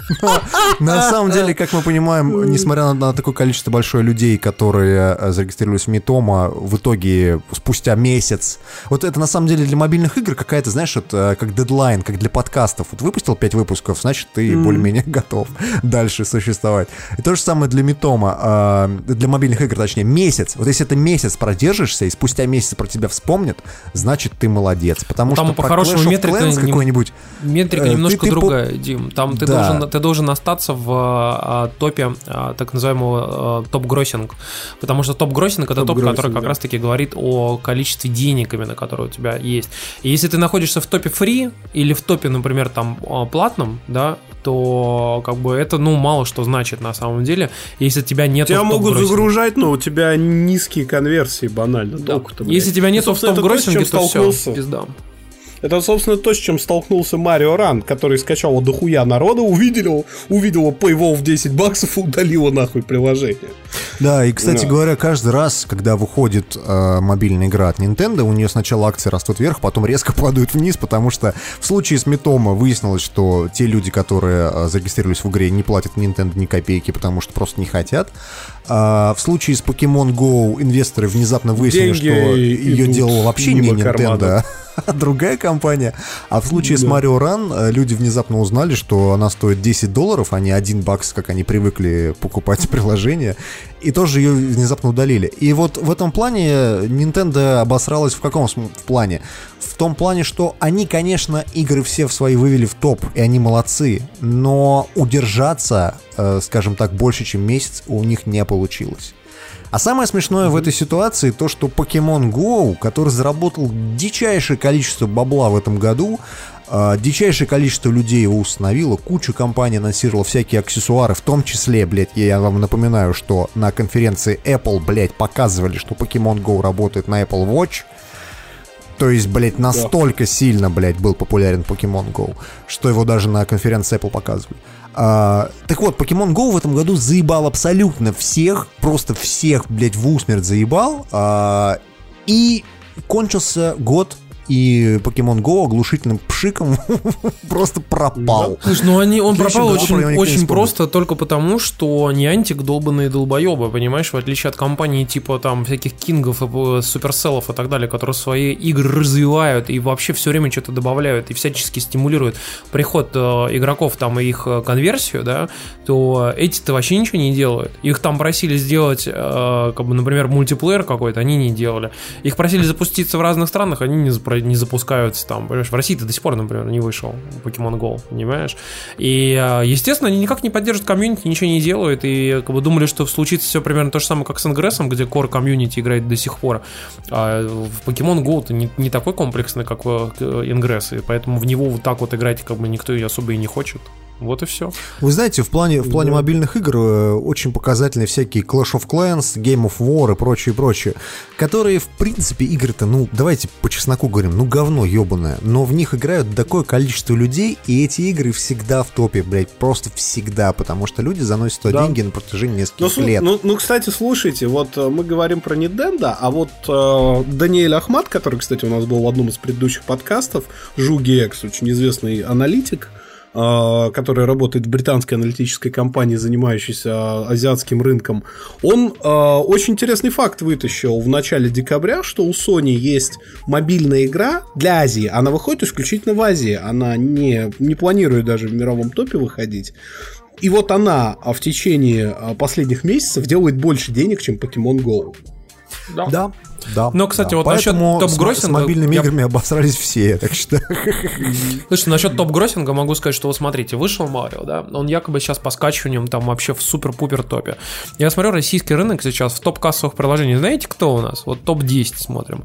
на самом деле, как мы понимаем, несмотря на, такое количество большое людей, которые э, зарегистрировались в Митома, в итоге спустя месяц, вот это на самом деле для мобильных игр какая-то, знаешь, вот, э, как дедлайн, как для подкастов. Вот выпустил 5 выпусков, значит, ты более-менее готов дальше существовать. И то же самое для Митома, э, для мобильных игр, точнее, месяц. Вот если ты месяц продержишься, и спустя месяц про тебя вспомнят, значит, ты молодец. Потому Там что по-хорошему метрика какой-нибудь... Метрика Э, немножко другая, Дим. Там ты, должен, ты должен остаться в а, топе а, так называемого а, топ-гроссинг. Потому что топ-гроссинг это топ, Топ-гроссинг, который как да. раз-таки говорит о количестве денег именно, которые у тебя есть. И если ты находишься в топе фри или в топе, например, там платном, да, то как бы это, ну, мало что значит на самом деле, если тебя нет Тебя могут загружать, но у тебя низкие конверсии, банально. Да. Если тебя И, нет в то, топ-гроссинге, чем то все, пизда. Это, собственно, то, с чем столкнулся Марио Ран, который скачал дохуя народа, увидел, увидел Paywall в 10 баксов и удалило нахуй приложение. Да, и, кстати Да. говоря, каждый раз, когда выходит э, мобильная игра от Nintendo, у нее сначала акции растут вверх, потом резко падают вниз, потому что в случае с Митома выяснилось, что те люди, которые э, зарегистрировались в игре, не платят Nintendo ни копейки, потому что просто не хотят. А в случае с Pokemon Go инвесторы внезапно выяснили, Деньги что ее делала вообще не Nintendo, а другая компания. А в случае с Mario Run э, люди внезапно узнали, что она стоит 10 долларов, а не 1 бакс, как они привыкли покупать приложение, и тоже ее внезапно удалили. И вот в этом плане Nintendo обосралась в каком в плане? В том плане, что они, конечно, игры все в свои вывели в топ, и они молодцы, но удержаться, э, скажем так, больше, чем месяц у них не получилось. А самое смешное в этой ситуации то, что Pokemon Go, который заработал дичайшее количество бабла в этом году, а, дичайшее количество людей его установило, куча компаний анонсировала всякие аксессуары, в том числе, блядь, я вам напоминаю, что на конференции Apple, блядь, показывали, что Pokemon Go работает на Apple Watch, то есть, блядь, настолько сильно, блядь, был популярен Pokemon Go, что его даже на конференции Apple показывали. А, так вот, Pokemon Go в этом году заебал абсолютно всех, просто всех, блядь, в усмерть заебал. А, и кончился год, и Pokemon Go оглушительным пшиком просто пропал. Слушай, ну они, он пропал очень, очень просто только потому, что Niantic долбанные долбоебы, понимаешь, в отличие от компаний типа там всяких Кингов, Суперселлов и так далее, которые свои игры развивают и вообще все время что-то добавляют и всячески стимулируют приход э, игроков там и их э, конверсию, да, то эти-то вообще ничего не делают. Их там просили сделать, э, как бы, например, мультиплеер какой-то, они не делали. Их просили запуститься в разных странах, они не, запро- не запускаются там, понимаешь, в России-то до сих пор, например, не вышел Pokemon Go, понимаешь? И, э, естественно, они никак не поддерживают комьюнити, ничего не делают, и как бы думали, что случится все примерно то же самое, как с Ингрессом, где core комьюнити играет до сих пор. А в Pokemon Go это не, не такой комплексный, как в э, Ингресс, и поэтому в него вот так вот играть как бы никто и особо и не хочет. Вот и все. Вы знаете, в плане, в плане мобильных игр э, очень показательны всякие Clash of Clans, Game of War и прочее, прочее, которые, в принципе, игры-то, ну, давайте по чесноку говорим, ну, говно ебаное, но в них играют такое количество людей, и эти игры всегда в топе, блядь, просто всегда, потому что люди заносят туда Да. деньги на протяжении Ну, нескольких слу- лет. ну, ну, кстати, слушайте, вот э, мы говорим про Nintendo, а вот э, Даниэль Ахмат, который, кстати, у нас был в одном из предыдущих подкастов, Жуги Экс, очень известный аналитик, который работает в британской аналитической компании, занимающейся э, азиатским рынком, он э, очень интересный факт вытащил в начале декабря, что у Sony есть мобильная игра для Азии. Она выходит исключительно в Азии. Она не, не планирует даже в мировом топе выходить. И вот она а, в течение а, последних месяцев делает больше денег, чем Pokemon Go. Да, да. Но, кстати, да. вот насчет Поэтому с- топ-гроссинга С мобильными я- играми обосрались все, я так считаю. Слушай, насчет топ-гроссинга могу сказать, что вот смотрите, вышел Марио, да, он якобы сейчас по скачиваниям там вообще в супер-пупер топе. Я смотрю, российский рынок сейчас в топ-кассовых приложениях, знаете, кто у нас? Вот топ-10 смотрим.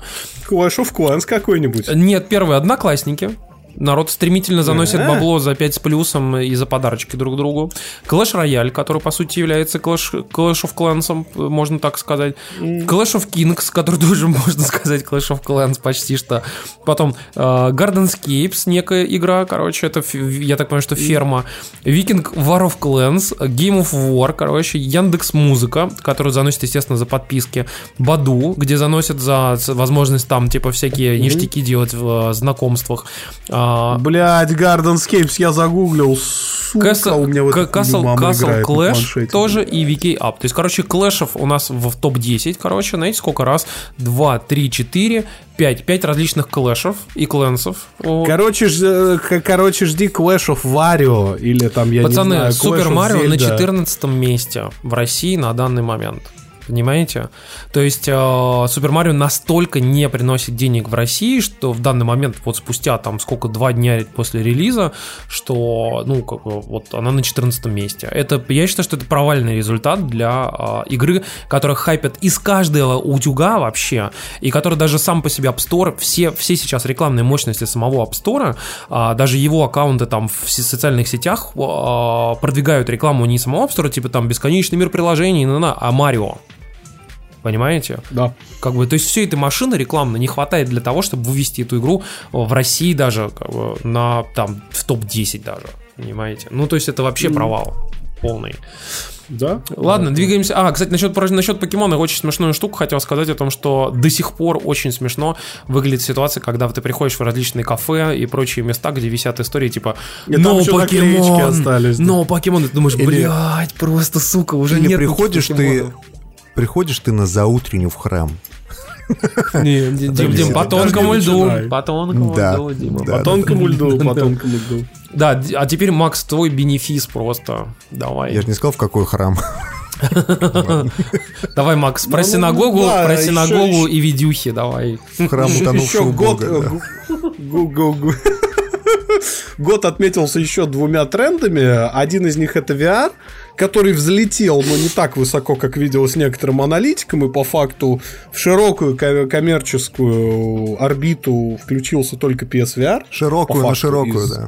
Clash of Clans какой-нибудь. Нет, первые одноклассники. Народ стремительно заносит бабло за 5 с плюсом и за подарочки друг другу. Clash Royale, который, по сути, является Clash, Clash of Clans, можно так сказать. Clash of Kings, который тоже, можно сказать, Clash of Clans почти что. Потом э, Gardenscapes, некая игра, короче, это, я так понимаю, что ферма. Viking War of Clans, Game of War, короче, Яндекс Музыка, которую заносит, естественно, за подписки. Баду, где заносят за возможность там, типа, всякие ништяки делать в э, знакомствах. А, А, Блять, Gardenscapes я загуглил, сука, Castle, у меня вот Castle, Castle Clash тоже и VK Up. То есть, короче, клэшев у нас в, в топ-10, короче, знаете, сколько раз? 2, 3, 4, 5. 5 различных клэшев и клэнсов. О, Короче, ж- э, короче, жди of Wario или там, я Пацаны, не знаю, Супер Clash of Марио на Zelda. 14 месте в России на данный момент. Понимаете? То есть э, Супер Марио настолько не приносит денег в России, что в данный момент, вот спустя там сколько, два дня после релиза, что, ну, как бы, вот она на 14 месте. Это, я считаю, что это провальный результат для э, игры, которая хайпят из каждого утюга вообще, и который даже сам по себе App Store, все, все сейчас рекламные мощности самого App Store, а, даже его аккаунты там в социальных сетях а, продвигают рекламу не самого App Store, типа там бесконечный мир приложений, на-на, а Марио. Понимаете? Да. Как бы, то есть всей этой машины рекламной не хватает для того, чтобы вывести эту игру в России даже как бы, на там в топ-10 даже. Понимаете? Ну, то есть это вообще провал полный. Да? Ладно, двигаемся. А, кстати, насчет, насчет покемона очень смешную штуку хотел сказать о том, что до сих пор очень смешно выглядит ситуация, когда ты приходишь в различные кафе и прочие места, где висят истории типа «Но покемон! остались, да. Но покемон!» Ты думаешь, Или- блядь, просто, сука, уже Или нет приходишь ты, покемонов». Приходишь ты на заутренню в храм. Не, Дим, Дим, по тонкому льду, по тонкому Да, льду, Дима. да. По тонкому льду, по тонкому льду. Да, а теперь, Макс, твой бенефис просто. Давай. Я же не сказал, в какой храм. Давай, Макс, про Ну, синагогу, да, про синагогу и видюхи, давай. В храм утонувшего бога. да. Год отметился еще двумя трендами. Один из них это VR, который взлетел, но не так высоко, как виделось некоторым аналитикам, и по факту в широкую ко- коммерческую орбиту включился только PSVR. Широкую на широкую, из- да.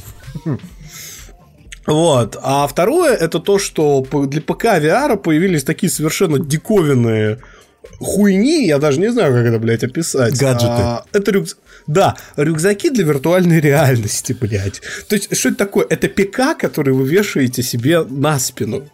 Вот. А второе, это то, что для ПК VR появились такие совершенно диковинные хуйни, я даже не знаю, как это, блядь, описать. Гаджеты. А, это рюкз... Да, рюкзаки для виртуальной реальности, блядь. То есть, что это такое? Это ПК, который вы вешаете себе на спину.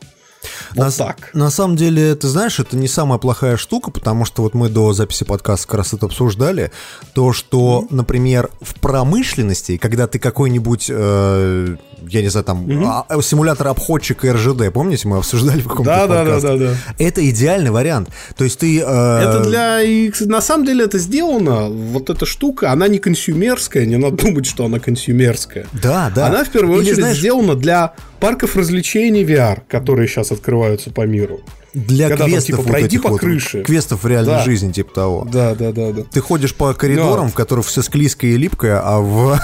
Вот на, так. на самом деле, ты знаешь, это не самая плохая штука, потому что вот мы до записи подкаста как раз это обсуждали, то, что, например, в промышленности, когда ты какой-нибудь, э, я не знаю, там, а, симулятор обходчика РЖД, помните, мы обсуждали в каком-то Да, да, да, подкасте? да, да. Это идеальный вариант. То есть ты... э, Это для... на самом деле это сделано, вот эта штука, она не консюмерская, не надо думать, что она консюмерская. Да, да. Она в первую Или, очередь знаешь, сделана для парков развлечений VR, которые сейчас открываются по миру. для когда там, квестов типа, вот пройди по вот, крыше. квестов в реальной Да. жизни, типа того. Да, да, да, да. Ты ходишь по коридорам, Да. в которых все склизкое и липкое, а в...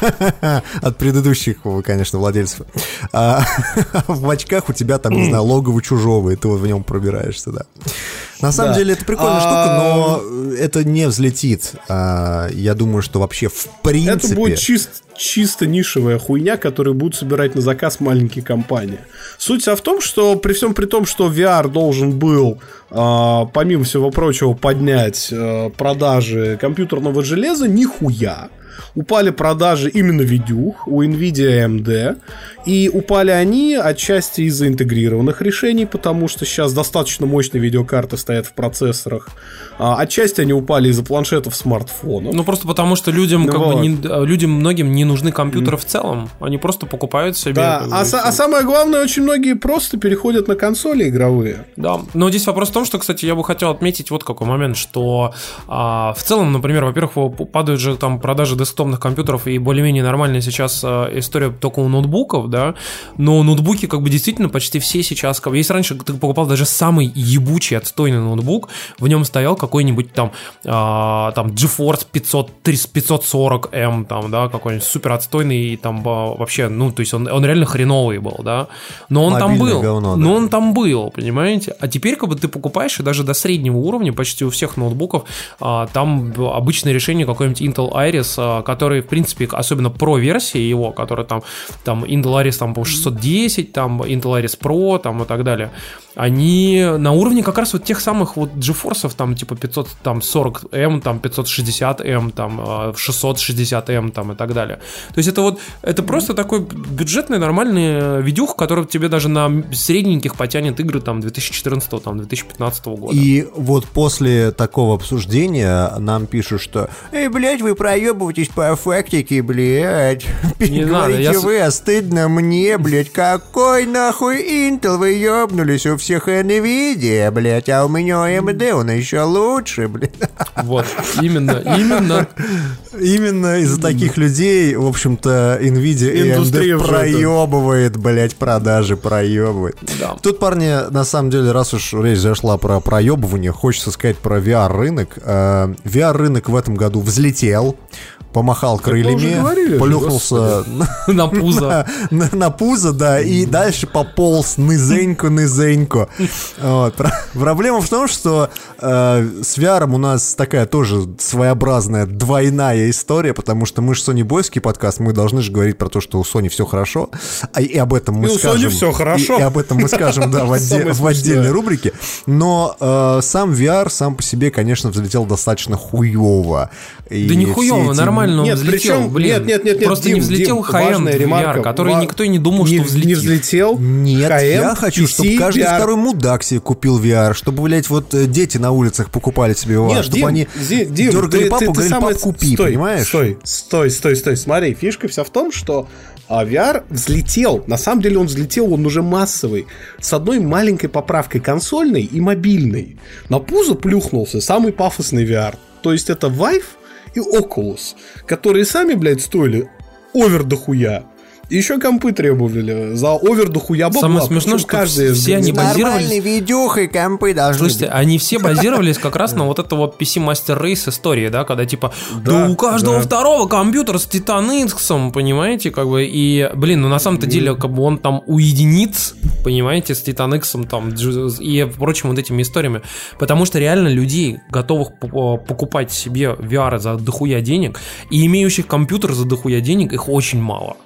От предыдущих, конечно, владельцев. А в очках у тебя там, не знаю, логово чужого, и ты вот в нем пробираешься, да. На самом Да. деле это прикольная А- штука, но это не взлетит. А, Я думаю, что вообще в принципе... Это будет чист- чисто нишевая хуйня, которую будут собирать на заказ маленькие компании. Суть вся в том, что при всем при том, что VR должен был, а, помимо всего прочего, поднять а, продажи компьютерного железа, нихуя. Упали продажи именно видюх у Nvidia AMD. И упали они отчасти из-за интегрированных решений, потому что сейчас достаточно мощные видеокарты стоят в процессорах. А, отчасти они упали из-за планшетов, смартфонов. Ну, просто потому что людям, Ну как вот. бы, не- э, людям многим не нужны компьютеры в целом. Они просто покупают себе. Да, а, а самое главное, очень многие просто переходят на консоли игровые. Да, но здесь вопрос в том, что, кстати, я бы хотел отметить вот какой момент, что а, в целом, например, во-первых, падают же там продажи десктопных компьютеров и более-менее нормальная сейчас а, история только у ноутбуков, да, но ноутбуки как бы действительно почти все сейчас, как если раньше ты покупал даже самый ебучий отстойный ноутбук, в нем стоял какой-нибудь там, а, там GeForce 500, 540M, там, да, какой-нибудь супер отстойный, и там а, вообще, ну, то есть он, он реально хреновый был, да, но он там был, говно, да. но он там был, понимаете? А теперь как бы ты покупаешь, и даже до среднего уровня почти у всех ноутбуков а, там обычное решение какой-нибудь Intel Iris, а, который, в принципе, особенно про версии его, который там, там Intel Iris там по 610, там Intel Iris Pro, там и так далее. Они на уровне как раз вот тех самых вот GeForce, там типа 540M, там 560M, там э, 660M, там и так далее. То есть это вот, это просто такой бюджетный нормальный видюх, который тебе даже на средненьких потянет игры там 2014 там 2015 года. И вот после такого обсуждения нам пишут, что «Эй, блядь, вы проебываетесь по фактике, блядь. Не надо, я вы, а стыдно мне, блядь. Какой нахуй Intel вы ёбнулись? У всех Nvidia, блядь, а у меня AMD, он еще лучше, блядь. Вот, именно, именно. Именно из-за таких людей, в общем-то, Nvidia и Индустрия AMD уже это- проебывает, блядь, продажи проебывает. Да. Тут, парни, на самом деле, раз уж речь зашла про проебывание, хочется сказать про VR-рынок. Э, VR-рынок в этом году взлетел, помахал крыльями, говорили плюхнулся На пузо. на, на пузо, да, и дальше пополз низенько-низенько. Вот. Про- Проблема в том, что э, с VR у нас такая тоже своеобразная двойная история, потому что мы же Sony Бойский подкаст, мы должны же говорить про то, что у Sony все хорошо, а и об этом мы И у Sony скажем. всё хорошо. И, и об этом мы скажем, да, в, отде- в отдельной рубрике. Но э, сам VR сам по себе, конечно, взлетел достаточно хуево. И Да не все хуёво, эти- нормально он Нет, взлетел, причем- блин. нет, нет, нет, нет, Просто Дим, не взлетел важная VR, ремарка. который Ва- никто и не думал, не, что взлетит. Не взлетел. Нет, я хочу, чтобы каждый VR. Второй мудак себе купил VR, чтобы, блядь, вот э, дети на улицах покупали себе VR, Нет, чтобы Дим, они Ди- Дим, дергали ты- папу, ты- ты говорили, самое- пап, купи, стой, понимаешь? Стой, стой, стой, стой. Смотри, фишка вся в том, что а, VR взлетел. На самом деле он взлетел, он уже массовый. С одной маленькой поправкой консольной и мобильной. На пузо плюхнулся самый пафосный VR. То есть это Vive и Oculus, которые сами, блядь, стоили овер дохуя. Еще компы требовали за овер дохуя бабла. Самое смешное, что каждый все они базировались- Нормальный видюхой компы должны Слушайте, быть. они все базировались как раз на вот это вот PC Master Race истории, да, когда типа, да, Да, у каждого да. второго компьютер с Titan X, понимаете, как бы, и, блин, ну на самом-то деле, как бы он там у единиц, понимаете, с Titan X там и прочим вот этими историями, потому что реально людей, готовых п- покупать себе VR за дохуя денег, и имеющих компьютер за дохуя денег, их очень мало.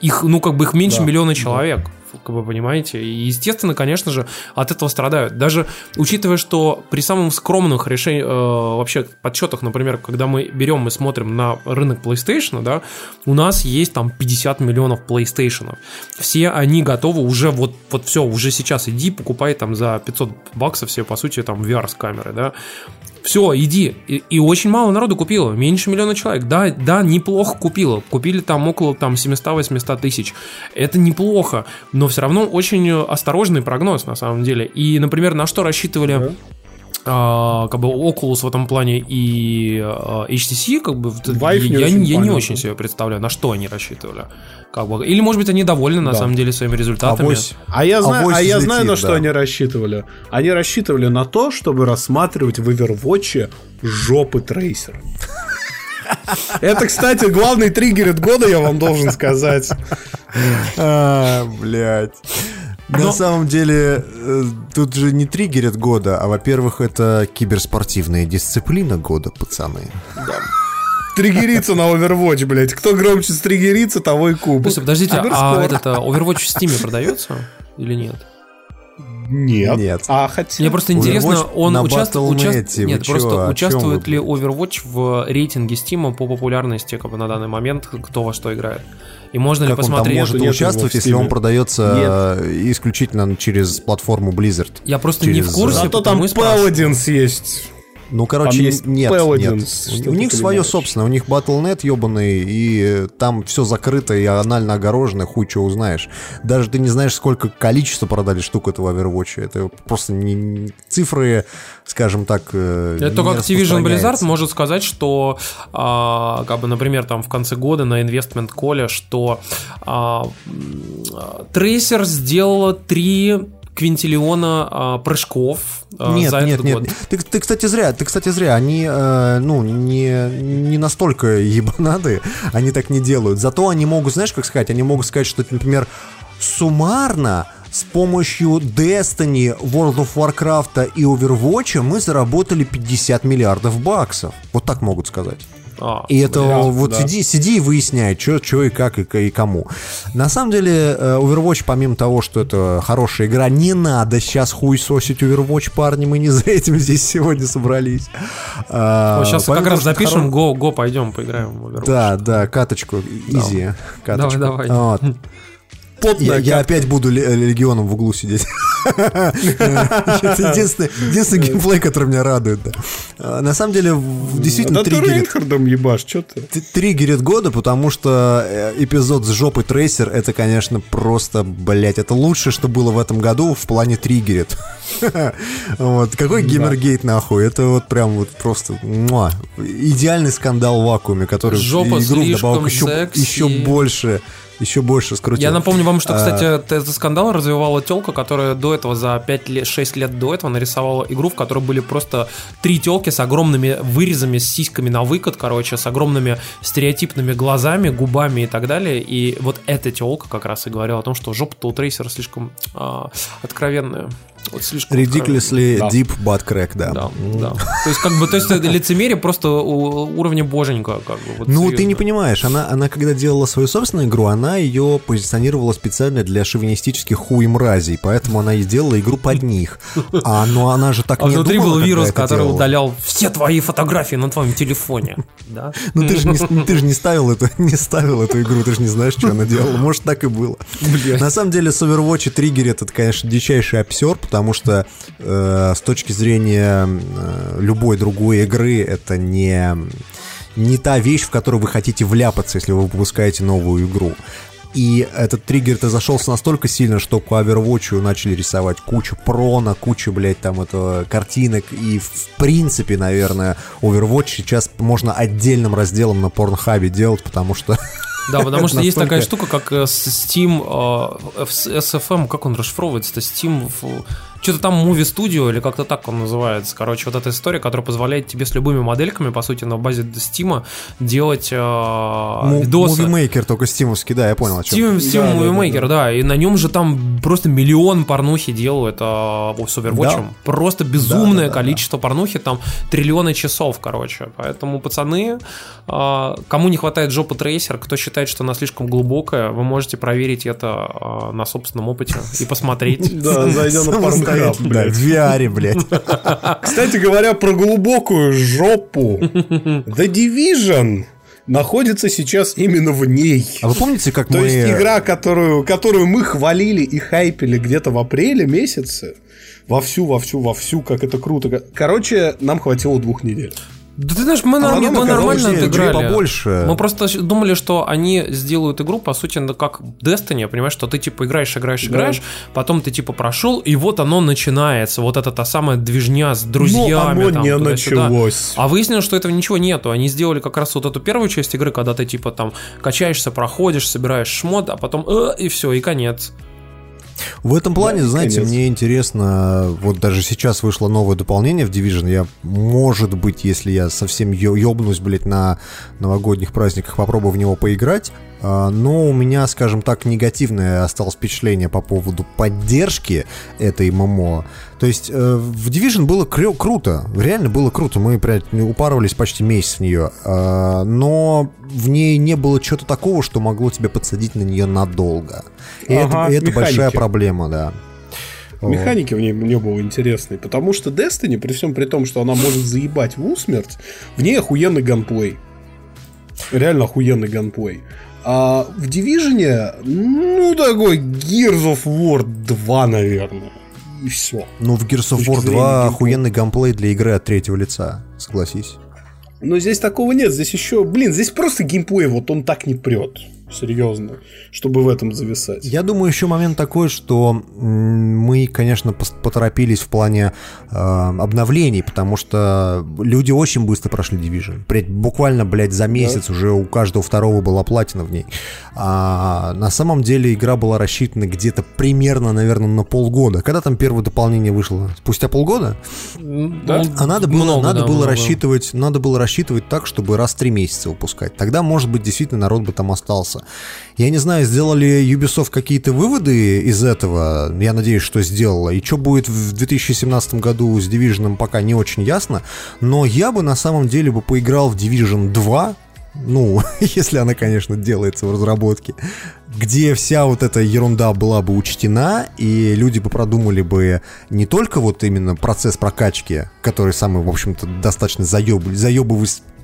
Их, ну, как бы их меньше Да, миллиона человек, как вы понимаете. И, естественно, конечно же, от этого страдают. Даже учитывая, что при самых скромных решениях, э, вообще подсчетах, например, когда мы берем и смотрим на рынок PlayStation, да, у нас есть там 50 миллионов PlayStation. Все они готовы уже вот, вот все, уже сейчас иди, покупай там за 500 баксов все, по сути, там VR с камерой, да. Все, иди. И, и очень мало народу купило. Меньше миллиона человек. Да, да, неплохо купило. Купили там около там 700-800 тысяч. Это неплохо. Но все равно очень осторожный прогноз на самом деле. И, например, на что рассчитывали а, как бы Oculus в этом плане и а, HTC, как бы, Vive не я, очень я не очень себе представляю, на что они рассчитывали. Как бы. Или, может быть, они довольны на Да. самом деле своими результатами. Авось. А я знаю, Авось а я взлетит, знаю, на что да. они рассчитывали. Они рассчитывали на то, чтобы рассматривать в Overwatch жопы трейсера. Это, кстати, главный триггер года, я вам должен сказать. А, блядь. На самом деле, э, тут же не триггерит года, а, во-первых, это киберспортивная дисциплина года, пацаны. Триггериться на Overwatch, блядь. Кто громче стриггерится, того и кубок. Слушайте, подождите, а Underscore. этот а, Overwatch в Steam продается или нет? Нет. Нет. А хотя... Мне просто интересно, Overwatch он на участвует... Вы Нет, чё, просто участвует ли? Overwatch в рейтинге Steam по популярности как бы, на данный момент, кто во что играет? И можно ли Как он там посмотреть... может участвовать, если он продается э, исключительно через платформу Blizzard? Я просто не в через- курсе, Зато там. Paladins есть. Ну, короче, есть нет, Paladins, нет. У ты них свое собственное, у них Battle.net ебаный, и там все закрыто и анально огорожено, хуй что узнаешь. Даже ты не знаешь, сколько количество продали штук этого Overwatch. Это просто не, цифры, скажем так, э, Это только Activision Blizzard может сказать, что, а, как бы, например, там в конце года на инвестмент коле, что а, а, Tracer сделала 3 квинтиллиона а, прыжков а, Нет, за нет, этот нет. год. Ты, ты, кстати, зря. Ты, кстати, зря. Они, э, ну, не, не настолько ебанады. Они так не делают. Зато они могут, знаешь, как сказать? Они могут сказать, что, например, суммарно с помощью Destiny, World of Warcraft и Overwatch мы заработали 50 миллиардов баксов. Вот так могут сказать. А, И это Да, вот да. сиди, сиди и выясняй, что, и как, и, и кому. На самом деле, э, Overwatch, помимо того, что это хорошая игра, не надо сейчас хуесосить Overwatch, парни, мы не за этим здесь сегодня собрались. А, Вот сейчас как помимо раз того, что запишем, хоро- го, го, пойдем, поиграем в Overwatch. Да, да, каточку, изи. каточку. Давай, давай. Вот. Я, я опять буду ле- легионом в углу сидеть. Это единственный, единственный геймплей, который меня радует. да. А, На самом деле, действительно, Да ты триггерит Рейнхардом ебашь, что ты? Триггерит года, потому что э, эпизод с жопой Трейсер это, конечно, просто, блять, это лучшее, что было в этом году в плане триггерит. Вот, какой геймергейт нахуй, это вот прям вот просто муа. идеальный скандал в вакууме, который Жопа игру еще, секси. еще больше, еще больше скрутил. Я напомню вам, что, А, кстати, т- этот скандал развивала телка, которая до этого, за 5 лет, 6 лет до этого нарисовала игру, в которой были просто три телки с огромными вырезами, с сиськами на выкат, короче, с огромными стереотипными глазами, губами и так далее. И вот эта телка как раз и говорила о том, что жопа-то у трейсера слишком а, откровенная. Вот слишком Ridiculously Да. deep butt crack, да. Да, да. То есть, как бы, то есть, лицемерие просто у- уровня боженька, как бы. вот Ну, серьезно. ты не понимаешь, она, она когда делала свою собственную игру, она ее позиционировала специально для шовинистических хуй мразей, поэтому она и сделала игру под них. А, но она же так А не внутри думала, был вирус, который делала. удалял все твои фотографии на твоем телефоне. Да? Ну ты же не, ты же не ставил эту, не ставил эту игру, ты же не знаешь, что она делала. Может, так и было. На самом деле, с Overwatch и Trigger это, конечно, дичайший обсер, потому что э, с точки зрения э, любой другой игры это не не та вещь, в которую вы хотите вляпаться, если вы выпускаете новую игру. И этот триггер-то зашелся настолько сильно, что по Overwatch начали рисовать кучу прона, кучу, блядь, там этого картинок. И в принципе, наверное, Overwatch сейчас можно отдельным разделом на порнхабе делать, потому что Да, потому что есть такая штука, как э, Steam, э, SFM, как он расшифровывается-то? Steam, что-то там Movie Studio или как-то так он называется. Короче, вот эта история, которая позволяет тебе с любыми модельками, по сути, на базе Steam делать э, Му- видосы. Movie Maker только стимовский, да, я понял, о чем. Steam, Steam Да, Movie да, да, Maker, да, и на нем же там просто миллион порнухи делают а, с Overwatch. Да. Просто безумное Да, да, да, количество порнухи, там триллионы часов, короче. Поэтому, пацаны, а, кому не хватает жопы трейсер, кто считает, что она слишком глубокая, вы можете проверить это а, на собственном опыте и посмотреть. Да, зайдем на Самостоятельно, да, в VR, блядь. Кстати говоря, про глубокую жопу. The Division находится сейчас именно в ней. А вы помните, как То мы... есть игра, которую, которую мы хвалили и хайпили где-то в апреле месяце, вовсю, вовсю, вовсю, как это круто. Короче, нам хватило двух недель. Да ты знаешь, мы, А норм- мы нормально отыграли. побольше. Мы просто думали, что они сделают игру, по сути, ну, как Destiny, понимаешь, что ты типа играешь, играешь, играешь, потом ты типа прошел, и вот оно начинается. Вот это та самая движня с друзьями. оно там, не началось. А выяснилось, что этого ничего нету. Они сделали как раз вот эту первую часть игры, когда ты типа там качаешься, проходишь, собираешь шмот, а потом э, и все, и конец. В этом плане, Да, знаете, конец. мне интересно, вот даже сейчас вышло новое дополнение в Division, я, может быть, если я совсем ёбнусь, блядь, на новогодних праздниках, попробую в него поиграть, но у меня, скажем так, негативное осталось впечатление по поводу поддержки этой ММО. То есть э, в Division было крё- круто, реально было круто, мы прям упарывались почти месяц в нее, а, но в ней не было чего-то такого, что могло тебя подсадить на нее надолго. И Ага, это, и это большая проблема, да. Механики в ней мне было интересные, потому что Destiny, при всем при том, что она может заебать в усмерть, в ней охуенный ганплей. Реально охуенный ганплей. А в Division, ну, такой Gears of War 2, наверное. И все. Ну, в Gears of War зрения 2 геймплея. охуенный геймплей для игры от третьего лица, согласись. Но здесь такого нет. Здесь еще, блин, здесь просто геймплей, вот он так не прет. Серьезно. Чтобы в этом зависать. Я думаю, еще момент такой, что мы, конечно, поторопились в плане э, обновлений, потому что люди очень быстро прошли Division. Блядь, буквально, блядь, за месяц уже у каждого второго была платина в ней. А на самом деле игра была рассчитана где-то примерно, наверное, на полгода. Когда там первое дополнение вышло? Спустя полгода? Да? А надо было, Много, надо да, было много. рассчитывать, надо было рассчитывать так, чтобы раз в три месяца выпускать. Тогда, может быть, действительно народ бы там остался. Вопроса. Я не знаю, сделали Ubisoft какие-то выводы из этого, я надеюсь, что сделала, и что будет в 2017 году с Division пока не очень ясно, но я бы на самом деле бы поиграл в Division 2, ну, если она, конечно, делается в разработке, где вся вот эта ерунда была бы учтена, и люди бы продумали бы не только вот именно процесс прокачки, который самый, в общем-то, достаточно заеб,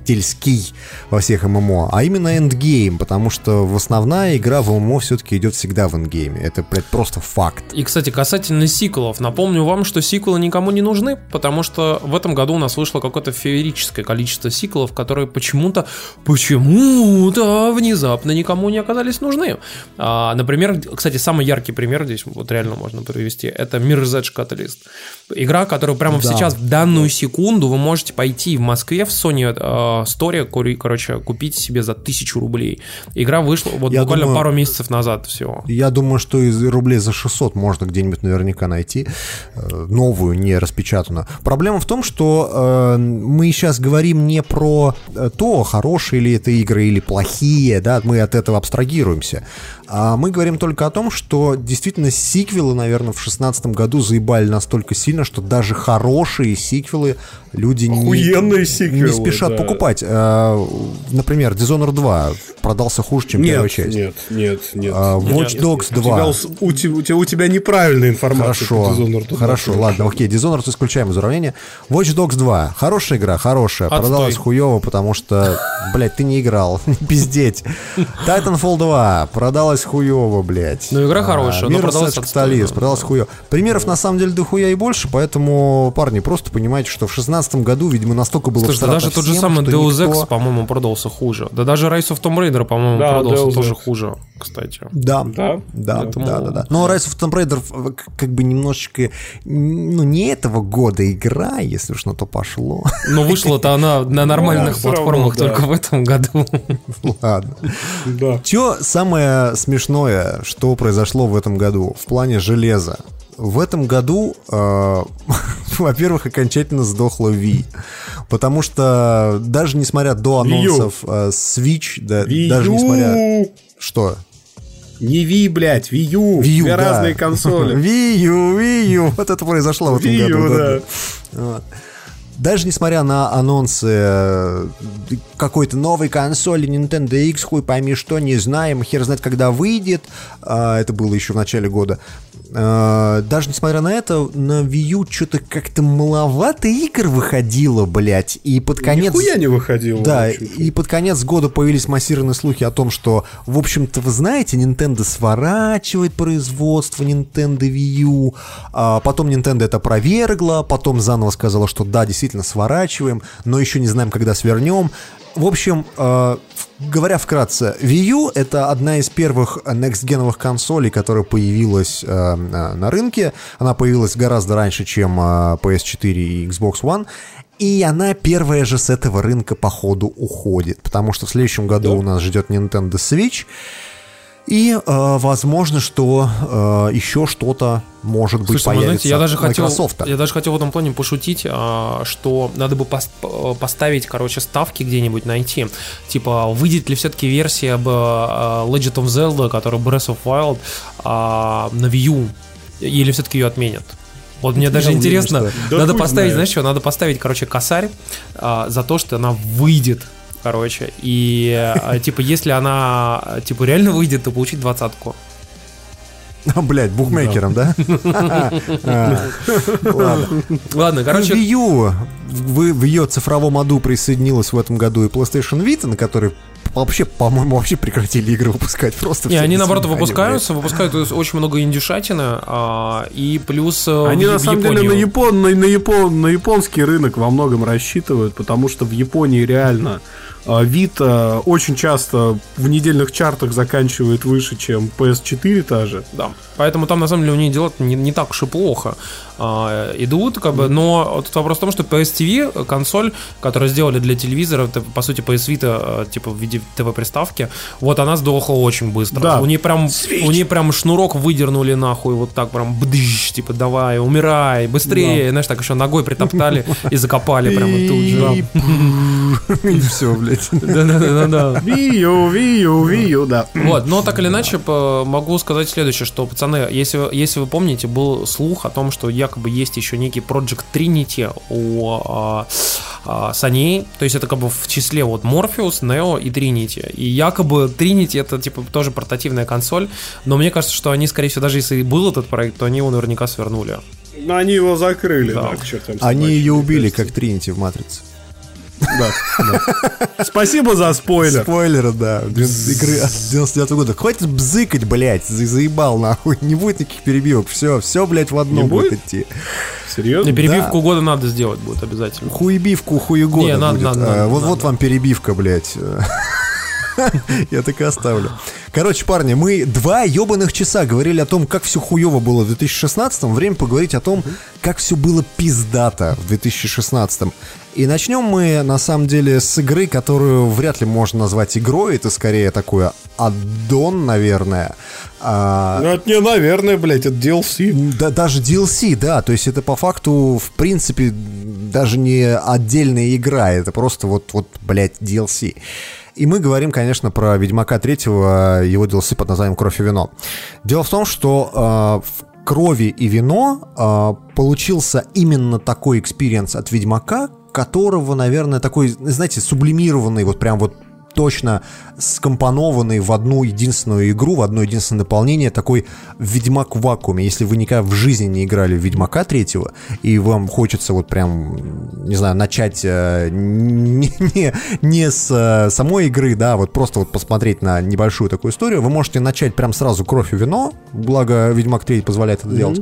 заебывательский во всех ММО, а именно endgame, потому что в основная игра в ММО все-таки идет всегда в endgame 'е. Это, блядь, просто факт. И, кстати, касательно сиквелов, напомню вам, что сиквелы никому не нужны, потому что в этом году у нас вышло какое-то феерическое количество сиквелов, которые почему-то, почему-то внезапно никому не оказались нужны. А, например, кстати, самый яркий пример здесь вот реально можно привести, это Mirror's Edge Catalyst. Игра, которую прямо Да. сейчас, в данную секунду, вы можете пойти в Москве в Sony кури- короче, купить себе за тысячу рублей. Игра вышла вот Я буквально думаю- пару месяцев назад всего. Я думаю, что из рублей за 600 можно где-нибудь наверняка найти э, новую, не распечатанную. Проблема в том, что э, мы сейчас говорим не про э, то, хорошие ли это игры или плохие, да, мы от этого абстрагируемся. А мы говорим только о том, что действительно сиквелы, наверное, в 2016 году заебали настолько сильно, что даже хорошие сиквелы люди не, сиквелы, не спешат да. покупать. Э, например, Dishonored 2 продался хуже, чем первая Нет, часть. нет, нет, нет. А, Watch Нет, Dogs у 2. тебя, ус- у, те- у тебя, у тебя неправильная информация Хорошо, по Dishonored. хорошо, ладно, окей, Dishonored исключаем из уравнения. Watch Dogs 2, хорошая игра, хорошая, Отстой. продалась хуево, потому что, блядь, ты не играл, пиздеть. Titanfall 2, продалась хуево, блядь. Ну, игра хорошая, но Mirror's продалась да. продалась хуево. Примеров на самом деле дохуя и больше, поэтому, парни, просто понимайте, что в 16 году, видимо, настолько было Слушай, даже тот же самый Deus Ex, по-моему, продался хуже. Да даже Rise of Tomb Raider, по-моему, Да, продался Deus тоже Ex. хуже, кстати. Да, Да? да, Поэтому- да, да, да. Но Rise of Tomb Raider как бы немножечко, ну, не этого года игра, если уж на то пошло. Но вышла-то она на нормальных равно, платформах да. только в этом году. Ладно. Да. Чё самое смешное, что произошло в этом году в плане железа? В этом году, э, во-первых, окончательно сдохла Wii. Потому что даже несмотря до анонсов э, Switch, да, даже несмотря... Что? Не Wii, блядь, Wii U. Wii U, Две да. разные консоли. Wii U, Wii U. Вот это произошло в этом Wii году. U, да. Вот. Даже несмотря на анонсы э, какой-то новой консоли Nintendo X, хуй пойми что, не знаем, хер знает, когда выйдет, а, это было еще в начале года, А, даже несмотря на это, на Wii U что-то как-то маловато игр выходило, блядь, и под конец... Нихуя не выходил. Да, вообще. и под конец года появились массированные слухи о том, что, в общем-то, вы знаете, Nintendo сворачивает производство Nintendo Wii U, а потом Nintendo это опровергла, потом заново сказала, что да, действительно сворачиваем, но еще не знаем, когда свернем. В общем, э, говоря вкратце, Wii U это одна из первых next-геновых консолей, которая появилась э, на рынке. Она появилась гораздо раньше, чем э, PS4 и Xbox One. И она первая же с этого рынка по ходу уходит, потому что в следующем году у нас ждет Nintendo Switch. И э, возможно, что э, еще что-то может быть Слушайте, появится знаете, я даже от хотел, Microsoft. я даже хотел в этом плане пошутить, а, что надо бы пос- п- поставить, короче, ставки где-нибудь найти. Типа, выйдет ли все-таки версия об а, Legend of Zelda, которая Breath of Wild, а, на Wii U, или все-таки ее отменят? Вот мне даже уверен, интересно, что- Да надо хуй поставить, знаешь что, надо поставить, короче, косарь а, за то, что она выйдет, короче, и а, типа, если она, типа, реально выйдет, то получить двадцатку. А, Блядь, букмекером, да? А, Ладно. Короче, Wii U в ее цифровом аду присоединилась в этом году и PlayStation Vita, на которой вообще, по-моему, вообще прекратили игры выпускать просто. Не, они наоборот выпускаются, выпускают очень много индюшатины, а, и плюс э, Они в- на самом деле на, Япон, на, на, Япон, на японский рынок во многом рассчитывают, потому что в Японии реально Vita очень часто в недельных чартах заканчивает выше, чем PS4 та же. Да. Поэтому там на самом деле у них дела не, не так уж и плохо а, идут, как бы, но тут вопрос в том, что PS TV, консоль, которую сделали для телевизора, это, по сути PS Vita, э, типа в виде ТВ-приставки, вот она сдохла очень быстро. Да. У нее прям, у нее прям шнурок выдернули нахуй, вот так прям, бдыщ, типа давай, умирай, быстрее, знаешь, так еще ногой притоптали и закопали прямо тут же. И все, блядь. Да-да-да-да. Вию, вию, вию, да. Вот, но так или иначе, могу сказать следующее, что, пацаны, если, вы- если вы помните, был слух о том, что якобы есть еще некий Project Trinity у а, а, Sony, то есть это как бы в числе вот Morpheus, Neo и Trinity. И якобы Trinity это типа тоже портативная консоль, но мне кажется, что они, скорее всего, даже если и был этот проект, то они его наверняка свернули. Но они его закрыли, Да. да, к чертям Они ее убили, как Тринити в Матрице. Да, да. Спасибо за спойлер. Спойлеры, да. Игры от 99 года. Хватит бзыкать, блядь, за- заебал нахуй. Не будет никаких перебивок. Все, все, блядь, в одно Не будет будет? идти. Серьезно? И перебивку года надо сделать будет обязательно. Хуебивку хуегода Не, надо, будет. надо, А, надо, вот, надо. вот вам перебивка, блядь. Я так и оставлю. Короче, парни, мы два ебаных часа говорили о том, как все хуево было в 2016 Время поговорить о том, как все было пиздато в 2016 И начнем мы, на самом деле, с игры, которую вряд ли можно назвать игрой. Это скорее такое аддон, наверное. А, Ну, это не, наверное, блядь, это DLC. да, даже DLC, да, то есть это по факту, в принципе, даже не отдельная игра, это просто вот, вот, блядь, DLC. И мы говорим, конечно, про Ведьмака третьего, его DLC под названием «Кровь и вино». Дело в том, что э, в «Крови и вино» э, получился именно такой experience от Ведьмака, которого, наверное, такой, знаете, сублимированный, вот прям вот точно скомпонованный в одну единственную игру, в одно единственное наполнение, такой Ведьмак в вакууме. Если вы никогда в жизни не играли в Ведьмака третьего, и вам хочется вот прям, не знаю, начать э, не, не, не с э, самой игры, да, вот просто вот посмотреть на небольшую такую историю, вы можете начать прям сразу кровь и вино, благо Ведьмак 3 позволяет это делать,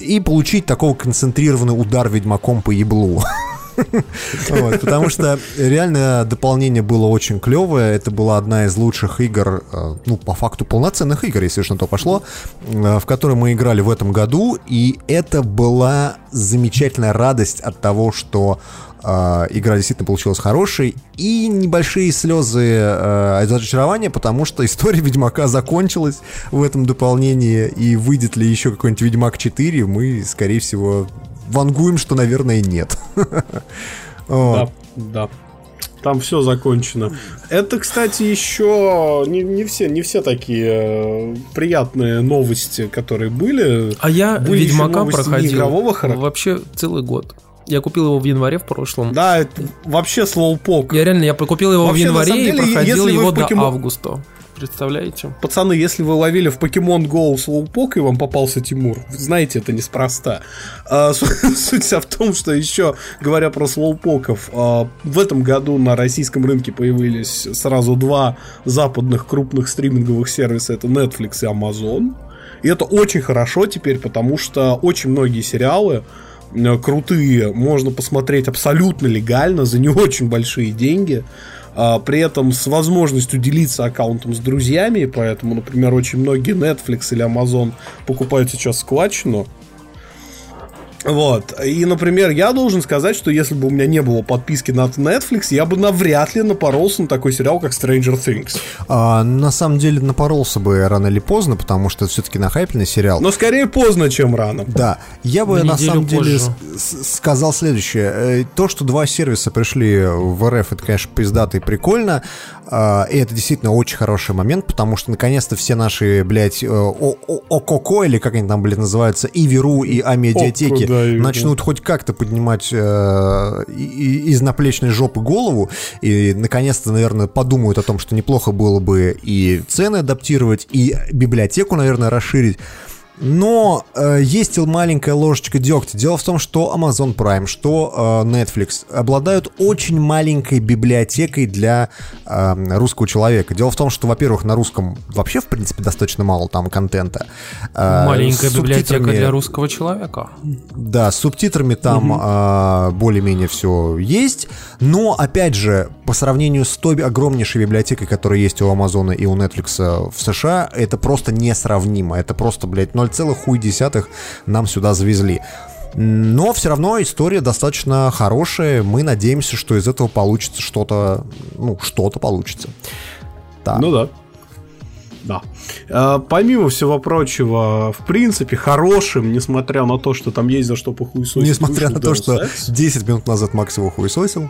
и получить такого концентрированный удар Ведьмаком по еблу. Потому что реально дополнение было очень клевое. Это была одна из лучших игр, э, ну, по факту полноценных игр, если уж на то пошло, э, в которой мы играли в этом году. И это была замечательная радость от того, что э, игра действительно получилась хорошей. И небольшие слезы э, разочарования, потому что история Ведьмака закончилась в этом дополнении. И выйдет ли еще какой-нибудь Ведьмак 4, мы, скорее всего, вангуем, что, наверное, нет. Да, да. Там все закончено. Это, кстати, еще не, не все, не все такие э, приятные новости, которые были. А я Были Ведьмака проходил неигрового характера. вообще целый год. Я купил его в январе в прошлом. Да, это вообще слоупок. Я реально, я купил его Вообще, в январе и деле, проходил если вы его в до Покемон- августа. Представляете? Пацаны, если вы ловили в Pokemon Go слоупок и вам попался Тимур, знаете, это неспроста. А, су- суть вся в том, что еще, говоря про слоупоков, а, в этом году на российском рынке появились сразу два западных крупных стриминговых сервиса. Это Netflix и Amazon. И это очень хорошо теперь, потому что очень многие сериалы э, крутые можно посмотреть абсолютно легально за не очень большие деньги. А, при этом с возможностью делиться аккаунтом с друзьями, поэтому, например, очень многие Netflix или Amazon покупают сейчас складчину. Вот. И, например, я должен сказать, что если бы у меня не было подписки на Netflix, я бы навряд ли напоролся на такой сериал, как Stranger Things. А, на самом деле напоролся бы рано или поздно, потому что это все-таки нахайпленный сериал. Но скорее поздно, чем рано. Да, я бы На на самом деле позже. с- сказал следующее. Э, То, что два сервиса пришли в РФ, это, конечно, пиздато и прикольно. А, И это действительно очень хороший момент, потому что наконец-то все наши, блядь, э, ОКОКО, или как они там, блядь, называются, Иверу и Амедиатеки, да, Иверу. начнут хоть как-то поднимать э, из наплечной жопы голову, и наконец-то, наверное, подумают о том, что неплохо было бы и цены адаптировать, и библиотеку, наверное, расширить. Но э, есть маленькая ложечка дегтя. Дело в том, что Amazon Prime, что э, Netflix обладают очень маленькой библиотекой для э, русского человека. Дело в том, что, во-первых, на русском вообще, в принципе, достаточно мало там контента. Э, Маленькая библиотека для русского человека. да, с субтитрами там а, более-менее все есть. Но, опять же, по сравнению с той огромнейшей библиотекой, которая есть у Амазона и у Netflix в США, это просто несравнимо. Это просто, блядь, 0,1 нам сюда завезли. Но все равно история достаточно хорошая. Мы надеемся, что из этого получится что-то, ну, что-то получится. Так. Ну да. Да. А, помимо всего прочего, в принципе, хорошим, несмотря на то, что там есть за что похуесосить. Несмотря на то, что Ex. 10 минут назад Макс его хуесосил.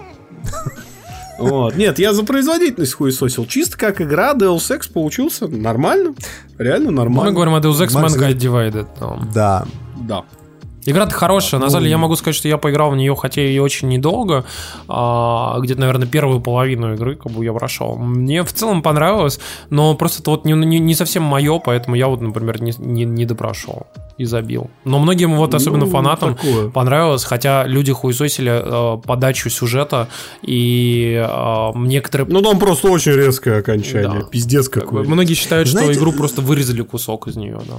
Вот. Нет, я за производительность хуесосил. Чисто как игра, Deus Ex получился нормально. Реально нормально. Мы говорим о Deus Ex Mankind Divided. там. Да. Да. Игра-то хорошая. На самом деле, я могу сказать, что я поиграл в нее, хотя и очень недолго. а, где-то, наверное, первую половину игры как бы я прошел. Мне в целом понравилось, но просто это вот не, не- не совсем мое, поэтому я вот, например, не, не, не допрошел и забил. Но многим вот, особенно Ну, фанатам, такое. понравилось, хотя люди хуесосили э, подачу сюжета и э, некоторые... Ну там просто очень резкое окончание. Да. Пиздец как бы какой. Многие считают, что Знаете- игру просто вырезали кусок из нее, да.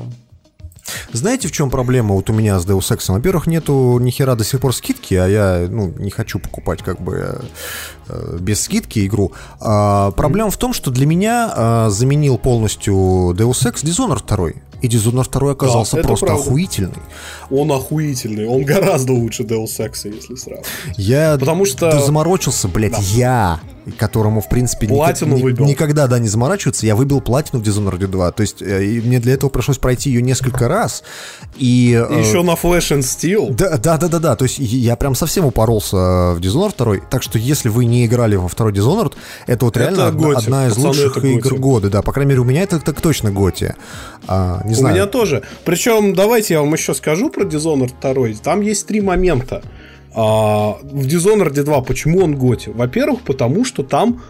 Знаете, в чем проблема вот у меня с Deus Ex? Во-первых, нету ни хера до сих пор скидки, а я, ну, не хочу покупать как бы э, без скидки игру. А, проблема в том, что для меня а, заменил полностью Deus Ex Dishonored 2. И Dishonored 2 оказался это просто правда. охуительный. Он охуительный. Он гораздо лучше Deus Ex, если сразу. Я Потому что- да заморочился, блядь, я, которому, в принципе, Платину ни- выбил. никогда, да, не заморачиваться, я выбил платину в Dishonored 2. То есть э, мне для этого пришлось пройти ее несколько раз. И, э, Еще на Flash and Steel. Да, да, да, да, да. То есть я прям совсем упоролся в Dishonored 2. Так что если вы не играли во второй Dishonored, это вот Это реально одна, GOTY. одна из Пацаны, лучших это игр GOTY. года. Да, по крайней мере, у меня это так точно GOTY. А, не У знаю. меня тоже. Причем, давайте я вам еще скажу про Dishonored 2. Там есть три момента. А, в Dishonored 2 почему он GOTY? Во-первых, потому что там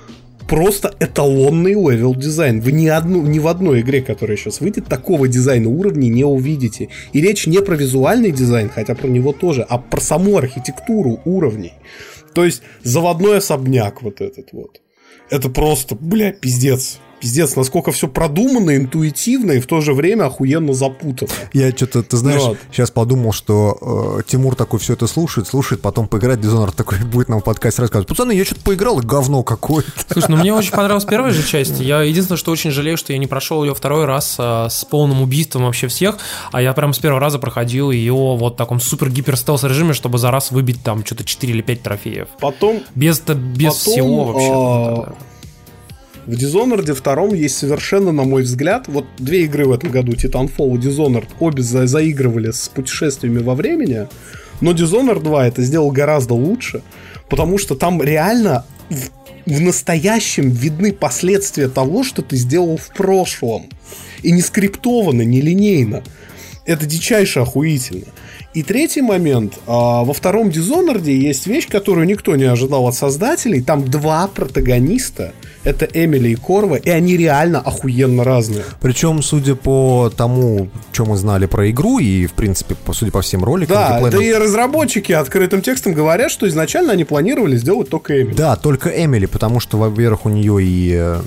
просто эталонный level design. Вы ни, одну, ни в одной игре, которая сейчас выйдет, такого дизайна уровней не увидите. И речь не про визуальный дизайн, хотя про него тоже, а про саму архитектуру уровней. То есть заводной особняк вот этот вот. Это просто, бля, пиздец. Пиздец, насколько все продумано, интуитивно и в то же время охуенно запутано. Я что-то, ты знаешь, Вот. сейчас подумал, что э, Тимур такой все это слушает, слушает, потом поиграть Dishonored такой будет нам в подкасте рассказывать. Пацаны, я что-то поиграл, и говно какое-то. Слушай, ну мне очень понравилась первая же часть. Я единственное, что очень жалею, что я не прошел ее второй раз а, с полным убийством вообще всех, а я прям с первого раза проходил ее вот в таком супер-гипер стелс режиме, чтобы за раз выбить там что-то 4 или 5 трофеев. Потом Без, без Потом, всего вообще. а, в Dishonored 2 есть совершенно, на мой взгляд, вот две игры в этом году, Titanfall и Dishonored, обе за- заигрывали с путешествиями во времени, но Dishonored 2 это сделал гораздо лучше, потому что там реально в, в настоящем видны последствия того, что ты сделал в прошлом. И не скриптованно, не линейно. Это дичайше охуительно. И третий момент. а, во втором Dishonored есть вещь, которую никто не ожидал от создателей. Там два протагониста. Это Эмили и Корва, и они реально охуенно разные. Причем, судя по тому, что мы знали про игру, и, в принципе, по, судя по всем роликам, Да, геймплейным- да и разработчики открытым текстом говорят, что изначально они планировали сделать только Эмили. Да, только Эмили, потому что, во-первых, у нее и, э,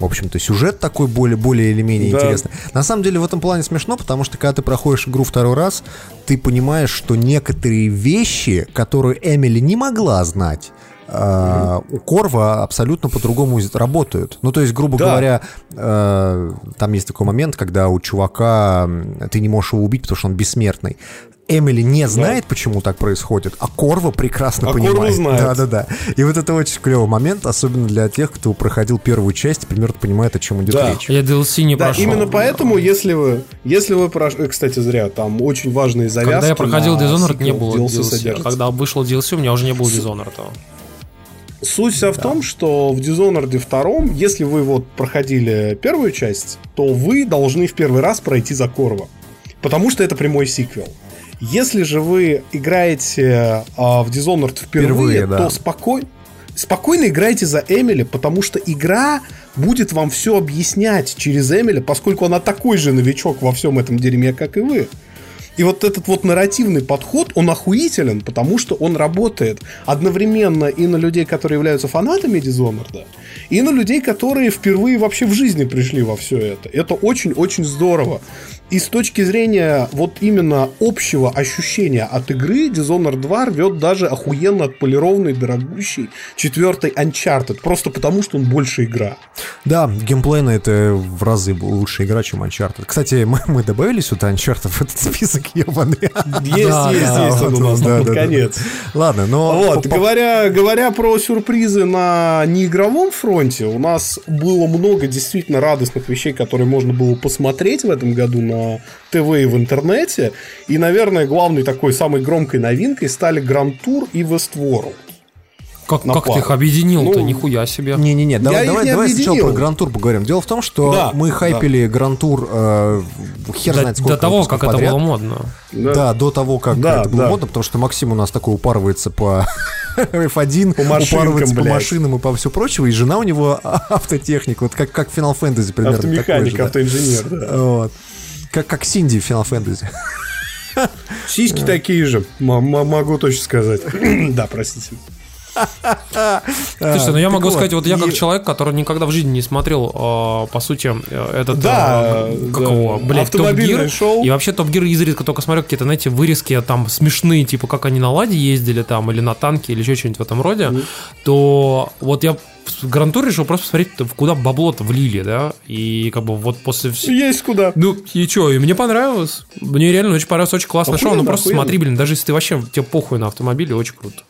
в общем-то, сюжет такой более, более или менее Да. интересный. На самом деле в этом плане смешно, потому что когда ты проходишь игру второй раз, ты понимаешь, что некоторые вещи, которые Эмили не могла знать, э, у Корва абсолютно по-другому работают. Ну, то есть, грубо Да. говоря, э, там есть такой момент, когда у чувака ты не можешь его убить, потому что он бессмертный. Эмили не знает, почему так происходит, а Корва прекрасно А понимает. Корва знает. Да, да, да. И вот это очень клевый момент, особенно для тех, кто проходил первую часть, и примерно понимает, о чем идет Да. речь. Я DLC не Да, прошел. именно поэтому, если вы, если вы прошли, кстати, зря, там очень важные завязки. Когда я проходил Dishonored, не было DLC DLC. содержатся. Когда вышел DLC, у меня уже не было Dishonored. Суть вся в том, что в Dishonored 2, если вы вот проходили первую часть, то вы должны в первый раз пройти за Корва. Потому что это прямой сиквел. Если же вы играете а, в Dishonored впервые, Впервые, да. то спокой- спокойно играйте за Эмили, потому что игра будет вам все объяснять через Эмили, поскольку она такой же новичок во всем этом дерьме, как и вы. И вот этот вот нарративный подход, он охуителен, потому что он работает одновременно и на людей, которые являются фанатами Dishonored, и на людей, которые впервые вообще в жизни пришли во все это. Это очень-очень здорово. И с точки зрения вот именно общего ощущения от игры, Dishonored 2 рвет даже охуенно отполированный, дорогущий четвертый Uncharted, просто потому что он больше игра. Да, геймплейно это в разы лучшая игра, чем Uncharted. Кстати, мы, мы добавили сюда Uncharted в этот список ебаный. Есть, Да, есть, да, есть он у нас да, да, под да. конец. Ладно, но... Вот, говоря, говоря про сюрпризы на неигровом фронте, у нас было много действительно радостных вещей, которые можно было посмотреть в этом году на ТВ и в интернете. И, наверное, главной такой самой громкой новинкой стали Гранд Тур и Westworld. Как, как ты их объединил-то? Ну, Нихуя себе. Не-не-не, давай, давай, не давай сначала про Гран-тур поговорим. Дело в том, что Да, мы да. хайпили Гран-тур э, хер До, знает до сколько того, выпусков как это подряд. было модно. Да. до того, как Да, это было да. модно, потому что Максим у нас такой упарывается по F1, По упарывается по блядь. машинам и по все прочего, и жена у него автотехник, вот как, как Final Fantasy примерно. такой Автомеханик, же, да. автоинженер, да. Вот. Как, как Синди в Final Fantasy. Сиськи такие же, могу точно сказать. Да, простите. Слушай, ну я могу сказать, вот я как человек, который никогда в жизни не смотрел, э, по сути, э, этот... Да, э, как да. его, блядь, Топ Гир. шоу. И вообще Топ Гир изредка только смотрю какие-то, знаете, вырезки там смешные, типа как они на Ладе ездили там, или на танке, или еще что-нибудь в этом роде, то вот я Грантур решил просто посмотреть, куда бабло-то влили, да, и как бы вот после всего... Есть куда. Ну, и что, и мне понравилось. Мне реально очень понравилось, очень классное шоу. Ну, Охуенно, просто охуенно. смотри, блин, даже если ты вообще, тебе похуй на автомобиле, очень круто.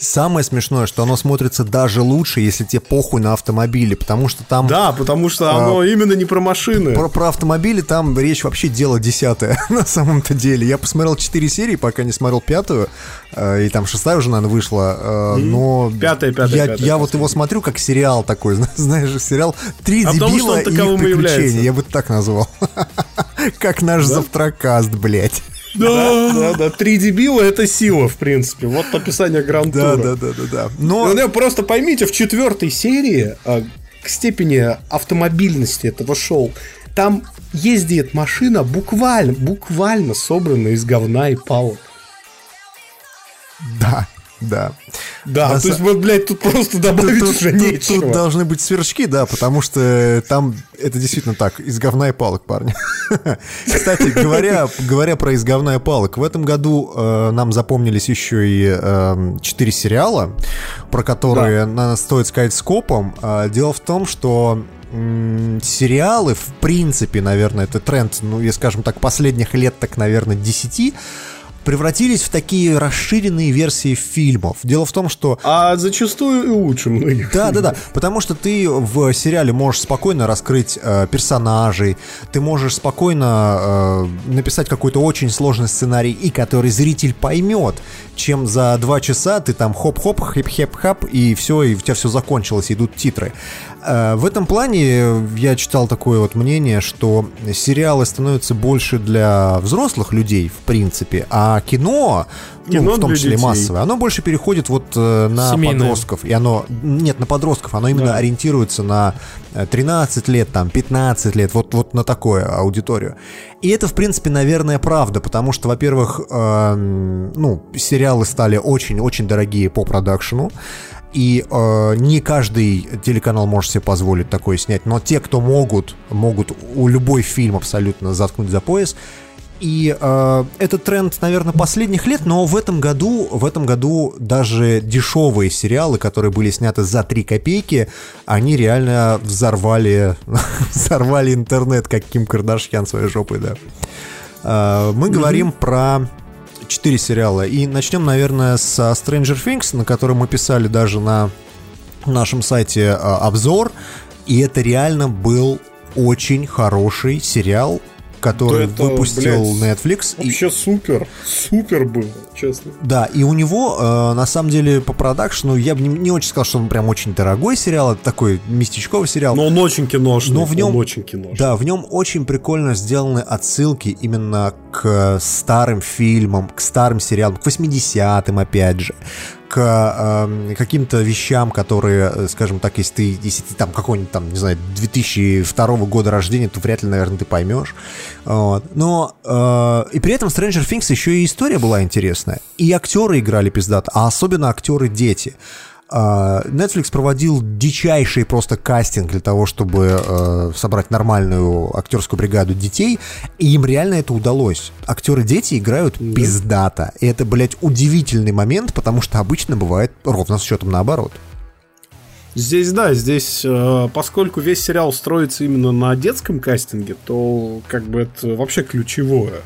Самое смешное, что оно смотрится даже лучше, если тебе похуй на автомобили, потому что там Да, потому что оно именно не про машины. Про, про автомобили там речь вообще дело десятое на самом-то деле. Я посмотрел 4 серии, пока не смотрел пятую, э, и там шестая уже, наверное, вышла, э, но Пятая, пятая, я, пятая, я вот его смотрю как сериал такой, зна- знаешь, сериал «Три А потому дебила он и их приключения», является. я бы так назвал. Как наш завтракаст, блядь. Да, да, да. Три дебила это сила, в принципе. Вот описание гранд-тура. Да, да, да, да, да. Но да, просто поймите, в четвертой серии а, к степени автомобильности этого шоу там ездит машина буквально, буквально собранная из говна и палок. да, да. Да, На то есть, вот, блядь, тут просто добавить Тут, уже тут- нечего. тут должны быть сверчки, да, потому что там это действительно так, из говна и палок, парни. Кстати, говоря, говоря про из говна и палок, в этом году э, нам запомнились еще и э, сериала, про которые надо стоит сказать скопом. А, Дело в том, что сериалы, в принципе, наверное, это тренд, ну, я скажем так, последних лет, так, наверное, 10, превратились в такие расширенные версии фильмов. Дело в том, что А зачастую и лучше многих. да, да, да. Потому что ты в сериале можешь спокойно раскрыть э, персонажей, ты можешь спокойно э, написать какой-то очень сложный сценарий, и который зритель поймет, чем за два часа ты там хоп-хоп, хип-хеп-хап, и все, и у тебя все закончилось, идут титры. Э, в этом плане я читал такое вот мнение, что сериалы становятся больше для взрослых людей, в принципе, а кино, ну, Кино в том числе детей. массовое, оно больше переходит вот э, на Семейное. подростков. И оно, нет, на подростков, оно именно ориентируется на э, 13 лет, там, 15 лет, вот, вот на такую аудиторию. И это, в принципе, наверное, правда, потому что, во-первых, эм, ну, сериалы стали очень-очень дорогие по продакшену, и э, не каждый телеканал может себе позволить такое снять, но те, кто могут, могут у любой фильм абсолютно заткнуть за пояс. И э, это тренд, наверное, последних лет, но в этом году, в этом году даже дешевые сериалы, которые были сняты за 3 копейки, они реально взорвали, взорвали интернет, как Ким Кардашьян своей жопой, да. Э, мы говорим про четыре сериала. И начнем, наверное, со Stranger Things, на котором мы писали даже на нашем сайте э, обзор. И это реально был очень хороший сериал, который Да это, выпустил блядь, Netflix. И- Вообще супер, супер было, честно. да, и у него, э, на самом деле, по продакшену, я бы не, не очень сказал, что он прям очень дорогой сериал, это такой местечковый сериал. Но он очень киношный. Но в нем- он очень киношный. Да, в нем очень прикольно сделаны отсылки именно к старым фильмам, к старым сериалам, к 80-м, опять же, к эм, каким-то вещам, которые, э, скажем так, если ты, если ты там какой-нибудь там, не знаю, 2002 года рождения, то вряд ли, наверное, ты поймешь. Вот. Но э, и при этом Stranger Things еще и история была интересная. И актеры играли пиздато, а особенно актеры-дети. А, Netflix проводил дичайший просто кастинг для того, чтобы э, собрать нормальную актерскую бригаду детей, и им реально это удалось. Актеры-дети играют пиздато. И это, блядь, удивительный момент, потому что обычно бывает ровно с счетом наоборот. Здесь, да, здесь, э, поскольку весь сериал строится именно на детском кастинге, то как бы это вообще ключевое.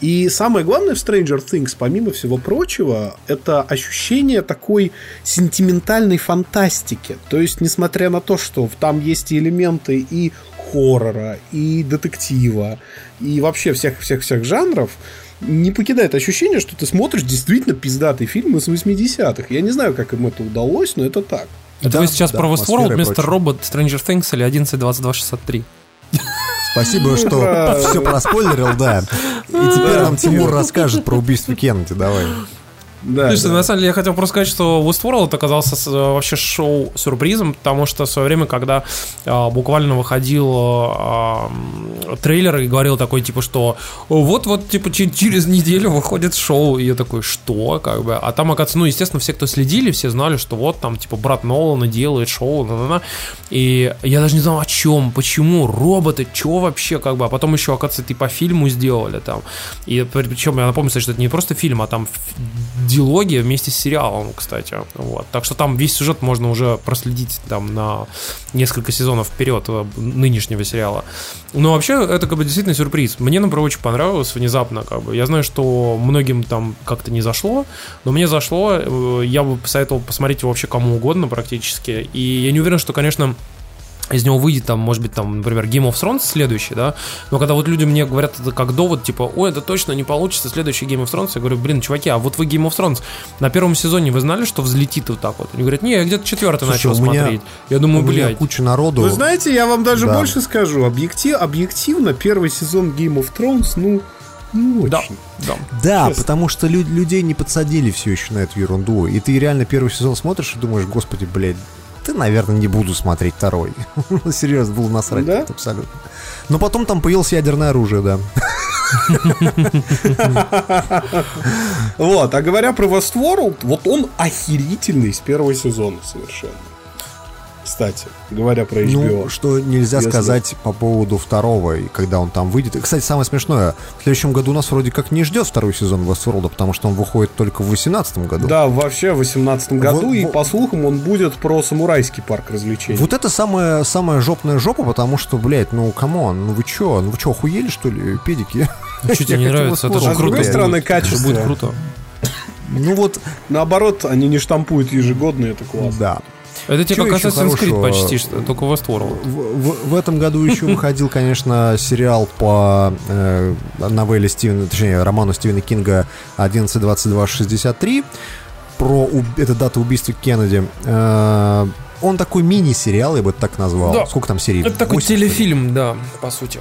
И самое главное в Stranger Things, помимо всего прочего, это ощущение такой сентиментальной фантастики. То есть, несмотря на то, что там есть и элементы и хоррора, и детектива, и вообще всех-всех-всех жанров, не покидает ощущение, что ты смотришь действительно пиздатый фильм из 80-х. Я не знаю, как им это удалось, но это так. Это Да, вы сейчас да, про Westworld, Мистер. Робот, Stranger Things или 11.22.63? Спасибо, что все проспойлерил, да. И теперь нам Тимур расскажет про убийство Кеннеди, давай. Да, Слушайте, да. на самом деле я хотел просто сказать, что Westworld оказался э, вообще шоу-сюрпризом, потому что в свое время, когда а, буквально выходил м, трейлер и говорил такой, типа, что вот-вот, типа, че- через неделю выходит шоу, и я такой, что, как бы, а там, оказывается, ну, естественно, все, кто следили, все знали, что вот там, типа, брат Нолана делает шоу, на-на-на, и я даже не знал, о чем, почему, роботы, что вообще, как бы, а потом еще, оказывается, типа, фильму сделали там, и причем я напомню, что это не просто фильм, а там дилогия вместе с сериалом, кстати. Вот. Так что там весь сюжет можно уже проследить там на несколько сезонов вперед э, нынешнего сериала. Но вообще это как бы действительно сюрприз. Мне, например, очень понравилось внезапно. Как бы. Я знаю, что многим там как-то не зашло, но мне зашло. Э, Я бы посоветовал посмотреть его вообще кому угодно практически. И я не уверен, что, конечно, из него выйдет там, может быть, там, например, Game of Thrones следующий, да, но когда вот люди мне говорят это как довод, типа, ой, это точно не получится, следующий Game of Thrones, я говорю, блин, чуваки, а вот вы Game of Thrones на первом сезоне вы знали, что взлетит вот так вот? Они говорят, не, я где-то четвертый Слушай, начал у меня- смотреть. Я думаю, блядь, куча народу. Вы знаете, я вам даже Да. больше скажу. Объектив, объективно, первый сезон Game of Thrones, ну, не очень. да, да. Да, Честно. потому что лю- людей не подсадили все еще на эту ерунду. И ты реально первый сезон смотришь и думаешь, господи, блядь, ты, наверное, не буду смотреть второй. Серьезно, было насрать Да? абсолютно. Но потом там появилось ядерное оружие, да. Вот, а говоря про Westworld, вот он охерительный с первого сезона совершенно. Кстати, говоря про HBO. Ну, что нельзя Если- сказать по поводу второго, и когда он там выйдет. И, кстати, самое смешное, в следующем году нас вроде как не ждет второй сезон Westworld, потому что он выходит только в 2018 году. Да, вообще в 2018 году, Во- и по слухам он будет про самурайский парк развлечений. Вот это самая, самая жопная жопа, потому что, блядь, ну, come on, ну вы чё, ну вы чё, охуели, что ли, педики? Ну, что тебе не нравится? Это же А с круто. другой стороны, качество. Будет круто. Ну вот, Наоборот, они не штампуют ежегодно, это классно. да. Это Чё как Assassin's Creed почти, что только Westworld. В, в- в этом году еще выходил, конечно, сериал по э, новелле Стивена, точнее, роману Стивена Кинга 11.22.63 про уб- это дата убийства Кеннеди. Э, он такой мини-сериал, я бы это так назвал. Да. Сколько там серий? Это такой Восемь, что ли? телефильм, да, по сути.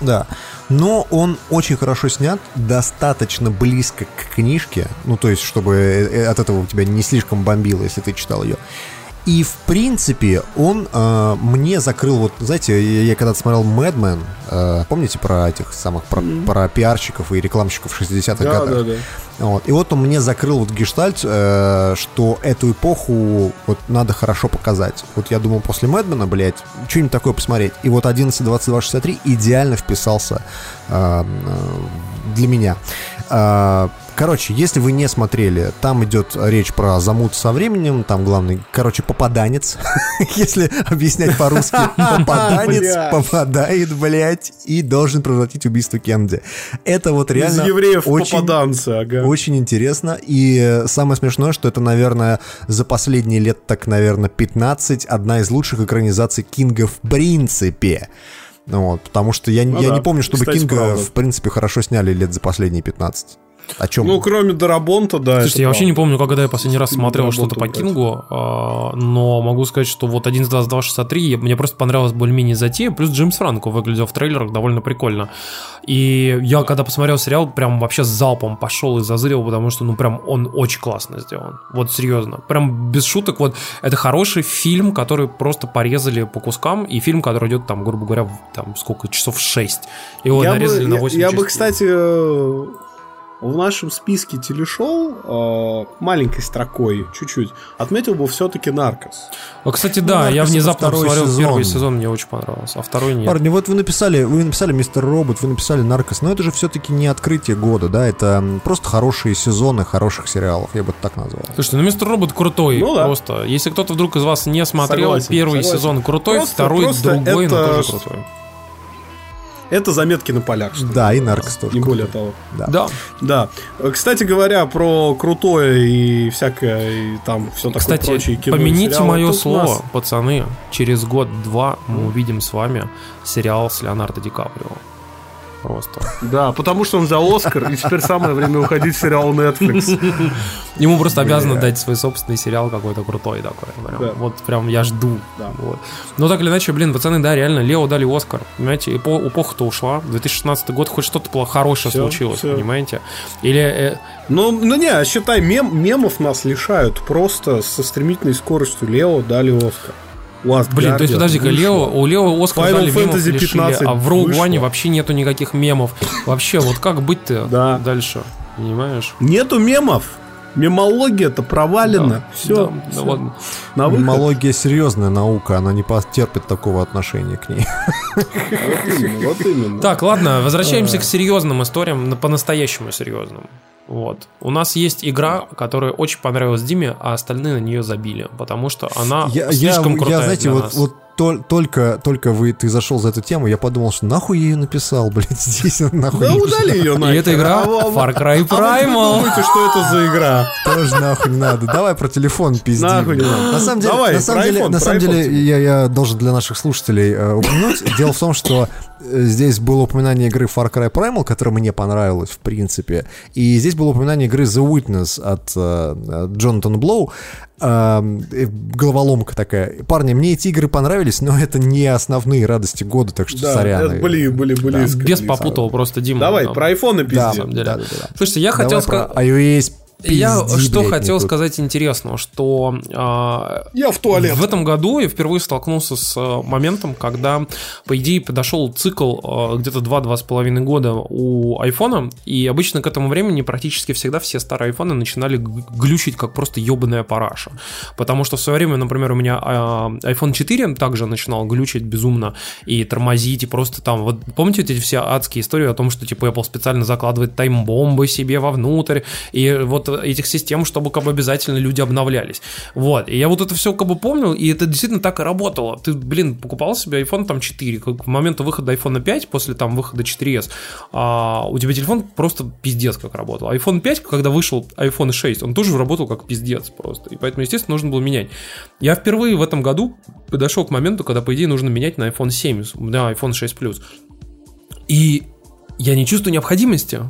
Да. Но он очень хорошо снят, достаточно близко к книжке. Ну, то есть, чтобы э, от этого у тебя не слишком бомбило, если ты читал ее. И, в принципе, он э, мне закрыл, вот, знаете, я, я когда-то смотрел Madman, э, помните про этих самых, про, про пиарщиков и рекламщиков в 60-х Да, годах? да, да. Вот. И вот он мне закрыл вот гештальт, э, что эту эпоху вот надо хорошо показать. Вот я думал после Мэдмена, блядь, что-нибудь такое посмотреть. И вот 11.22.63 идеально вписался э, э, для меня. Э, Короче, если вы не смотрели, там идет речь про замут со временем, там главный, короче, попаданец, если объяснять по-русски, попаданец попадает, блядь, и должен превратить убийство Кеннеди. Это вот Из реально евреев очень, попаданцы, ага. очень интересно. И самое смешное, что это, наверное, за последние лет, так, наверное, 15 одна из лучших экранизаций Кинга в принципе. Вот, потому что я, Ну я да, не помню, чтобы кстати, Кинга, правда. в принципе, хорошо сняли лет за последние 15. О чем? Ну, кроме Дарабонта, да. Слушайте, я вообще не помню, когда я последний раз смотрел что-то по. Кингу, а, но могу сказать, что вот 11.22.63 мне просто понравилась более-менее затея, плюс Джеймс Франко выглядел в трейлерах довольно прикольно. И я, когда посмотрел сериал, прям вообще с залпом пошел и зазрел, потому что, ну, прям он очень классно сделан. Вот серьезно. Прям без шуток, вот это хороший фильм, который просто порезали по кускам, и фильм, который идет там, грубо говоря, в- там сколько, часов 6. Его я бы, нарезали на я- 8 я бы, частей. кстати, э, в нашем списке телешоу э, маленькой строкой чуть-чуть отметил бы все-таки Наркос. А, кстати, да, «Наркос» я внезапно посмотрел сезон. первый сезон, мне очень понравился, а второй нет. Парни, вот вы написали, вы написали Мистер Робот, вы написали Наркос, но это же все-таки не открытие года, да, это просто хорошие сезоны хороших сериалов, я бы это так назвал. Слушайте, ну Мистер Робот крутой Ну да. просто. Если кто-то вдруг из вас не смотрел, Согласен, первый согласен. сезон крутой, Просто- второй просто другой, но это тоже ш- крутой. Это заметки на полях. что. Да, и Наркос тоже. Не крутой. более того. Да. Да. Да. Кстати говоря, про крутое и всякое, и там все такое Кстати, прочее кино помяните мое Тут слово, нас- пацаны. Через год-два мы увидим с вами сериал с Леонардо Ди Каприо. Просто. Да, потому что он взял Оскар, и теперь самое время уходить в сериал Netflix. Ему просто обязаны дать свой собственный сериал какой-то крутой такой. Прям. Да. Вот прям я жду. Да. Вот. Но так или иначе, блин, пацаны, да, реально, Лео дали Оскар. Понимаете, эпо- эпоха-то ушла. 2016 год, хоть что-то хорошее случилось, понимаете? Или э, Ну, ну не, считай, мем, мемов нас лишают просто со стремительной скоростью. Лео дали Оскар. Last Блин, то есть вышло. Лео, у Лео Оскар Final дали, мемов Fantasy лишили, 15 а в Rogue. One вообще нету никаких мемов. Вообще, вот как быть-то Да. дальше? Понимаешь? Нету мемов. Мемология-то провалена. Да, Все. да, да, вот. На выход. Мемология серьезная наука, она не потерпит такого отношения к ней. Вот именно, вот именно. Так, ладно, возвращаемся к серьезным историям, на- по-настоящему серьезным. Вот. У нас есть игра, которая очень понравилась Диме, а остальные на нее забили, потому что она Я, я, слишком крутая я, знаете, для вот, нас. вот тол- только, только вы, ты зашел за эту тему, я подумал, что нахуй я ее написал, блядь, здесь нахуй. Да удали ее И нахер. эта игра А вы- Far Cry А Primal. думаете, что это за игра? Тоже нахуй не надо. Давай про телефон пизди. Нахуй не надо. На самом деле, Давай, на самом деле, на самом деле я, я должен для наших слушателей э, упомянуть. Дело в том, что э, здесь было упоминание игры Far Cry Primal, которая мне понравилась, в принципе. И здесь было упоминание игры The Witness от э, от Джонатана Блоу. Э, э, головоломка такая. Парни, мне эти игры понравились, но это не основные радости года, так что Да, сорян. это были, были близко. Без близко. попутал просто Дима. Давай, Да. про айфоны Да, пизди. на самом деле. Да, да, да. Слушайте, я Давай хотел сказать... iOS Я что блядь, хотел сказать интересного, что а, Я в туалет. В этом году я впервые столкнулся с э, моментом, когда, по идее, подошел цикл э, где-то 2-2,5 года у айфона, и обычно к этому времени практически всегда все старые айфоны начинали глючить как просто ебаная параша. Потому что в свое время, например, у меня э, iPhone 4 также начинал глючить безумно и тормозить, и просто там, вот помните эти все адские истории о том, что типа Apple специально закладывает тайм-бомбы себе вовнутрь, и вот этих систем, чтобы как бы обязательно люди обновлялись. Вот, и я вот это все как бы помнил, и это действительно так и работало. Ты, блин, покупал себе iPhone там 4, как к моменту выхода iPhone 5, после там выхода 4s, а, у тебя телефон просто пиздец как работал. iPhone 5, когда вышел iPhone 6, он тоже работал как пиздец просто, и поэтому, естественно, нужно было менять. Я впервые в этом году подошел к моменту, когда, по идее, нужно менять на iPhone 7, у меня iPhone 6 Plus. И я не чувствую необходимости.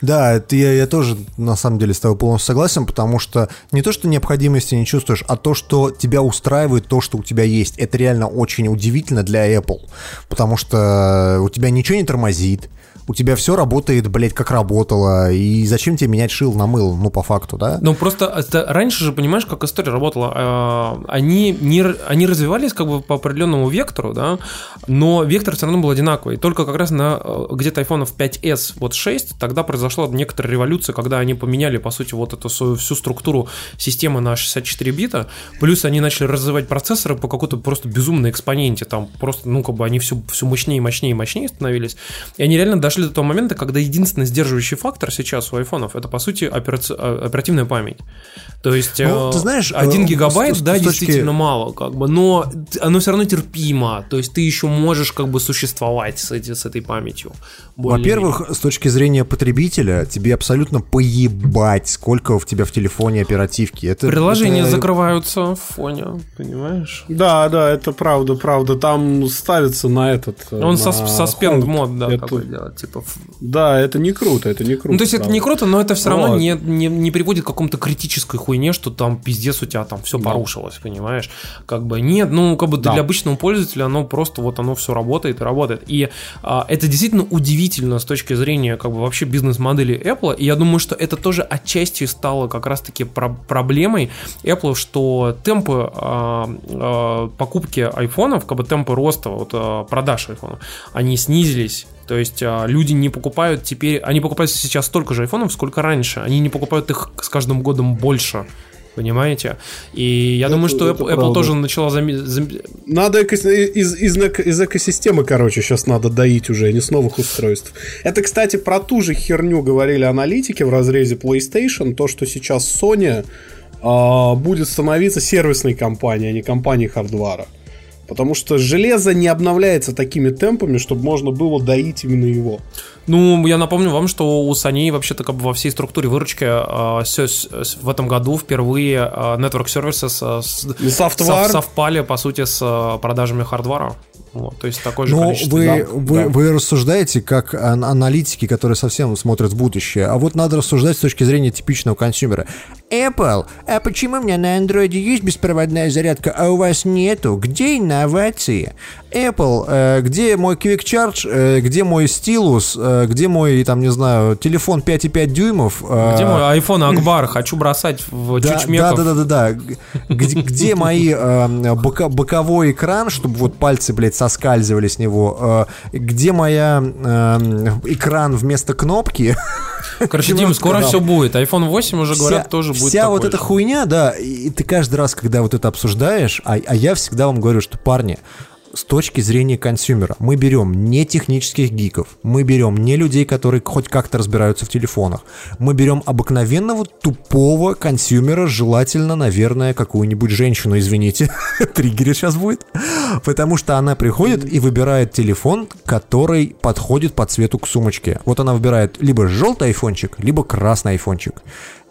Да, это я, я тоже на самом деле с тобой полностью согласен, потому что не то, что необходимости не чувствуешь, а то, что тебя устраивает то, что у тебя есть. Это реально очень удивительно для Apple, потому что у тебя ничего не тормозит, у тебя все работает, блядь, как работало, и зачем тебе менять шил на мыл, ну, по факту, да? Ну, просто это, раньше же, понимаешь, как история работала. э, Они, не, они развивались как бы по определенному вектору, да, но вектор все равно был одинаковый. Только как раз на э, где-то айфонов 5s, вот 6, тогда произошла некоторая революция, когда они поменяли, по сути, вот эту свою всю структуру системы на 64 бита, плюс они начали развивать процессоры по какой-то просто безумной экспоненте, там просто, ну, как бы они все, все мощнее, мощнее, мощнее становились, и они реально дошли до того момента, когда единственный сдерживающий фактор сейчас у айфонов это, по сути, операци- э, оперативная память. То есть, Ну, э, ты знаешь, 1 э, гигабайт, с- с да, точки- действительно мало, как бы, но оно все равно терпимо, то есть ты еще можешь как бы существовать с, эти- с этой памятью. Во-первых, с точки зрения потребителя, тебе абсолютно поебать, сколько в тебя в телефоне оперативки. Это, Приложения это- закрываются в фоне, понимаешь? Да, да, это правда, правда. Там ставится на этот... э, Он на сос- соспенд мод, да, Это- такой делает, типа. Да, это не круто, это не круто. Ну, то есть это правда. не круто, но это все равно Вот. не, не, не приводит к какому-то критической хуйне, что там пиздец у тебя там все порушилось, понимаешь? Как бы нет, ну, как бы Да. для обычного пользователя оно просто вот оно все работает и работает. И а, это действительно удивительно с точки зрения как бы вообще бизнес-модели Apple. И я думаю, что это тоже отчасти стало как раз-таки про- проблемой Apple, что темпы а, а, покупки айфонов, как бы темпы роста вот, а, продаж айфонов, они снизились. То есть а, люди не покупают теперь, они покупают сейчас столько же айфонов, сколько раньше. Они не покупают их с каждым годом больше. Понимаете? И я Это- думаю, что Apple, Apple тоже начала зам- Надо эко- из, из, из экосистемы, короче, сейчас надо доить уже, а не с новых устройств. Это, кстати, про ту же херню говорили аналитики в разрезе PlayStation, то, что сейчас Sony а, будет становиться сервисной компанией, а не компанией hardware а. Потому что железо не обновляется такими темпами, чтобы можно было доить именно его. Ну, я напомню вам, что у Sony вообще-то как бы во всей структуре выручки а, сё- с- с- в этом году впервые а, Network Services а, с- software. сов- совпали, по сути, с а, продажами hardware а. Вот, то есть такое же Но количество. вы, Да, вы, да. вы рассуждаете как ан- аналитики, которые совсем смотрят в будущее. А вот надо рассуждать с точки зрения типичного consumer а. Apple, а почему у меня на андроиде есть беспроводная зарядка, а у вас нету? Где инновации? Apple, э, где мой Quick Charge, э, где мой стилус, э, где мой, там, не знаю, телефон 5,5 дюймов? Где мой iPhone Акбар? Хочу бросать в да, чучмеков. да, да, да, да, да. Где, где мои бока- боковой экран, чтобы вот пальцы, блядь, соскальзывали с него? где моя экран вместо кнопки? Короче, Дим, скоро все будет. iPhone 8 уже говорят, тоже будет Вся вот такой эта же. хуйня, да, и ты каждый раз, когда вот это обсуждаешь, а, а я всегда вам говорю, что, парни, с точки зрения консюмера, мы берем не технических гиков, мы берем не людей, которые хоть как-то разбираются в телефонах, мы берем обыкновенного тупого консюмера, желательно, наверное, какую-нибудь женщину, извините, триггерит сейчас будет, потому что она приходит и выбирает телефон, который подходит по цвету к сумочке. Вот она выбирает либо желтый айфончик, либо красный айфончик.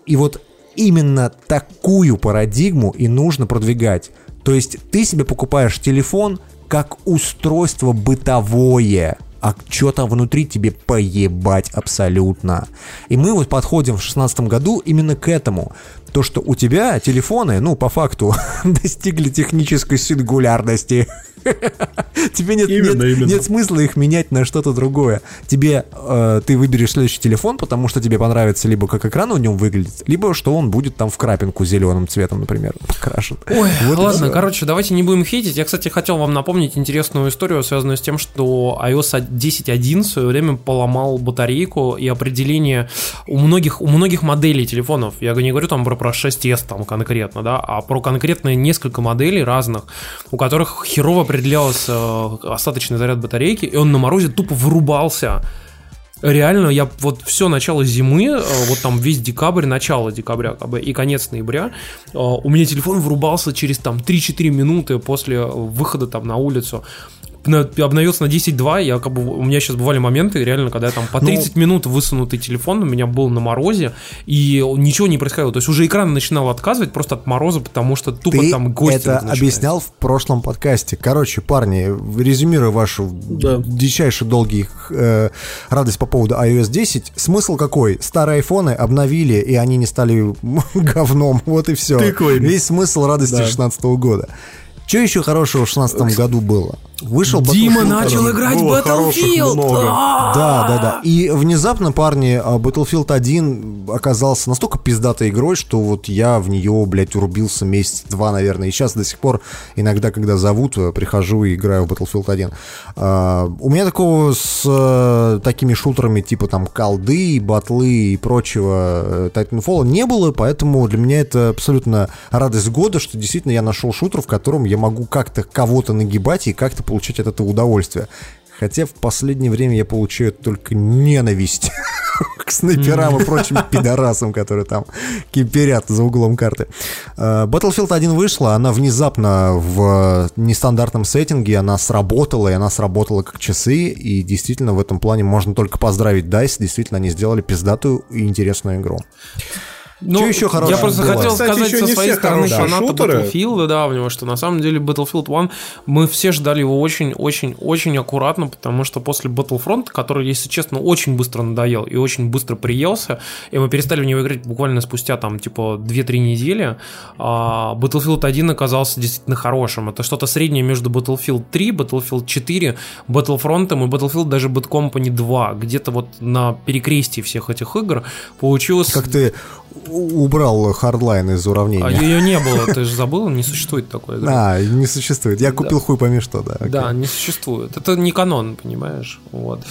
И вот именно такую парадигму и нужно продвигать. То есть ты себе покупаешь телефон как устройство бытовое, а что там внутри тебе поебать абсолютно. И мы вот подходим в шестнадцатом году именно к этому. То, что у тебя телефоны, ну, по факту, достигли технической сингулярности. Тебе нет, Именно, нет, именно. нет смысла их менять на что-то другое. Тебе э, ты выберешь следующий телефон, потому что тебе понравится либо как экран в нем выглядит, либо что он будет там в крапинку зеленым цветом, например, покрашен. Ой, Вот ладно, короче, давайте не будем хейтить. Я, кстати, хотел вам напомнить интересную историю, связанную с тем, что iOS 10.1 в свое время поломал батарейку и определение у многих, у многих моделей телефонов. Я не говорю там про, про 6s там конкретно, да, а про конкретные несколько моделей разных, у которых херово определялся э, остаточный заряд батарейки, и он на морозе тупо вырубался. Реально, я вот все начало зимы, э, вот там весь декабрь, начало декабря как бы, и конец ноября, э, у меня телефон вырубался через там 3-4 минуты после выхода там на улицу. На- обновился на 10.2, я как бы, у меня сейчас бывали моменты, реально, когда я там по Ну- 30 минут высунутый телефон у меня был на морозе, и ничего не происходило. То есть уже экран начинал отказывать просто от мороза, потому что тупо Ты там гости это начинались. объяснял в прошлом подкасте. Короче, парни, резюмируя вашу Да. дичайше долгий э, радость по поводу iOS 10, смысл какой? Старые айфоны обновили, и они не стали говном. Вот и все. Тыквами. Весь смысл радости Да. 16 года. Что еще хорошего в 16 году было? Вышел Дима начал играть в Было Battlefield! А! Да, да, да. И внезапно, парни, а, Battlefield 1 оказался настолько пиздатой игрой, что вот я в нее, блядь, урубился месяц-два, наверное. И сейчас до сих пор иногда, когда зовут, э, прихожу и играю в Battlefield 1. А, у меня такого с э, такими шутерами типа там колды, батлы и прочего э, Titanfall не было, поэтому для меня это абсолютно радость года, что действительно я нашел шутер, в котором я могу как-то кого-то нагибать и как-то получать от этого удовольствие. Хотя в последнее время я получаю только ненависть к снайперам и прочим пидорасам, которые там киперят за углом карты. Э, Battlefield 1 вышла, она внезапно в нестандартном сеттинге, она сработала, и она сработала как часы, и действительно в этом плане можно только поздравить DICE, действительно они сделали пиздатую и интересную игру. Ну, Чё ещё хорошего Я просто было? хотел Кстати, сказать со своей стороны фаната шутеры. Battlefield давнего, что на самом деле Battlefield 1 мы все ждали его очень-очень-очень аккуратно, потому что после Battlefront, который, если честно, очень быстро надоел и очень быстро приелся, и мы перестали в него играть буквально спустя там типа 2-3 недели, а Battlefield 1 оказался действительно хорошим. Это что-то среднее между Battlefield 3, Battlefield 4, Battlefront и Battlefield даже Bad Company 2. Где-то вот на перекрестии всех этих игр получилось... Как ты убрал Hardline из А уравнения? ее не было, ты же забыл, не существует такой игры. А, не существует. Я купил хуй пойми что, да. окей. Да, не существует. Это не канон, понимаешь? Вот.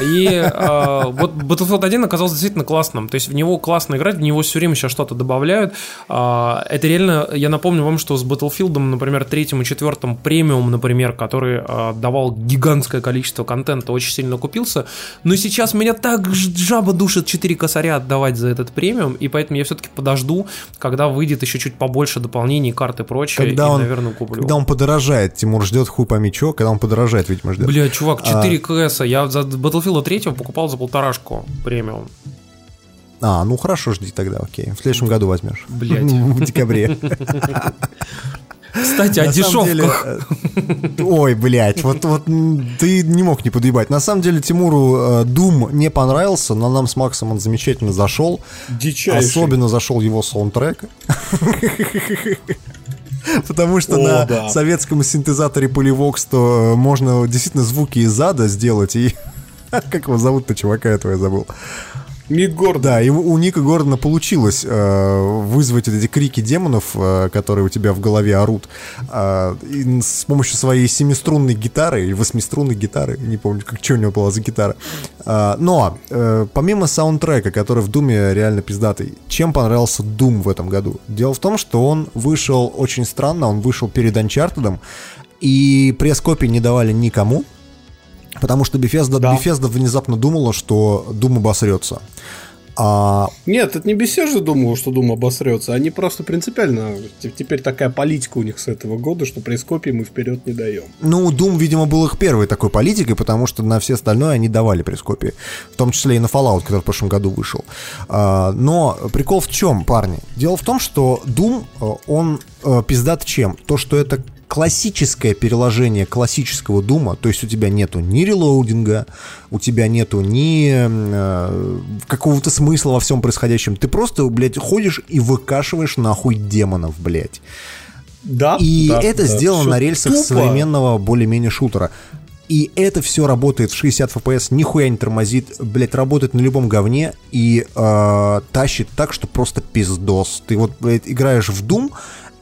И а, вот Battlefield 1 оказался действительно классным. То есть в него классно играть, в него все время сейчас что-то добавляют. А, это реально, я напомню вам, что с Battlefield, например, третьим и четвертым премиум, например, который а, давал гигантское количество контента, очень сильно купился. Но сейчас меня так жаба душит 4 косаря отдавать за этот премиум, и поэтому я все-таки подожду, когда выйдет еще чуть побольше дополнений, карт и прочее, Когда и, он, наверное, куплю. когда он подорожает, Тимур ждет хуй пойми чё, когда он подорожает, видимо, ждет. Бля, чувак, А. 4 КС. Я за Battlefield 3 покупал за полторашку премиум. А, ну хорошо, жди тогда, окей. В следующем году возьмешь. Блядь. В декабре. Кстати, о дешевках. э, Ой, блядь, вот, вот ты не мог не подъебать. На самом деле Тимуру э, Doom не понравился, но нам с Максом он замечательно зашел. Дичайший. Особенно зашел его саундтрек. Потому что О, на да. советском синтезаторе Polyvox то э, можно действительно звуки из ада сделать и... Как его зовут-то, чувака этого я забыл. Мик Гордон. Да, и у Ника Гордона получилось э, вызвать вот эти крики демонов, э, которые у тебя в голове орут, э, с помощью своей семиструнной гитары или восьмиструнной гитары, не помню, как что у него была за гитара. Э, но э, помимо саундтрека, который в Думе реально пиздатый, чем понравился Doom в этом году? Дело в том, что он вышел очень странно, он вышел перед Uncharted, и пресс-копии не давали никому, Потому что Bethesda, Да. Bethesda внезапно думала, что Doom обосрется. А, Нет, это не Бесежа думал, что Дум обосрется. Они просто принципиально... Теперь такая политика у них с этого года, что пресс-копии мы вперед не даем. ну, Doom, видимо, был их первой такой политикой, потому что на все остальное они давали пресс-копии. В том числе и на Fallout, который в прошлом году вышел. А, но прикол в чем, парни? Дело в том, что Doom, э, он э, пиздат чем? То, что это классическое переложение классического Дума, то есть у тебя нету ни релоудинга, у тебя нету ни э, какого-то смысла во всем происходящем. Ты просто, блядь, ходишь и выкашиваешь нахуй демонов, блядь. Да. И да, это да. сделано на рельсах тупо. современного более-менее шутера. И это все работает в 60 FPS, нихуя не тормозит, блять, работает на любом говне и э, тащит так, что просто пиздос. Ты вот, блядь, играешь в Doom,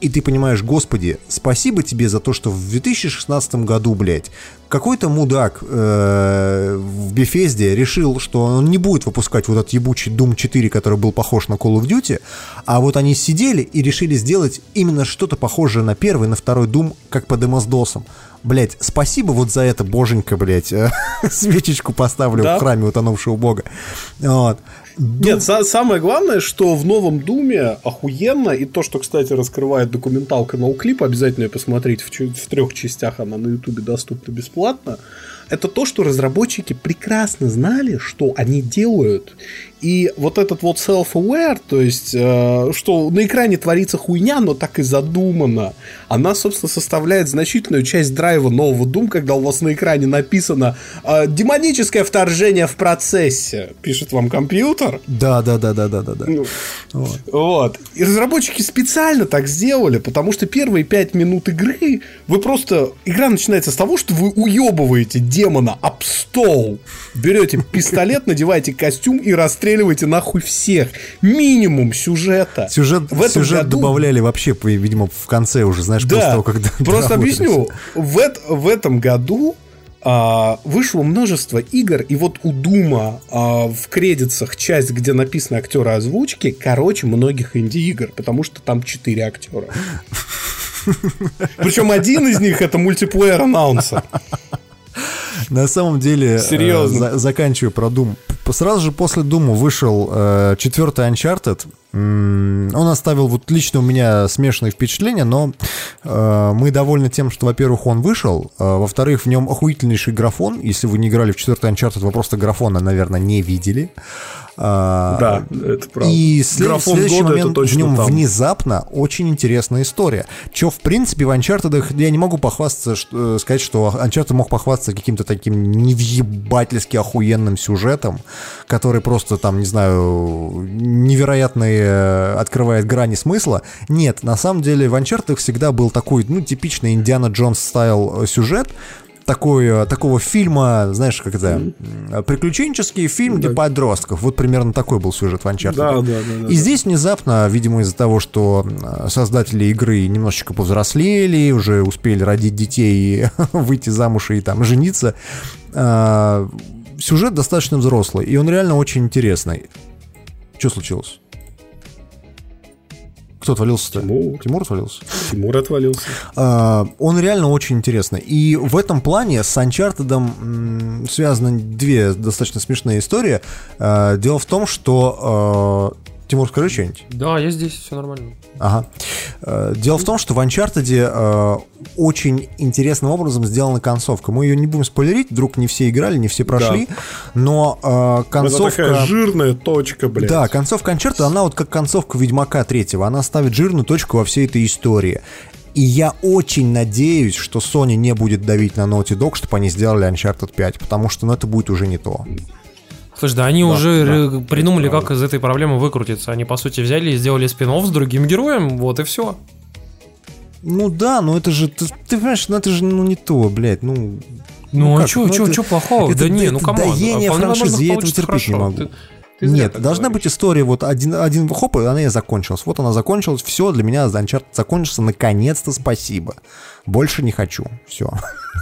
и ты понимаешь, господи, спасибо тебе за то, что в 2016 году, блядь, какой-то мудак э, в Bethesda решил, что он не будет выпускать вот этот ебучий Doom 4, который был похож на Call of Duty, а вот они сидели и решили сделать именно что-то похожее на первый, на второй Doom, как по демосдосам. Блять, спасибо вот за это, боженька, блять. Свечечку поставлю Да. в храме утонувшего бога. Вот. Нет, са- самое главное, что в новом Думе охуенно, и то, что, кстати, раскрывает документалка Ноуклип, обязательно ее посмотреть, в, в трех частях она на Ютубе доступна бесплатно, это то, что разработчики прекрасно знали, что они делают. И вот этот вот self-aware, то есть, э, что на экране творится хуйня, но так и задумано, она, собственно, составляет значительную часть драйва нового Doom, когда у вас на экране написано э, «Демоническое вторжение в процессе», пишет вам компьютер. Да, да, да, да, да, да, да. Ну, Вот. Вот. И разработчики специально так сделали, потому что первые пять минут игры вы просто... Игра начинается с того, что вы уебываете демона об стол. Берете пистолет, надеваете костюм и расстреливаете нахуй всех. Минимум сюжета. Сюжет, В этом сюжет году- добавляли вообще, видимо, в конце уже, знаешь, после Да, того, когда просто объясню. В, в этом году а, вышло множество игр, и вот у Дума а, в кредитсах часть, где написаны актеры озвучки, короче, многих инди-игр, потому что там четыре актера. Причем один из них это мультиплеер анонсер. На самом деле, Серьезно. э, за- заканчиваю про Doom. Сразу же после Дума вышел э, четвертый Uncharted. Он оставил вот лично у меня смешанные впечатления, но э, мы довольны тем, что, во-первых, он вышел, э, во-вторых, в нем охуительнейший графон. Если вы не играли в четвертый Uncharted, вы просто графона, наверное, не видели. А, Да, это правда. И след- Графон следующий года это момент, в точно нем там. внезапно очень интересная история. Че, в принципе, в Uncharted я не могу похвастаться, что, э, сказать, что Uncharted мог похвастаться каким-то таким невъебательски охуенным сюжетом, который просто там, не знаю, невероятные э, открывает грани смысла. Нет, на самом деле в Uncharted всегда был такой, ну, типичный Индиана Джонс стайл э, сюжет, такой, э, такого фильма, знаешь, как это, приключенческий фильм для подростков. Вот примерно такой был сюжет в Uncharted. Да, да, да, да, И здесь внезапно, видимо, из-за того, что э, создатели игры немножечко повзрослели, уже успели родить детей, выйти замуж и там жениться, э, сюжет достаточно взрослый, и он реально очень интересный. Что случилось? Кто отвалился-то? Тимур. Тимур отвалился? Тимур отвалился. А, он реально очень интересный. И в этом плане с Uncharted связаны две достаточно смешные истории. А, дело в том, что а, Тимур, скажи что-нибудь. Да, я здесь, все нормально. Ага. Э, Дело в том, что в Uncharted э, очень интересным образом сделана концовка. Мы ее не будем спойлерить, вдруг не все играли, не все прошли, но э, Это концовка... такая жирная точка, блядь. Да, концовка Uncharted, она вот как концовка Ведьмака третьего. Она ставит жирную точку во всей этой истории. И я очень надеюсь, что Sony не будет давить на Naughty Dog, чтобы они сделали Uncharted 5, потому что ну, это будет уже не то. Слушай, да они уже ре- придумали, как из этой проблемы выкрутиться. Они, по сути, взяли и сделали спин с другим героем, вот и все. Ну да, но это же, ты, ты понимаешь, ну это же ну не то, блядь, ну... Ну, а как? что, Ну, это- что плохого? это- да не, это ну come on. доение вполне возможно, франшизы, я этого получится терпеть не хорошо. могу. Ты- ты Нет, должна говоришь. быть история, вот один, один хоп, и она и закончилась. Вот она закончилась, все, для меня Uncharted закончился, наконец-то спасибо. Больше не хочу, все.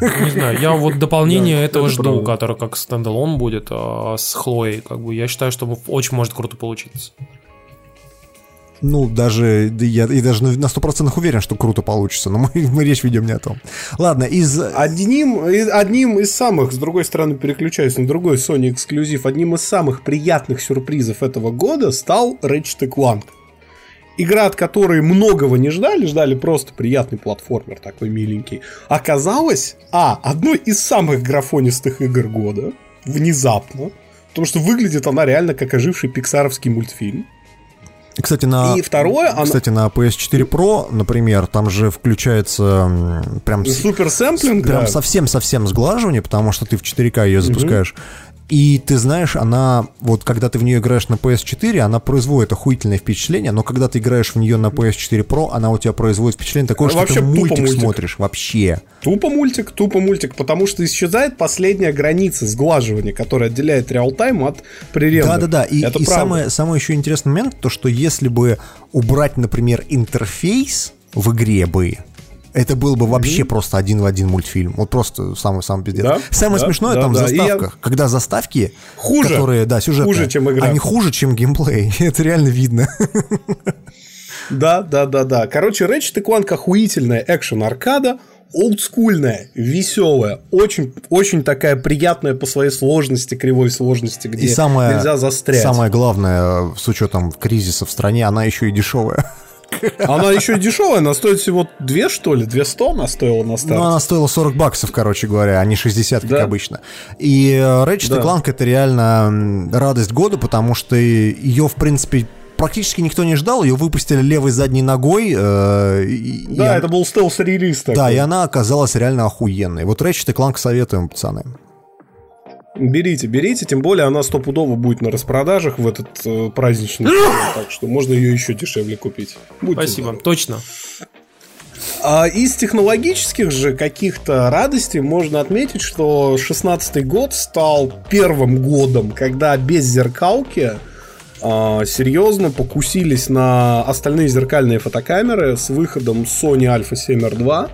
Не знаю, я вот дополнение этого это жду, правда. которое как standalone будет а, с Хлоей. Как бы я считаю, что очень может круто получиться. Ну, даже, да я и даже на на 100% уверен, что круто получится, но мы, мы речь ведем не о том. Ладно, из... Одним, одним из самых, с другой стороны, переключаюсь на другой Sony эксклюзив, одним из самых приятных сюрпризов этого года стал Ratchet Clank. Игра, от которой многого не ждали, ждали просто приятный платформер, такой миленький. Оказалось, а, одной из самых графонистых игр года, внезапно, потому что выглядит она реально как оживший пиксаровский мультфильм. Кстати, на... И второе, она... Кстати, на PS4 Pro, например, там же включается прям... Супер сэмплинг, Прям да. совсем-совсем сглаживание, потому что ты в 4К ее запускаешь. И ты знаешь, она, вот когда ты в нее играешь на PS4, она производит охуительное впечатление, но когда ты играешь в нее на PS4 Pro, она у тебя производит впечатление такое, что Вообще ты мультик, мультик. смотришь вообще. Тупо мультик, тупо мультик, потому что исчезает последняя граница сглаживания, которая отделяет реал-тайм от пререндера. Да-да-да, и, Это и правда. самый, самый еще интересный момент, то что если бы убрать, например, интерфейс в игре бы, это был бы вообще просто один в один мультфильм. Вот просто самый-самый пиздец. Да, Самое да, смешное да, там да. в я- заставках. Когда заставки, Хуже. которые, да, сюжетные, Хуже, чем игра. они хуже, чем геймплей. Это реально видно. Да, да, да, да. Короче, Ratchet Clank охуительная экшен-аркада, олдскульная, веселая, очень, очень такая приятная по своей сложности, кривой сложности, где И самое, нельзя застрять. самое главное, с учетом кризиса в стране, она еще и дешевая. Она еще и дешевая, она стоит всего 2, что ли? 200 она стоила на старте. Ну, она стоила 40 баксов, короче говоря, а не 60, как Да. обычно. И э, Ratchet Да. Clank это реально радость года, потому что ее, в принципе, практически никто не ждал. Ее выпустили левой задней ногой. э, и- и да, он- это был стелс-релиз. Да, и она оказалась реально охуенной. Вот Ratchet Clank советуем, пацаны. Берите, берите, тем более она стопудово будет на распродажах в этот э, праздничный период, так что можно ее еще дешевле купить. Будьте Спасибо, здоровы. точно. А из технологических же каких-то радостей можно отметить, что 16 год стал первым годом, когда без зеркалки а, серьезно покусились на остальные зеркальные фотокамеры с выходом Sony Alpha 7R2.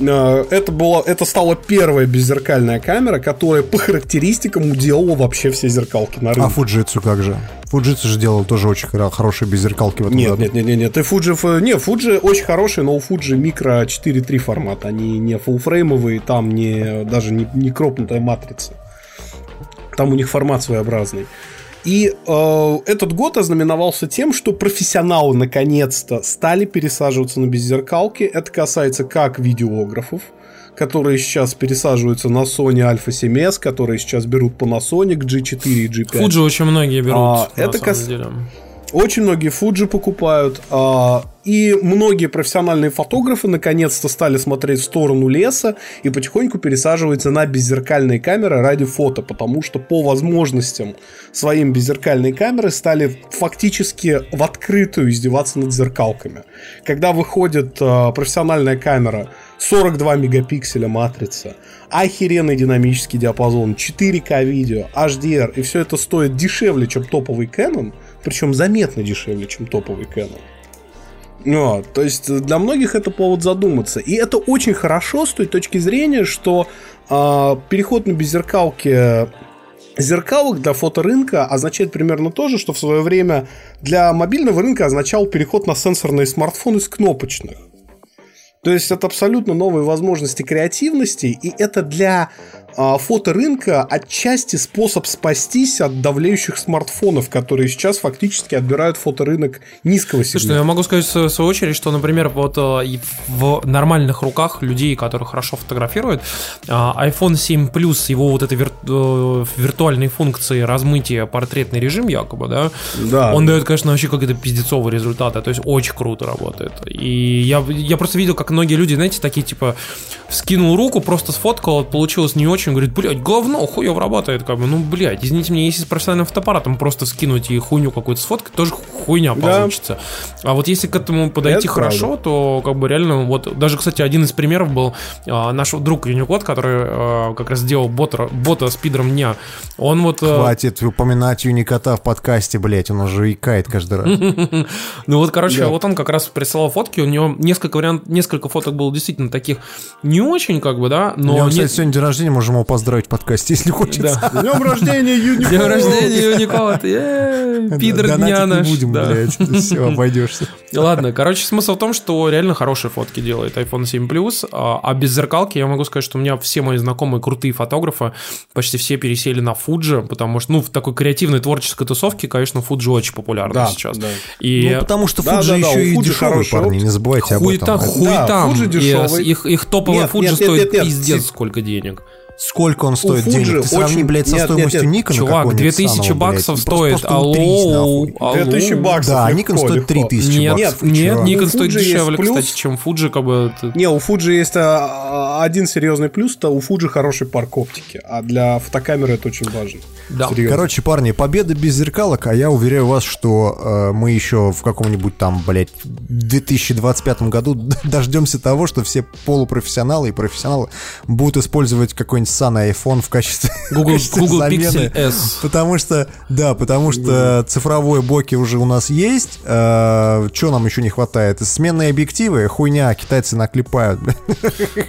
А, Это, было, это стала первая беззеркальная камера, которая по характеристикам уделала вообще все зеркалки на рынке. А Fujitsu как же? Fujitsu же делал тоже очень хоро- хорошие беззеркалки в этом Нет, году. нет, нет, нет, нет. И Fuji, ф- не, Fuji очень хороший, но у Fuji микро 4.3 формат. Они не фулфреймовые, там не, даже не, не кропнутая матрица. Там у них формат своеобразный. И э, этот год ознаменовался тем, что профессионалы наконец-то стали пересаживаться на беззеркалки. Это касается как видеографов, которые сейчас пересаживаются на Sony Alpha 7S, которые сейчас берут Panasonic G4 и G5. Фуджи очень многие берут, А, это кас- деле. Очень многие Fuji покупают, а, и многие профессиональные фотографы наконец-то стали смотреть в сторону леса и потихоньку пересаживаются на беззеркальные камеры ради фото, потому что по возможностям своим беззеркальные камеры стали фактически в открытую издеваться над зеркалками. Когда выходит а, профессиональная камера 42 мегапикселя матрица, охеренный динамический диапазон, 4К видео, HDR, и все это стоит дешевле, чем топовый Canon, причем заметно дешевле, чем топовый Canon. Ну, то есть для многих это повод задуматься. И это очень хорошо с той точки зрения, что а, переход на беззеркалки зеркалок для фоторынка означает примерно то же, что в свое время для мобильного рынка означал переход на сенсорные смартфоны с кнопочных. То есть это абсолютно новые возможности креативности, и это для а, фоторынка отчасти способ спастись от давлеющих смартфонов, которые сейчас фактически отбирают фоторынок низкого Слушай, ну сегмента. я могу сказать в свою очередь, что, например, вот э, в нормальных руках людей, которые хорошо фотографируют, а, iPhone 7 Plus, его вот этой вир- э, виртуальной функции размытия портретный режим якобы, да, Да. он дает, конечно, вообще какие-то пиздецовые результаты, то есть очень круто работает. И я, я просто видел, как многие люди, знаете, такие типа скинул руку, просто сфоткал, получилось не очень, говорит, блядь, говно, хуев работает, как бы, ну, блядь, извините меня, если с профессиональным фотоаппаратом просто скинуть и хуйню какую-то сфоткать, тоже хуйня Да. получится. А вот если к этому подойти Это хорошо, то как бы реально, вот даже, кстати, один из примеров был а, наш друг Юникод, который а, как раз сделал бота, бота спидером дня. Он вот... а, Хватит упоминать Юникота в подкасте, блять, он уже икает каждый раз. Ну вот, короче, вот он как раз присылал фотки, у него несколько вариантов, несколько фоток было действительно таких не очень, как бы, да, У него, но... кстати, сегодня день рождения, можем его поздравить в подкасте, если хочется. Да. Днем рождения, Юникод! День рождения, Юникод! Е, Пидор дня наш. будем, да. блядь, все, обойдешься. Ладно, короче, смысл в том, что реально хорошие фотки делает iPhone 7 Plus, а а без зеркалки я могу сказать, что у меня все мои знакомые крутые фотографы, почти все пересели на Fuji, потому что, ну, в такой креативной творческой тусовке, конечно, Fuji очень популярна Да, сейчас. да. И Ну, потому что Fuji да, еще и дешевый, парни, не забывайте об хуй этом. там, хуй там. И дешевый. их, их топовый Нет, Fuji стоит пиздец сколько денег. Сколько он стоит Fuji денег? Ты сравни, очень- блядь, со нет, нет, стоимостью нет. Никона Чувак, какого-нибудь 2000 самого, блядь. баксов Просто- стоит. просто утрись, Алло, нахуй. алло. 2000 баксов. Да, легко, Nikon стоит легко. 3000 Нет, баксов. нет. Nikon У стоит дешевле, плюс. кстати, чем Fuji, как бы... Не, у Fuji есть а, один серьезный плюс, то у Fuji хороший парк оптики, а для фотокамеры это очень важно. Да. Серьезно. Короче, парни, победа без зеркалок, а я уверяю вас, что э, мы еще в каком-нибудь там, блядь, 2025 году дождемся того, что все полупрофессионалы и профессионалы будут использовать какой-нибудь саный iPhone в качестве, в Google, качестве Google замены. Pixel S. Потому что, да, потому что цифровой боки уже у нас есть. что нам еще не хватает? Сменные объективы, хуйня, китайцы наклепают.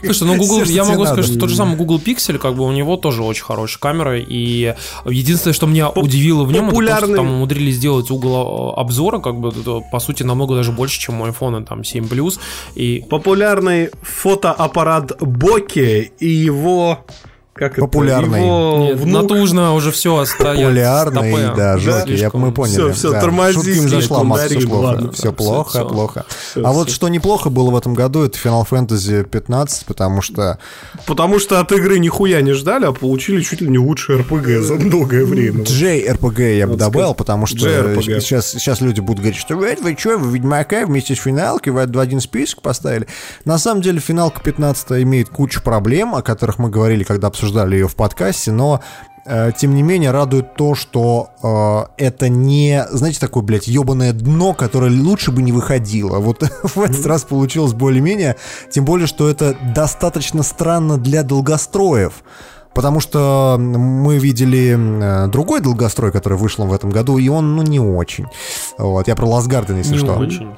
Слушай, ну Google, я могу надо. сказать, что тот же самый Google Pixel, как бы у него тоже очень хорошая камера, и единственное, что меня удивило в нем, это то, что популярный- там умудрились сделать угол э, обзора, как бы, по сути, намного даже больше, чем у iPhone там 7 Plus, и Популярный фотоаппарат Боки и его... Как Популярный. это? Его Нет, внук. натужно уже все стоят. Популярный, стопы. да, жёлки, я, слишком. мы поняли. Всё, всё, да. тормози, слишком зашла, Макс, все плохо. ладно, все всё, плохо, всё. плохо. Всё, а вот всё. что неплохо было в этом году, это Final Fantasy 15, потому что Потому что от игры нихуя не ждали, а получили чуть ли не лучший РПГ за долгое время. JRPG я бы добавил, сказать, потому что JRPG. сейчас, сейчас люди будут говорить, что вы, вы что, вы Ведьмака вместе с финалкой в в один список поставили. На самом деле финалка 15 имеет кучу проблем, о которых мы говорили, когда обсуждали ее в подкасте, но э, тем не менее радует то, что э, это не, знаете, такое, блядь, ебаное дно, которое лучше бы не выходило. Вот в этот раз получилось более-менее, тем более, что это достаточно странно для долгостроев. Потому что мы видели э, другой долгострой, который вышел в этом году, и он, ну, не очень. Вот, я про Ласгарден, если Не что. очень.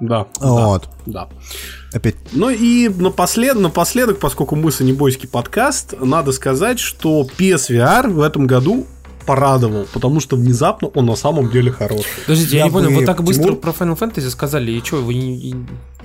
Да. Вот. Да. Опять Ну и напослед, напоследок, поскольку мы санебойский подкаст, надо сказать, что PSVR в этом году порадовал, потому что внезапно он на самом деле хороший. Подождите, я, Я не понял, вы так быстро Тимур? про Final Fantasy сказали, и что, вы не...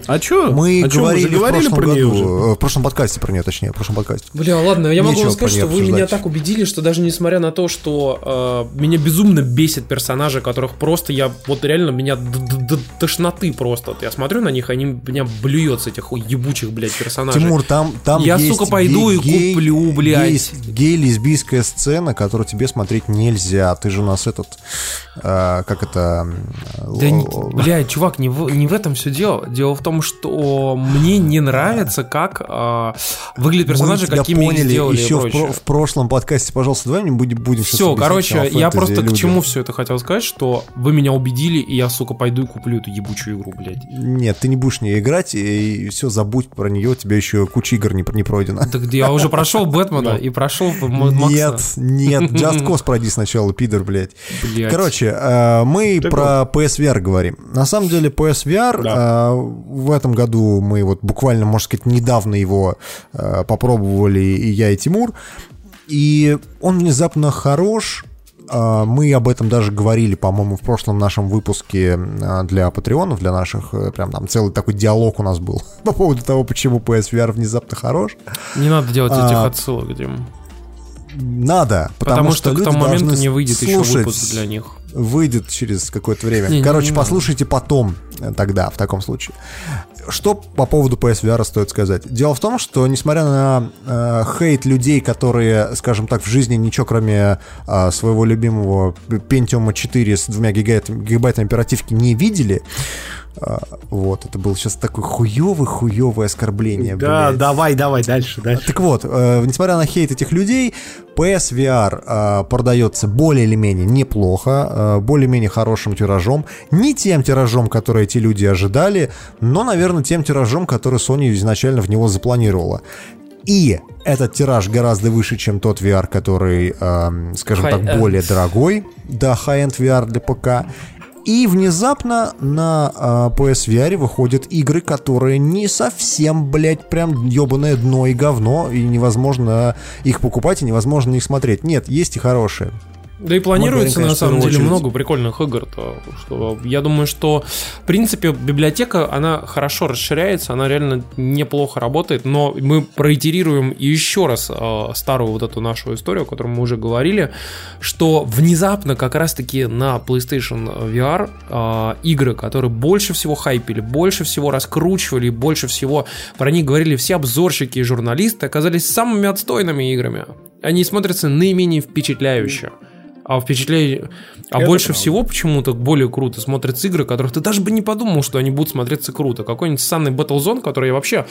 А чё? мы а чё, говорили, же говорили в прошлом про году, нее уже? э, в прошлом подкасте про нее, точнее, в прошлом подкасте. Бля, ладно, я могу вам сказать, что вы меня так убедили, что даже несмотря на то, что э, меня безумно бесит персонажи, которых просто я, вот реально, меня д- д- до тошноты просто. Вот я смотрю на них, они меня блюют с этих ебучих, блядь, персонажей. Тимур, там, там Я, есть сука, пойду и куплю, блядь. Есть гей-лесбийская сцена, которую тебе смотреть нельзя. Ты же у нас этот, э, как это... Да, не- л- блядь, чувак, не в, не в этом все дело. Дело в том, что мне не нравится, как э, выглядят персонажи, мы тебя какими их поняли сделали и еще в, про- в прошлом подкасте, пожалуйста, давай не будем, будем Все, короче, я просто к людям. чему все это хотел сказать, что вы меня убедили, и я, сука, пойду и куплю эту ебучую игру, блядь. Нет, ты не будешь в нее играть, и, все, забудь про нее, у тебя еще куча игр не, не пройдена. Так я уже прошел Бэтмена и прошел Макса. Нет, нет, Just Cause пройди сначала, пидор, блядь. Короче, э, мы про PSVR говорим. На самом деле PSVR Да. э, в этом году мы вот буквально, можно сказать, недавно его э, попробовали и я, и Тимур. И он внезапно хорош, э, мы об этом даже говорили, по-моему, в прошлом нашем выпуске э, для патреонов, для наших, э, прям там целый такой диалог у нас был по поводу того, почему PSVR внезапно хорош. Не надо делать А, этих отсылок, Дим. Надо, потому, Потому, что, к люди тому моменту не выйдет еще слушать выпуск для них. Выйдет через какое-то время. Не, Короче, не надо. послушайте потом э, тогда, в таком случае. Что по поводу PSVR стоит сказать? Дело в том, что несмотря на э, хейт людей, которые, скажем так, в жизни ничего кроме э, своего любимого Pentium 4 с двумя гигабайтами, гигабайтами оперативки не видели, э, вот, это было сейчас такое хуёвое-хуёвое оскорбление. Да, блядь. давай, давай, дальше, дальше. Так вот, э, несмотря на хейт этих людей, PSVR э, продается более или менее неплохо, э, более-менее хорошим тиражом. Не тем тиражом, который эти люди ожидали, но, наверное, тем тиражом, который Sony изначально в него запланировала. И этот тираж гораздо выше, чем тот VR, который, эм, скажем так, более дорогой. Да, high-end VR для ПК. И внезапно на э, PSVR выходят игры, которые не совсем, блядь, прям ебаное дно и говно, и невозможно их покупать, и невозможно их смотреть. Нет, есть и хорошие. Да и планируется говорим, на самом деле очередь. много прикольных игр. -то, что я думаю, что в принципе библиотека она хорошо расширяется, она реально неплохо работает, но мы проитерируем еще раз э, старую вот эту нашу историю, о которой мы уже говорили, что внезапно как раз-таки на PlayStation VR э, игры, которые больше всего хайпили, больше всего раскручивали, больше всего про них говорили все обзорщики и журналисты, оказались самыми отстойными играми. Они смотрятся наименее впечатляюще. А впечатляет... А Это больше правда. всего почему-то более круто смотрятся игры, которых ты даже бы не подумал, что они будут смотреться круто. Какой-нибудь ссанный Battlezone, который я вообще,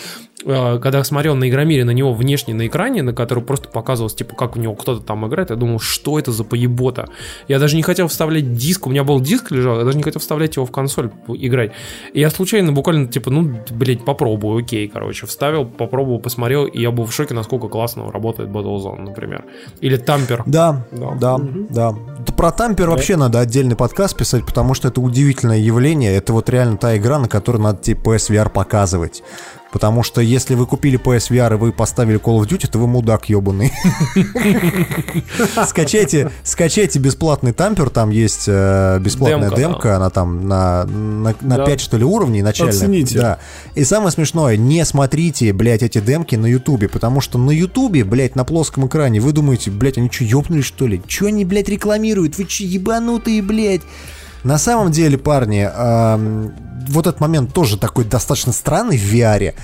э, когда смотрел на Игромире на него внешне на экране, на который просто показывалось, типа, как в него кто-то там играет, я думал, что это за поебота. Я даже не хотел вставлять диск, у меня был диск лежал, я даже не хотел вставлять его в консоль играть. И я случайно буквально, типа, ну, блядь, попробую, окей, короче, вставил, попробовал, посмотрел, и я был в шоке, насколько классно работает Battlezone, например. Или Тампер. Да, Да. да, да. Да Про Тампер вообще надо отдельный подкаст писать, потому что это удивительное явление. Это вот реально та игра, на которой надо тебе PSVR показывать. Потому что если вы купили PSVR и вы поставили Call of Duty, то вы мудак ебаный. Скачайте, скачайте бесплатный тампер, там есть э, бесплатная Демка, она там на, на, на Да. 5 что ли уровней начальных. Оцените. Да. И самое смешное, не смотрите, блядь, эти демки на Ютубе, потому что на Ютубе, блядь, на плоском экране вы думаете, блядь, они что, ёбнулись что ли? Чё они, блядь, рекламируют? Вы чё, ебанутые, блядь? На самом деле, парни, эм, вот этот момент тоже такой достаточно странный в VR.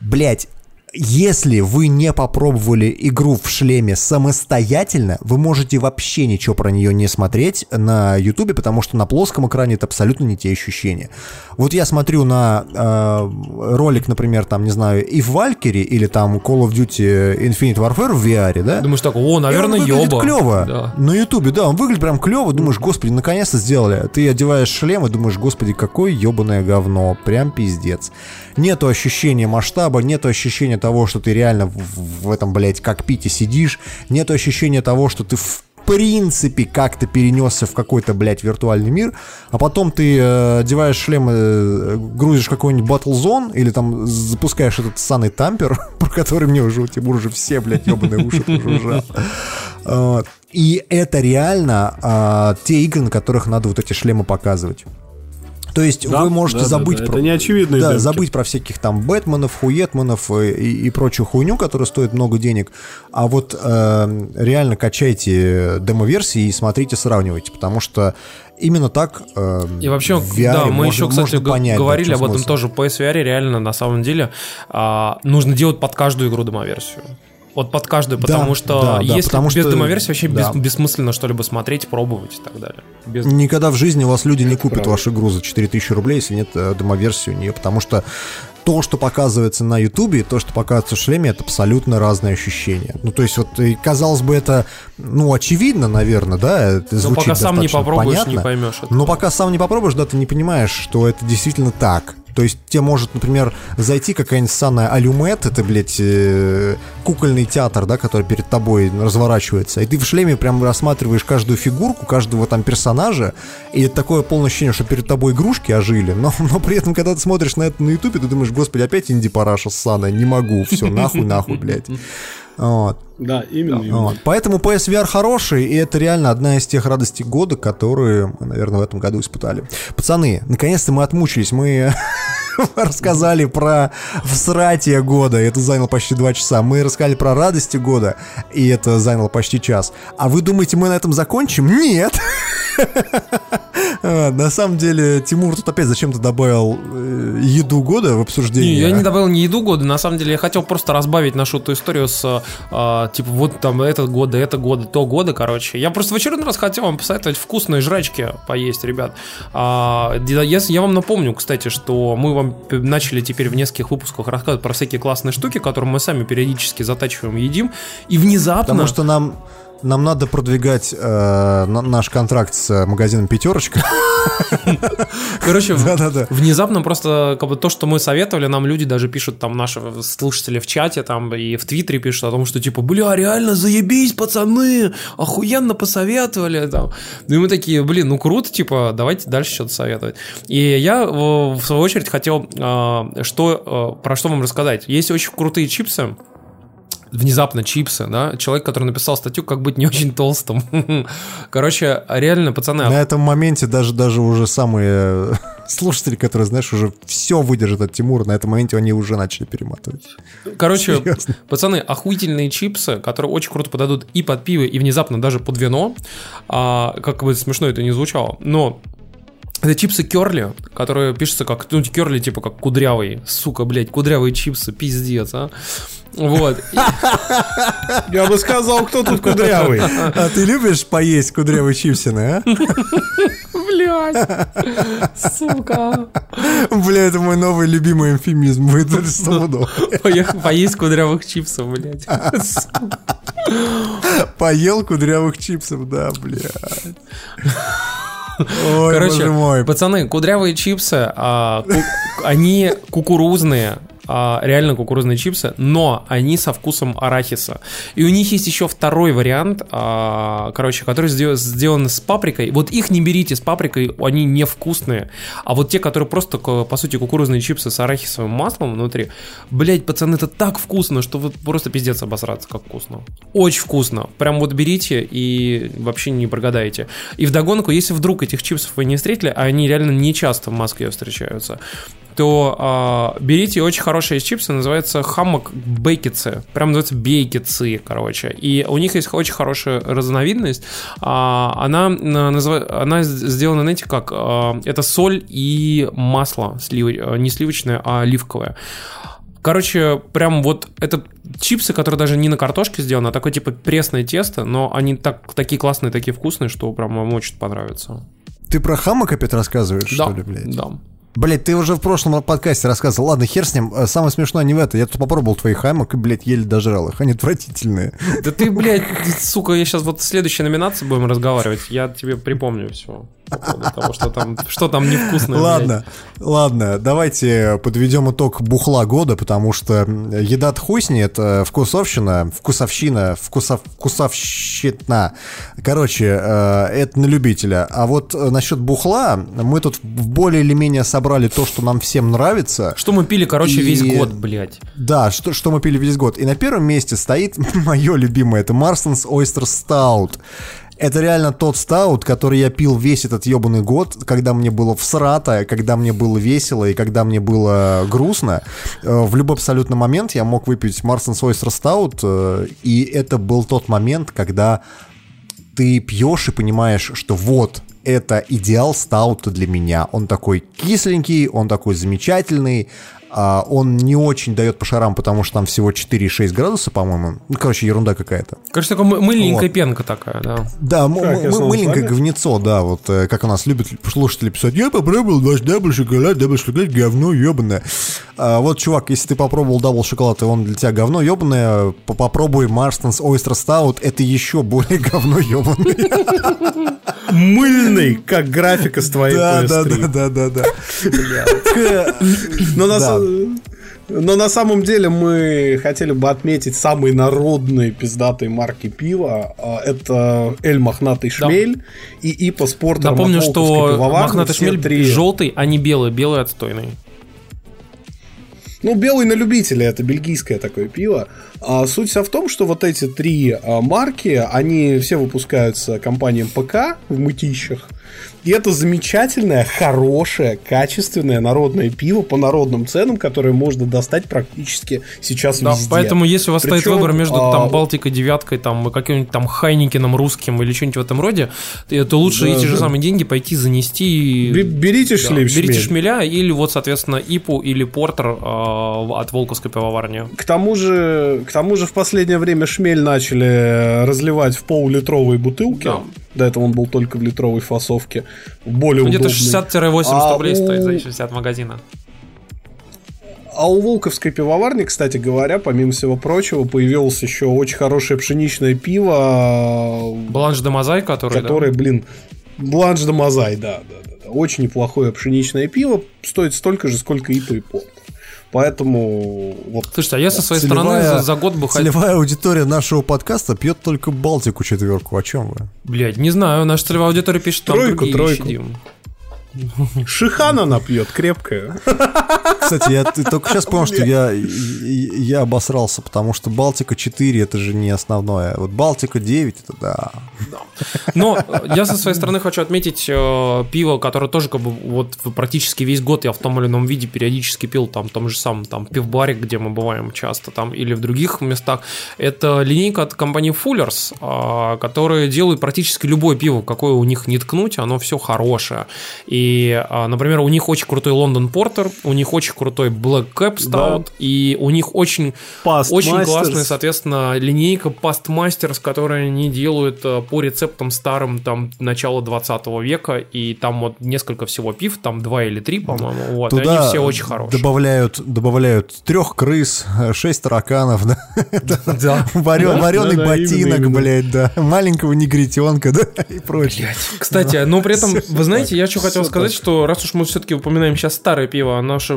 Блять, если вы не попробовали игру в шлеме самостоятельно, вы можете вообще ничего про нее не смотреть на Ютубе, потому что на плоском экране это абсолютно не те ощущения. Вот я смотрю на э, ролик, например, там, не знаю, и в Valkyrie или там Call of Duty Infinite Warfare в VR, да? Думаешь так, о, наверное, И он ёба. клево. Да. На Ютубе, да, он выглядит прям клево. Думаешь, господи, наконец-то сделали. Ты одеваешь шлем и думаешь, господи, какое ебаное говно. Прям пиздец. Нету ощущения масштаба, нету ощущения того, что ты реально в, в этом, блядь, кокпите сидишь. Нету ощущения того, что ты в принципе как-то перенесся в какой-то, блядь, виртуальный мир, а потом ты э, одеваешь шлем, э, грузишь какой-нибудь Battlezone или там запускаешь этот саный тампер, про который мне уже, у Тимура уже все, блядь, ебаные уши уже. И это реально а, те игры, на которых надо вот эти шлемы показывать. То есть Да, вы можете да, да, забыть да, про... это неочевидные Да, демки. забыть про всяких там Бэтменов, Хуетманов и, и- и прочую хуйню, которая стоит много денег. А вот э, реально качайте демо-версии и смотрите, сравнивайте, потому что именно так э, И вообще, VR да, мы можно- еще, кстати, можно понять, да, говорили чем об этом смысл. тоже. По SVR реально, на самом деле, а, нужно делать под каждую игру демоверсию. Вот под каждую, потому Да, что да, да, если потому без что- демоверсии вообще да. бес- бессмысленно что-либо смотреть, пробовать и так далее. Без- Никогда в жизни у вас люди не купят правда. вашу игру за 4000 рублей, если нет э, демоверсии у нее, потому что то, что показывается на Ютубе, и то, что показывается в шлеме, это абсолютно разные ощущения. Ну, то есть, вот, и, казалось бы, это, ну, очевидно, наверное, да, это Но звучит пока сам не попробуешь, понятно, не поймешь. этого. Но пока сам не попробуешь, да, ты не понимаешь, что это действительно так. То есть тебе может, например, зайти какая-нибудь ссаная алюмет, это, блядь, э, кукольный театр, да, который перед тобой разворачивается, и ты в шлеме прям рассматриваешь каждую фигурку, каждого там персонажа, и это такое полное ощущение, что перед тобой игрушки ожили, но, но при этом, когда ты смотришь на это на ютубе, ты думаешь, господи, опять инди-параша ссаная, не могу, все, нахуй, нахуй, блядь. Вот. Да, именно. именно. Вот. Поэтому PSVR хороший, и это реально одна из тех радостей года, которые мы, наверное, в этом году испытали. Пацаны, наконец-то мы отмучились, мы рассказали про всратие года, и это заняло почти два часа. Мы рассказали про радости года, и это заняло почти час. А вы думаете, мы на этом закончим? Нет! На самом деле, Тимур тут опять зачем-то добавил э, еду года в обсуждение. Не, я не добавил ни еду года, на самом деле я хотел просто разбавить нашу эту историю с, а, типа, вот там этот год, это года, то года, короче. Я просто в очередной раз хотел вам посоветовать вкусные жрачки поесть, ребят. А, я, я вам напомню, кстати, что мы вам начали теперь в нескольких выпусках рассказывать про всякие классные штуки, которые мы сами периодически затачиваем, едим, и внезапно... Потому что нам, нам надо продвигать э, на- наш контракт с магазином «Пятерочка». Короче, в- Да-да-да. внезапно просто как бы то, что мы советовали, нам люди даже пишут, там наши слушатели в чате там и в Твиттере пишут о том, что типа, бля, реально заебись, пацаны, охуенно посоветовали там. Ну и мы такие, блин, ну круто, типа, давайте дальше что-то советовать. И я э, в свою очередь хотел э, что, э, про что вам рассказать. Есть очень крутые чипсы, внезапно чипсы, да, человек, который написал статью «Как быть не очень толстым». Короче, реально, пацаны, На этом моменте даже, даже уже самые э, слушатели, которые, знаешь, уже все выдержат от Тимура, на этом моменте они уже начали перематывать. Короче, Серьезно. пацаны, охуительные чипсы, которые очень круто подойдут и под пиво, и внезапно даже под вино. А, как бы смешно это не звучало. Но это чипсы керли, которые пишутся как, ну, керли типа как кудрявый. Сука, блядь, кудрявые чипсы, пиздец, а. Вот. Я бы сказал, кто тут кудрявый. А ты любишь поесть кудрявые чипсины, а? Блядь. Сука. Бля, это мой новый любимый эвфемизм будет стопудово. Поехал поесть кудрявых чипсов, блядь. Поел кудрявых чипсов, да, бля. Ой, Короче, боже мой. пацаны, кудрявые чипсы, а, ку- они кукурузные, а, реально кукурузные чипсы, но они со вкусом арахиса. И у них есть еще второй вариант, а, короче, который сдел- сделан с паприкой. Вот их не берите с паприкой, они невкусные. А вот те, которые просто, по сути, кукурузные чипсы с арахисовым маслом внутри, блять, пацаны, это так вкусно, что вот просто пиздец обосраться, как вкусно. Очень вкусно. Прям вот берите и вообще не прогадаете. И вдогонку, если вдруг этих чипсов вы не встретили, а они реально не часто в Москве встречаются, то а, берите очень хорошие чипсы, называется хаммок бейкетсы. Прям называется бейкетсы, короче. И у них есть очень хорошая разновидность. А, она, называ- она сделана, знаете, как? а, это соль и масло. Слив... Не сливочное, а оливковое. Короче, прям вот это чипсы, которые даже не на картошке сделаны, а такое типа пресное тесто, но они так, такие классные, такие вкусные, что прям вам очень понравится. Ты про хаммок опять рассказываешь, да, что ли, блядь? да. Блять, ты уже в прошлом подкасте рассказывал. Ладно, хер с ним. Э, Самое смешное не в это. Я тут попробовал твои хаммок и, блядь, еле дожрал их. Они отвратительные. Да ты, блядь, сука, я сейчас вот в следующей номинации будем разговаривать, я тебе припомню все. По поводу того, что там, что там невкусное. Ладно, ладно, давайте подведем итог бухла года, потому что еда ней, это вкусовщина, вкусовщина, вкусов, вкусовщина. Короче, э, это на любителя. А вот э, насчет бухла, мы тут более или менее собрали то, что нам всем нравится. Что мы пили, короче, И- весь год, блядь. Да, что, что мы пили весь год. И на первом месте стоит мое любимое, это Marston's Oyster Stout. Это реально тот стаут, который я пил весь этот ебаный год, когда мне было всрато, когда мне было весело и когда мне было грустно. Э, В любой абсолютно момент я мог выпить Oyster Stout, э, и это был тот момент, когда ты пьешь и понимаешь, что вот, это идеал стаута для меня. Он такой кисленький, он такой замечательный, а, он не очень дает по шарам, потому что там всего 4,6 градуса, по-моему. Ну, короче, ерунда какая-то. Короче, такая мы- мыленькая Вот. пенка такая, да. Да, мыленькое говнецо, да, вот э, как у нас любят слушатели писать, я попробовал ваш double шоколад, double шоколад, говно ебаное. А, вот, чувак, если ты попробовал double шоколад, и он для тебя говно ебаное, по- попробуй Marston's Oyster Stout, это еще более говно ебаное. Мыльный, как графика с твоей Да, да, PS3. да, да, да, да. Но на, Да. но на самом деле мы хотели бы отметить самые народные пиздатые марки пива. А, Это Эль Мохнатый Шмель и Ипа Спорт Напомню, что мохнатый шмель три- желтый, а не белый. Белый отстойный. Ну, белый на любителя, это бельгийское такое пиво. А суть вся в том, что вот эти три а, марки, они все выпускаются компанией ПК в мытищах. И это замечательное, хорошее, качественное народное пиво по народным ценам, которое можно достать практически сейчас Да, везде. поэтому если у вас стоит Причем, выбор между а, там Балтикой девяткой, там и каким-нибудь там Хайникином русским или что-нибудь в этом роде, то лучше Да, эти же да. самые деньги пойти занести. бе- Берите Да, шли- берите шмель. шмеля или вот, соответственно, Ипу или Портер э, от Волковской пивоварни. К тому же, к тому же в последнее время шмель начали разливать в полулитровые бутылки. Да. До этого он был только в литровой фасовке. Более Ну, Где-то удобный. 60-80 А рублей у- стоит, зависит от магазина. А у Волковской пивоварни, кстати говоря, помимо всего прочего, появилось еще очень хорошее пшеничное пиво, Бланш де Мозай, который... да. которое, блин, Бланш де Мозай, да, да, да, да. Очень неплохое пшеничное пиво, стоит столько же, сколько и Портер. Поэтому вот Слушайте, а я со своей Целевая- стороны за, за год бы хотел... Целевая аудитория нашего подкаста пьет только Балтику четверку. О чем вы? Блять, не знаю, наша целевая аудитория пишет там Тройку, другие тройку. вещи, Дим. Шихан она пьет, крепкая. Кстати, я только сейчас понял, что я, я, обосрался, потому что Балтика 4 это же не основное. Вот Балтика 9 это да. Но я со своей стороны хочу отметить э, пиво, которое тоже как бы вот практически весь год я в том или ином виде периодически пил, там, в том же самом там пивбаре, где мы бываем часто, там, или в других местах. Это линейка от компании Fullers, э, которые делают практически любое пиво, какое у них не ткнуть, оно все хорошее. И, э, например, у них очень крутой Лондон Портер, у них очень крутой Black Cap Stout, и у них очень Past очень Masters. классная, соответственно, линейка Past Masters, которую они делают э, по рецептам старым, там, начала 20 века, и там вот несколько всего пив, там два или три, по-моему, вот, и Туда они все очень хорошие. добавляют, добавляют трех крыс, шесть тараканов, да, Да. Да, вареный да, да, ботинок, блядь, да, маленького негритенка, да, и прочее. Кстати, но при этом, вы знаете, я что хотел сказать, что раз уж мы все-таки упоминаем сейчас старое пиво, а наши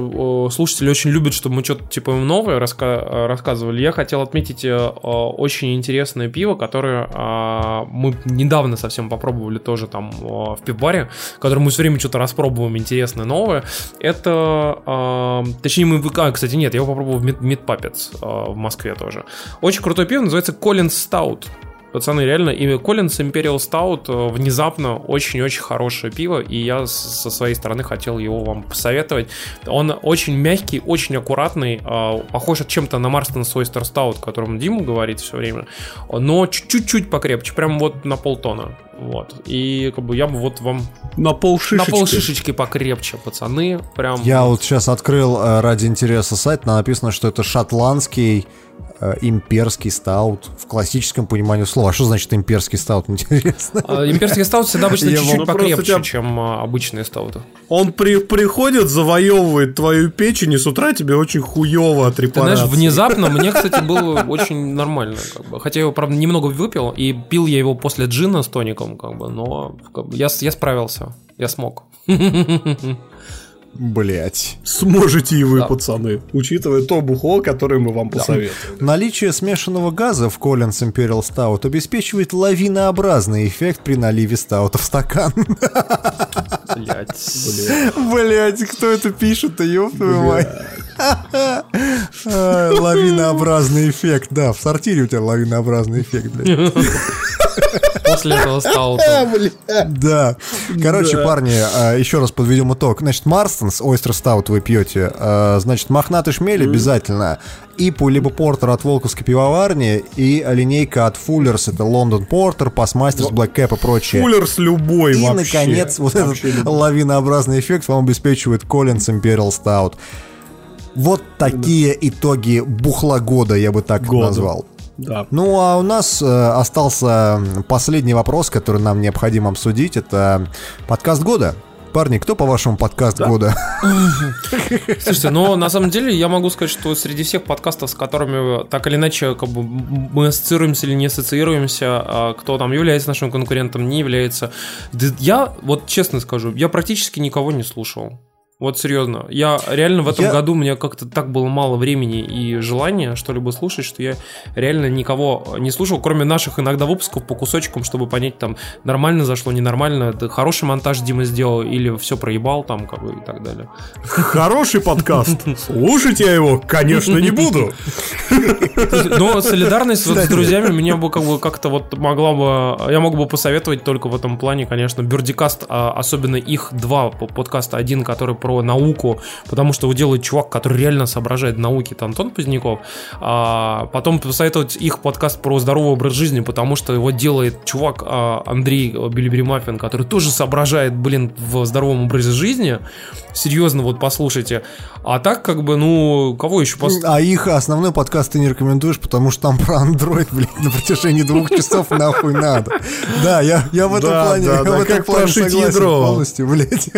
слушатели очень любят, чтобы мы что-то типа им новое раска- э, рассказывали, я хотел отметить э, э, очень интересное пиво, которое э, мы недавно совсем попробовали тоже там э, в пивбаре, которое мы все время что-то распробуем интересное, новое. Это, э, точнее, мы, а, кстати, нет, я его попробовал в Puppets э, в Москве тоже. Очень крутой пиво, называется Collins Stout. Пацаны, реально, имя Collins Imperial Stout э, внезапно очень-очень хорошее пиво, и я со своей стороны хотел его вам посоветовать. Он очень мягкий, очень аккуратный, э, похож чем-то на Marston's Oyster Stout, о котором Дима говорит все время, но чуть-чуть покрепче, прям вот на полтона. Вот. И как бы я бы вот вам На пол шишечки. на пол шишечки покрепче, пацаны. Прям. Я вот сейчас открыл э, ради интереса сайт, там написано, что это шотландский имперский стаут в классическом понимании слова. А что значит имперский стаут, интересно? А, Имперский стаут всегда обычно Я чуть-чуть Ну, покрепче, тебя- чем а, обычные стауты. Он при, приходит, завоевывает твою печень, и с утра тебе очень хуево от Ты знаешь, внезапно мне, кстати, было очень нормально, как бы. Хотя я его, правда, немного выпил, и пил я его после джина с тоником, как бы, но как бы, я, я справился, я смог. Блять. Сможете и вы, Да. пацаны, учитывая то бухло, которое мы вам посоветуем. Наличие смешанного газа в Collins Imperial Stout обеспечивает лавинообразный эффект при наливе стаута в стакан. Блять. Блять, кто это пишет-то, ёб твою мать. А, Лавинообразный эффект, да, в сортире у тебя лавинообразный эффект, блядь. После этого стаута. Да. Короче, Да. парни, а, еще раз подведем итог. Значит, Marston's Oyster Stout вы пьете. а, Значит, мохнатый шмель обязательно. Ипу либо портер от Волковской пивоварни и линейка от Fuller's. Это London Porter, Past Masters, Black Cab и прочее. Fuller's любой И, вообще. наконец, вот Вообще этот любой. лавинообразный эффект вам обеспечивает Collins Imperial Stout. Вот такие итоги бухла года, я бы так назвал. Да. Ну, а у нас э, остался последний вопрос, который нам необходимо обсудить. Это подкаст года. Парни, кто, по-вашему, подкаст года? Слушайте, но на самом деле я могу сказать, что среди всех подкастов, с которыми так или иначе как бы, мы ассоциируемся или не ассоциируемся, а кто там является нашим конкурентом, не является. Да я, вот честно скажу, я практически никого не слушал. Вот серьезно. Я реально в этом Я- году мне как-то так было мало времени и желания что-либо слушать, что я реально никого не слушал, кроме наших иногда выпусков по кусочкам, чтобы понять, там, нормально зашло, ненормально, это хороший монтаж Дима сделал или все проебал там, как бы, и так далее. Хороший подкаст. Слушать я его, конечно, не буду. Но солидарность вот с друзьями мне бы как бы как-то вот могла бы... Я мог бы посоветовать только в этом плане, конечно, Бердикаст, особенно их два по- подкаста. Один, который про науку, потому что его делает чувак, который реально соображает в науке, это Антон Поздняков. А потом посоветовать их подкаст про здоровый образ жизни, потому что его делает чувак а, Андрей Билибери Маффин, который тоже соображает, блин, в здоровом образе жизни. Серьезно, вот послушайте. А так, как бы, ну, кого еще послушать? А их основной подкаст ты не рекомендуешь, потому что там про Android, блин, на протяжении двух часов нахуй надо. Да, я, я в этом Да, плане, да, я да, в этом как плане прошить ядро. полностью, блядь.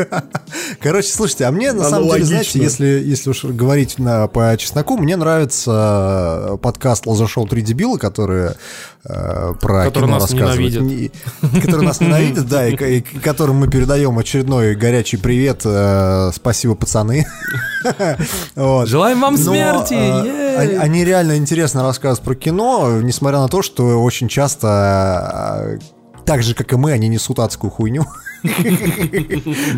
Короче, слушайте, а мне на самом деле, знаете, если, если уж говорить на, по чесноку, мне нравится э, подкаст Лоза Шоу «Три дебила», которые э, про Который кино нас рассказывают. ненавидит. Не- Который нас ненавидит, да, и, и которым мы передаем очередной горячий привет. э, Спасибо, пацаны. Вот. Желаем вам Но, смерти! э, они, они реально интересно рассказывают про кино, несмотря на то, что очень часто э, так же, как и мы, они несут адскую хуйню.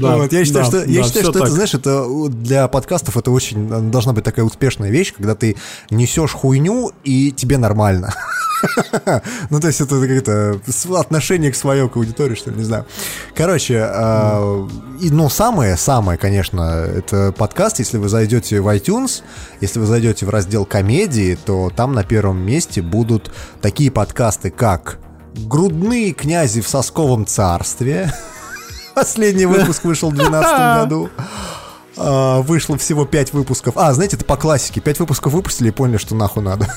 Да, Вот, я считаю, что, это, знаешь, это для подкастов это очень э, должна быть такая успешная вещь, когда ты несешь хуйню и тебе нормально. Ну, то есть это какое-то отношение к своей к аудитории, что ли, не знаю. Короче, э, ну, самое-самое, конечно, это подкаст. Если вы зайдете в iTunes, если вы зайдете в раздел комедии, то там на первом месте будут такие подкасты, как «Грудные князи в сосковом царстве», Последний выпуск вышел в 2012 году. А, Вышло всего 5 выпусков. А, знаете, это по классике. 5 выпусков выпустили и поняли, что нахуй надо.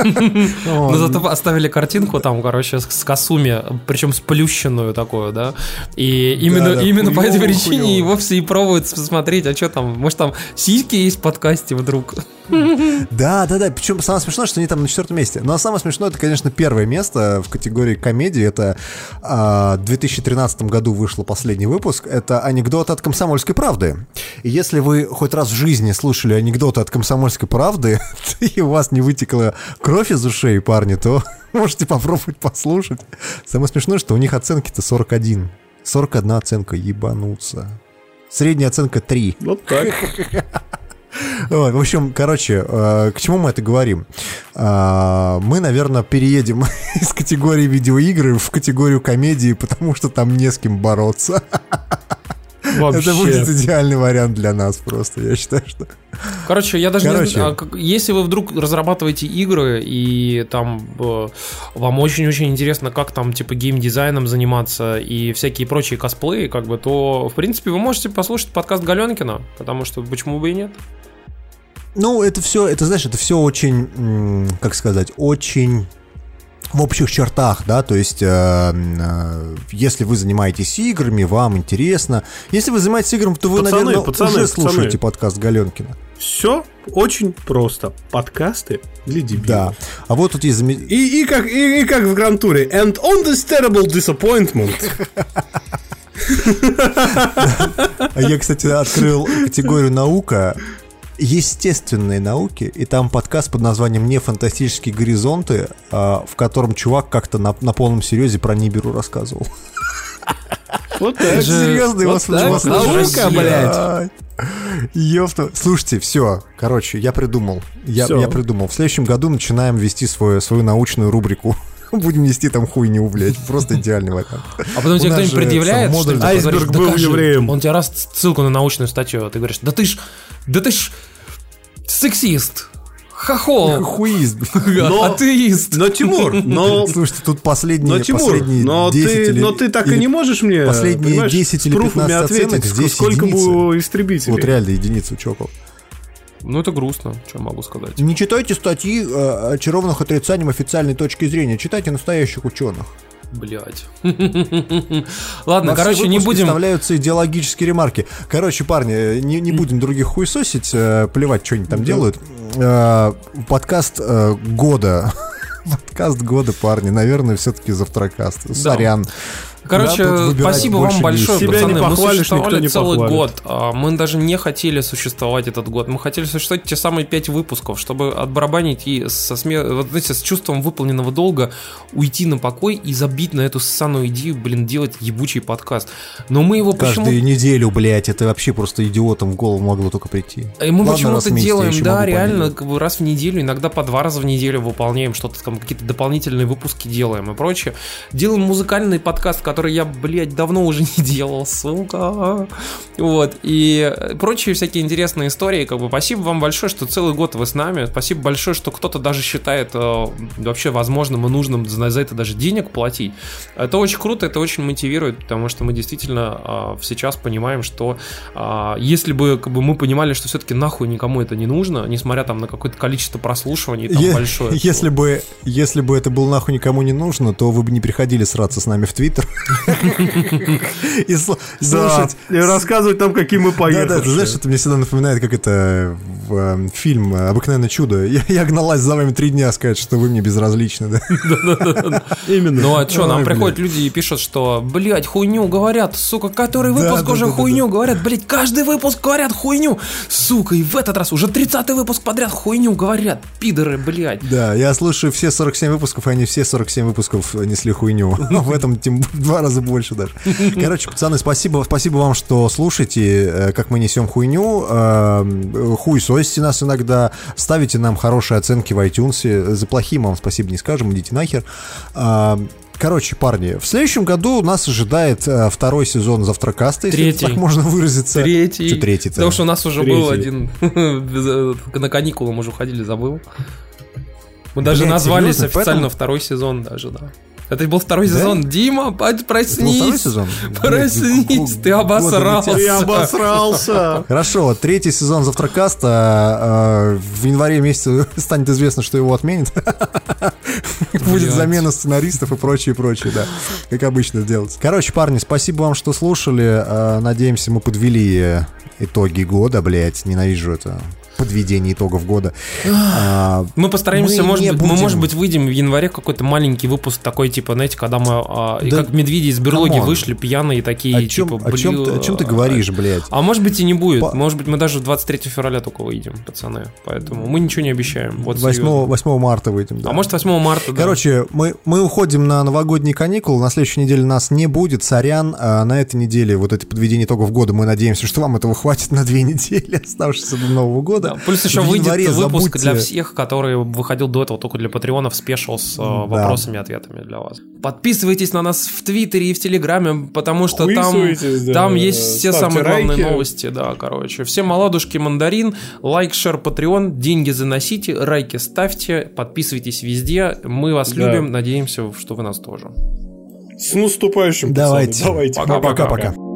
Но зато оставили картинку там, короче, с, Касуми, причем сплющенную такую, да. И именно, да, именно по этой причине и хуёво. вовсе и пробуют посмотреть, а что там, может там сиськи есть в подкасте вдруг. Да, да, да. Причем самое смешное, что они там на четвертом месте. Но самое смешное, это, конечно, первое место в категории комедии. Это а, в 2013 году вышел последний выпуск. Это анекдот от комсомольской правды. И если вы хоть раз в жизни слушали анекдоты от комсомольской правды, и у вас не вытекла кровь из ушей, парни, то можете попробовать послушать. Самое смешное, что у них оценки-то 41. 41 оценка, ебануться. Средняя оценка 3. Вот так. В общем, короче, э, к чему мы это говорим? А, Мы, наверное, переедем из категории видеоигры в категорию комедии, потому что там не с кем бороться. Это будет Вообще. идеальный вариант для нас просто, я считаю, что... Короче, я даже Короче. не знаю, а если вы вдруг разрабатываете игры и там э, вам очень-очень интересно, как там типа геймдизайном заниматься и всякие прочие косплеи, как бы, то в принципе вы можете послушать подкаст Галенкина, потому что почему бы и нет. Ну, это все, это, знаешь, это все очень, как сказать, очень в общих чертах, да, то есть, э, э, если вы занимаетесь играми, вам интересно. Если вы занимаетесь играми, то вы, Пацаны, наверное, пацаны, уже пацаны. слушаете подкаст Галенкина. Все очень просто. Подкасты для дебилов. Да. А вот тут есть... И, и, как, и, и как в Гран-туре. And on this terrible disappointment. Я, кстати, открыл категорию наука, естественные науки, и там подкаст под названием «Не фантастические горизонты», а, в котором чувак как-то на, на полном серьезе про Ниберу рассказывал. Вот так. Серьезно, его вот наука, блядь. Ёпта. Слушайте, все, короче, я придумал. Я, я придумал. В следующем году начинаем вести свою, свою научную рубрику. Будем нести там хуйню, блядь. Просто идеальный вариант. А потом тебе кто-нибудь же предъявляет, что говоришь, Айсберг был евреем. Он тебе раз ссылку на научную статью, а ты говоришь, да ты ж, да ты ж сексист, хохол, Хуиз. Но- атеист. Но, Тимур, но... Слушайте, тут последние, Но, Тимур, последние но 10 ты, или- но ты так или- и не можешь мне последние понимаешь, 10 с или пруфами 15 оценок, ответить, здесь сколько единицы. было истребителей. Вот реально единицы у чуваков. Ну это грустно, что могу сказать. Не читайте статьи э, очарованных отрицанием официальной точки зрения. Читайте настоящих ученых. Блять. Ладно, короче, не будем... вставляются идеологические ремарки. Короче, парни, э, не, не будем других хуесосить, э, плевать, что они там делают. Э, подкаст года. Подкаст года, парни. Наверное, все-таки завтракаст. Сорян. Короче, Да, спасибо вам не большое, Себя не пацаны. Мы похвалишь, существовали никто не целый похвалит. год. А, Мы даже не хотели существовать этот год. Мы хотели существовать те самые пять выпусков, чтобы отбарабанить и со сме... вот, знаете, с чувством выполненного долга уйти на покой и забить на эту ссаную идею, блин, делать ебучий подкаст. Но мы его почему Каждую неделю, блядь, это вообще просто идиотам в голову могло только прийти. И мы Ладно, раз почему-то делаем, да, реально, как бы раз в неделю, иногда по два раза в неделю выполняем что-то там, какие-то дополнительные выпуски делаем и прочее. Делаем музыкальный подкаст, который я, блядь, давно уже не делал, сука. Вот, и прочие всякие интересные истории, как бы, спасибо вам большое, что целый год вы с нами, спасибо большое, что кто-то даже считает э, вообще возможным и нужным за, за это даже денег платить. Это очень круто, это очень мотивирует, потому что мы действительно э, сейчас понимаем, что а, если бы как бы, мы понимали, что все-таки нахуй никому это не нужно, несмотря там на какое-то количество прослушиваний там Е- большое. Если бы, если бы это было нахуй никому не нужно, то вы бы не приходили сраться с нами в Твиттер. И сл- Да, слушать. и рассказывать там, какие мы Да, поехали. да, ты знаешь, это мне всегда напоминает, как это в э, фильм «Обыкновенное чудо». Я, я гналась за вами три дня сказать, что вы мне безразличны, да? Именно. Ну а что, нам приходят люди и пишут, что, блядь, хуйню говорят, сука, который Да, выпуск да, уже да, да, хуйню говорят, блядь, каждый выпуск говорят хуйню, сука, и в этот раз уже 30-й выпуск подряд хуйню говорят, пидоры, блядь. Да, я слушаю все 47 выпусков, и они все 47 выпусков несли хуйню. В этом тем два раза больше даже. Короче, пацаны, спасибо, спасибо вам, что слушаете, э, как мы несем хуйню. Э, Хуй совести нас иногда. Ставите нам хорошие оценки в iTunes. За плохие мы вам спасибо не скажем, идите нахер. А, Короче, парни, в следующем году нас ожидает э, второй сезон Завтракаста, если Третий. так можно выразиться. Третий. Что третий Потому что у нас уже был Третий. один на каникулы мы уже уходили, забыл. Мы даже Блядь, назвались серьезно? официально Поэтому- второй сезон даже, да. Это был второй Да? сезон. Дима, был второй проснись. сезон? Проснись, ты обосрался. Ты обосрался. Хорошо, третий сезон Завтракаста. э, В январе месяце станет известно, что его отменят. Будет замена сценаристов и прочее, прочее, да. Как обычно делается. Короче, парни, спасибо вам, что слушали. Э, Надеемся, мы подвели итоги года, блядь. Ненавижу это. Подведение итогов года. А, Мы постараемся, Мы может быть, мы, будем. может быть, выйдем в январе какой-то маленький выпуск такой, типа, знаете, когда мы, а, Да как медведи из берлоги come on. вышли, пьяные такие, О чем, типа, о, чем, блин, ты, о чем ты говоришь, блядь? А может быть и не будет. По- Может быть, мы даже 23 февраля только выйдем, пацаны. Поэтому мы ничего не обещаем. Вот 8, серьезно. 8 марта выйдем, да. А может 8 марта, да. Короче, мы, мы уходим на новогодние каникулы. На следующей неделе нас не будет. Сорян. А на этой неделе вот это подведение итогов года. Мы надеемся, что вам этого хватит на две недели, оставшиеся до Нового года. Да, плюс еще выйдет выпуск забудьте- для всех, который выходил до этого только для патреонов, спешл с э, вопросами и ответами для вас. Подписывайтесь на нас в Твиттере и в Телеграме, потому что там, да. там есть все самые главные лайки. новости, да, короче. Всем оладушки, мандарин, лайк, шер, патреон, деньги заносите, райки ставьте, подписывайтесь везде. Мы вас Да. любим, надеемся, что вы нас тоже. С наступающим, пацаны. Давайте. Давайте. Пока-пока. Пока-пока.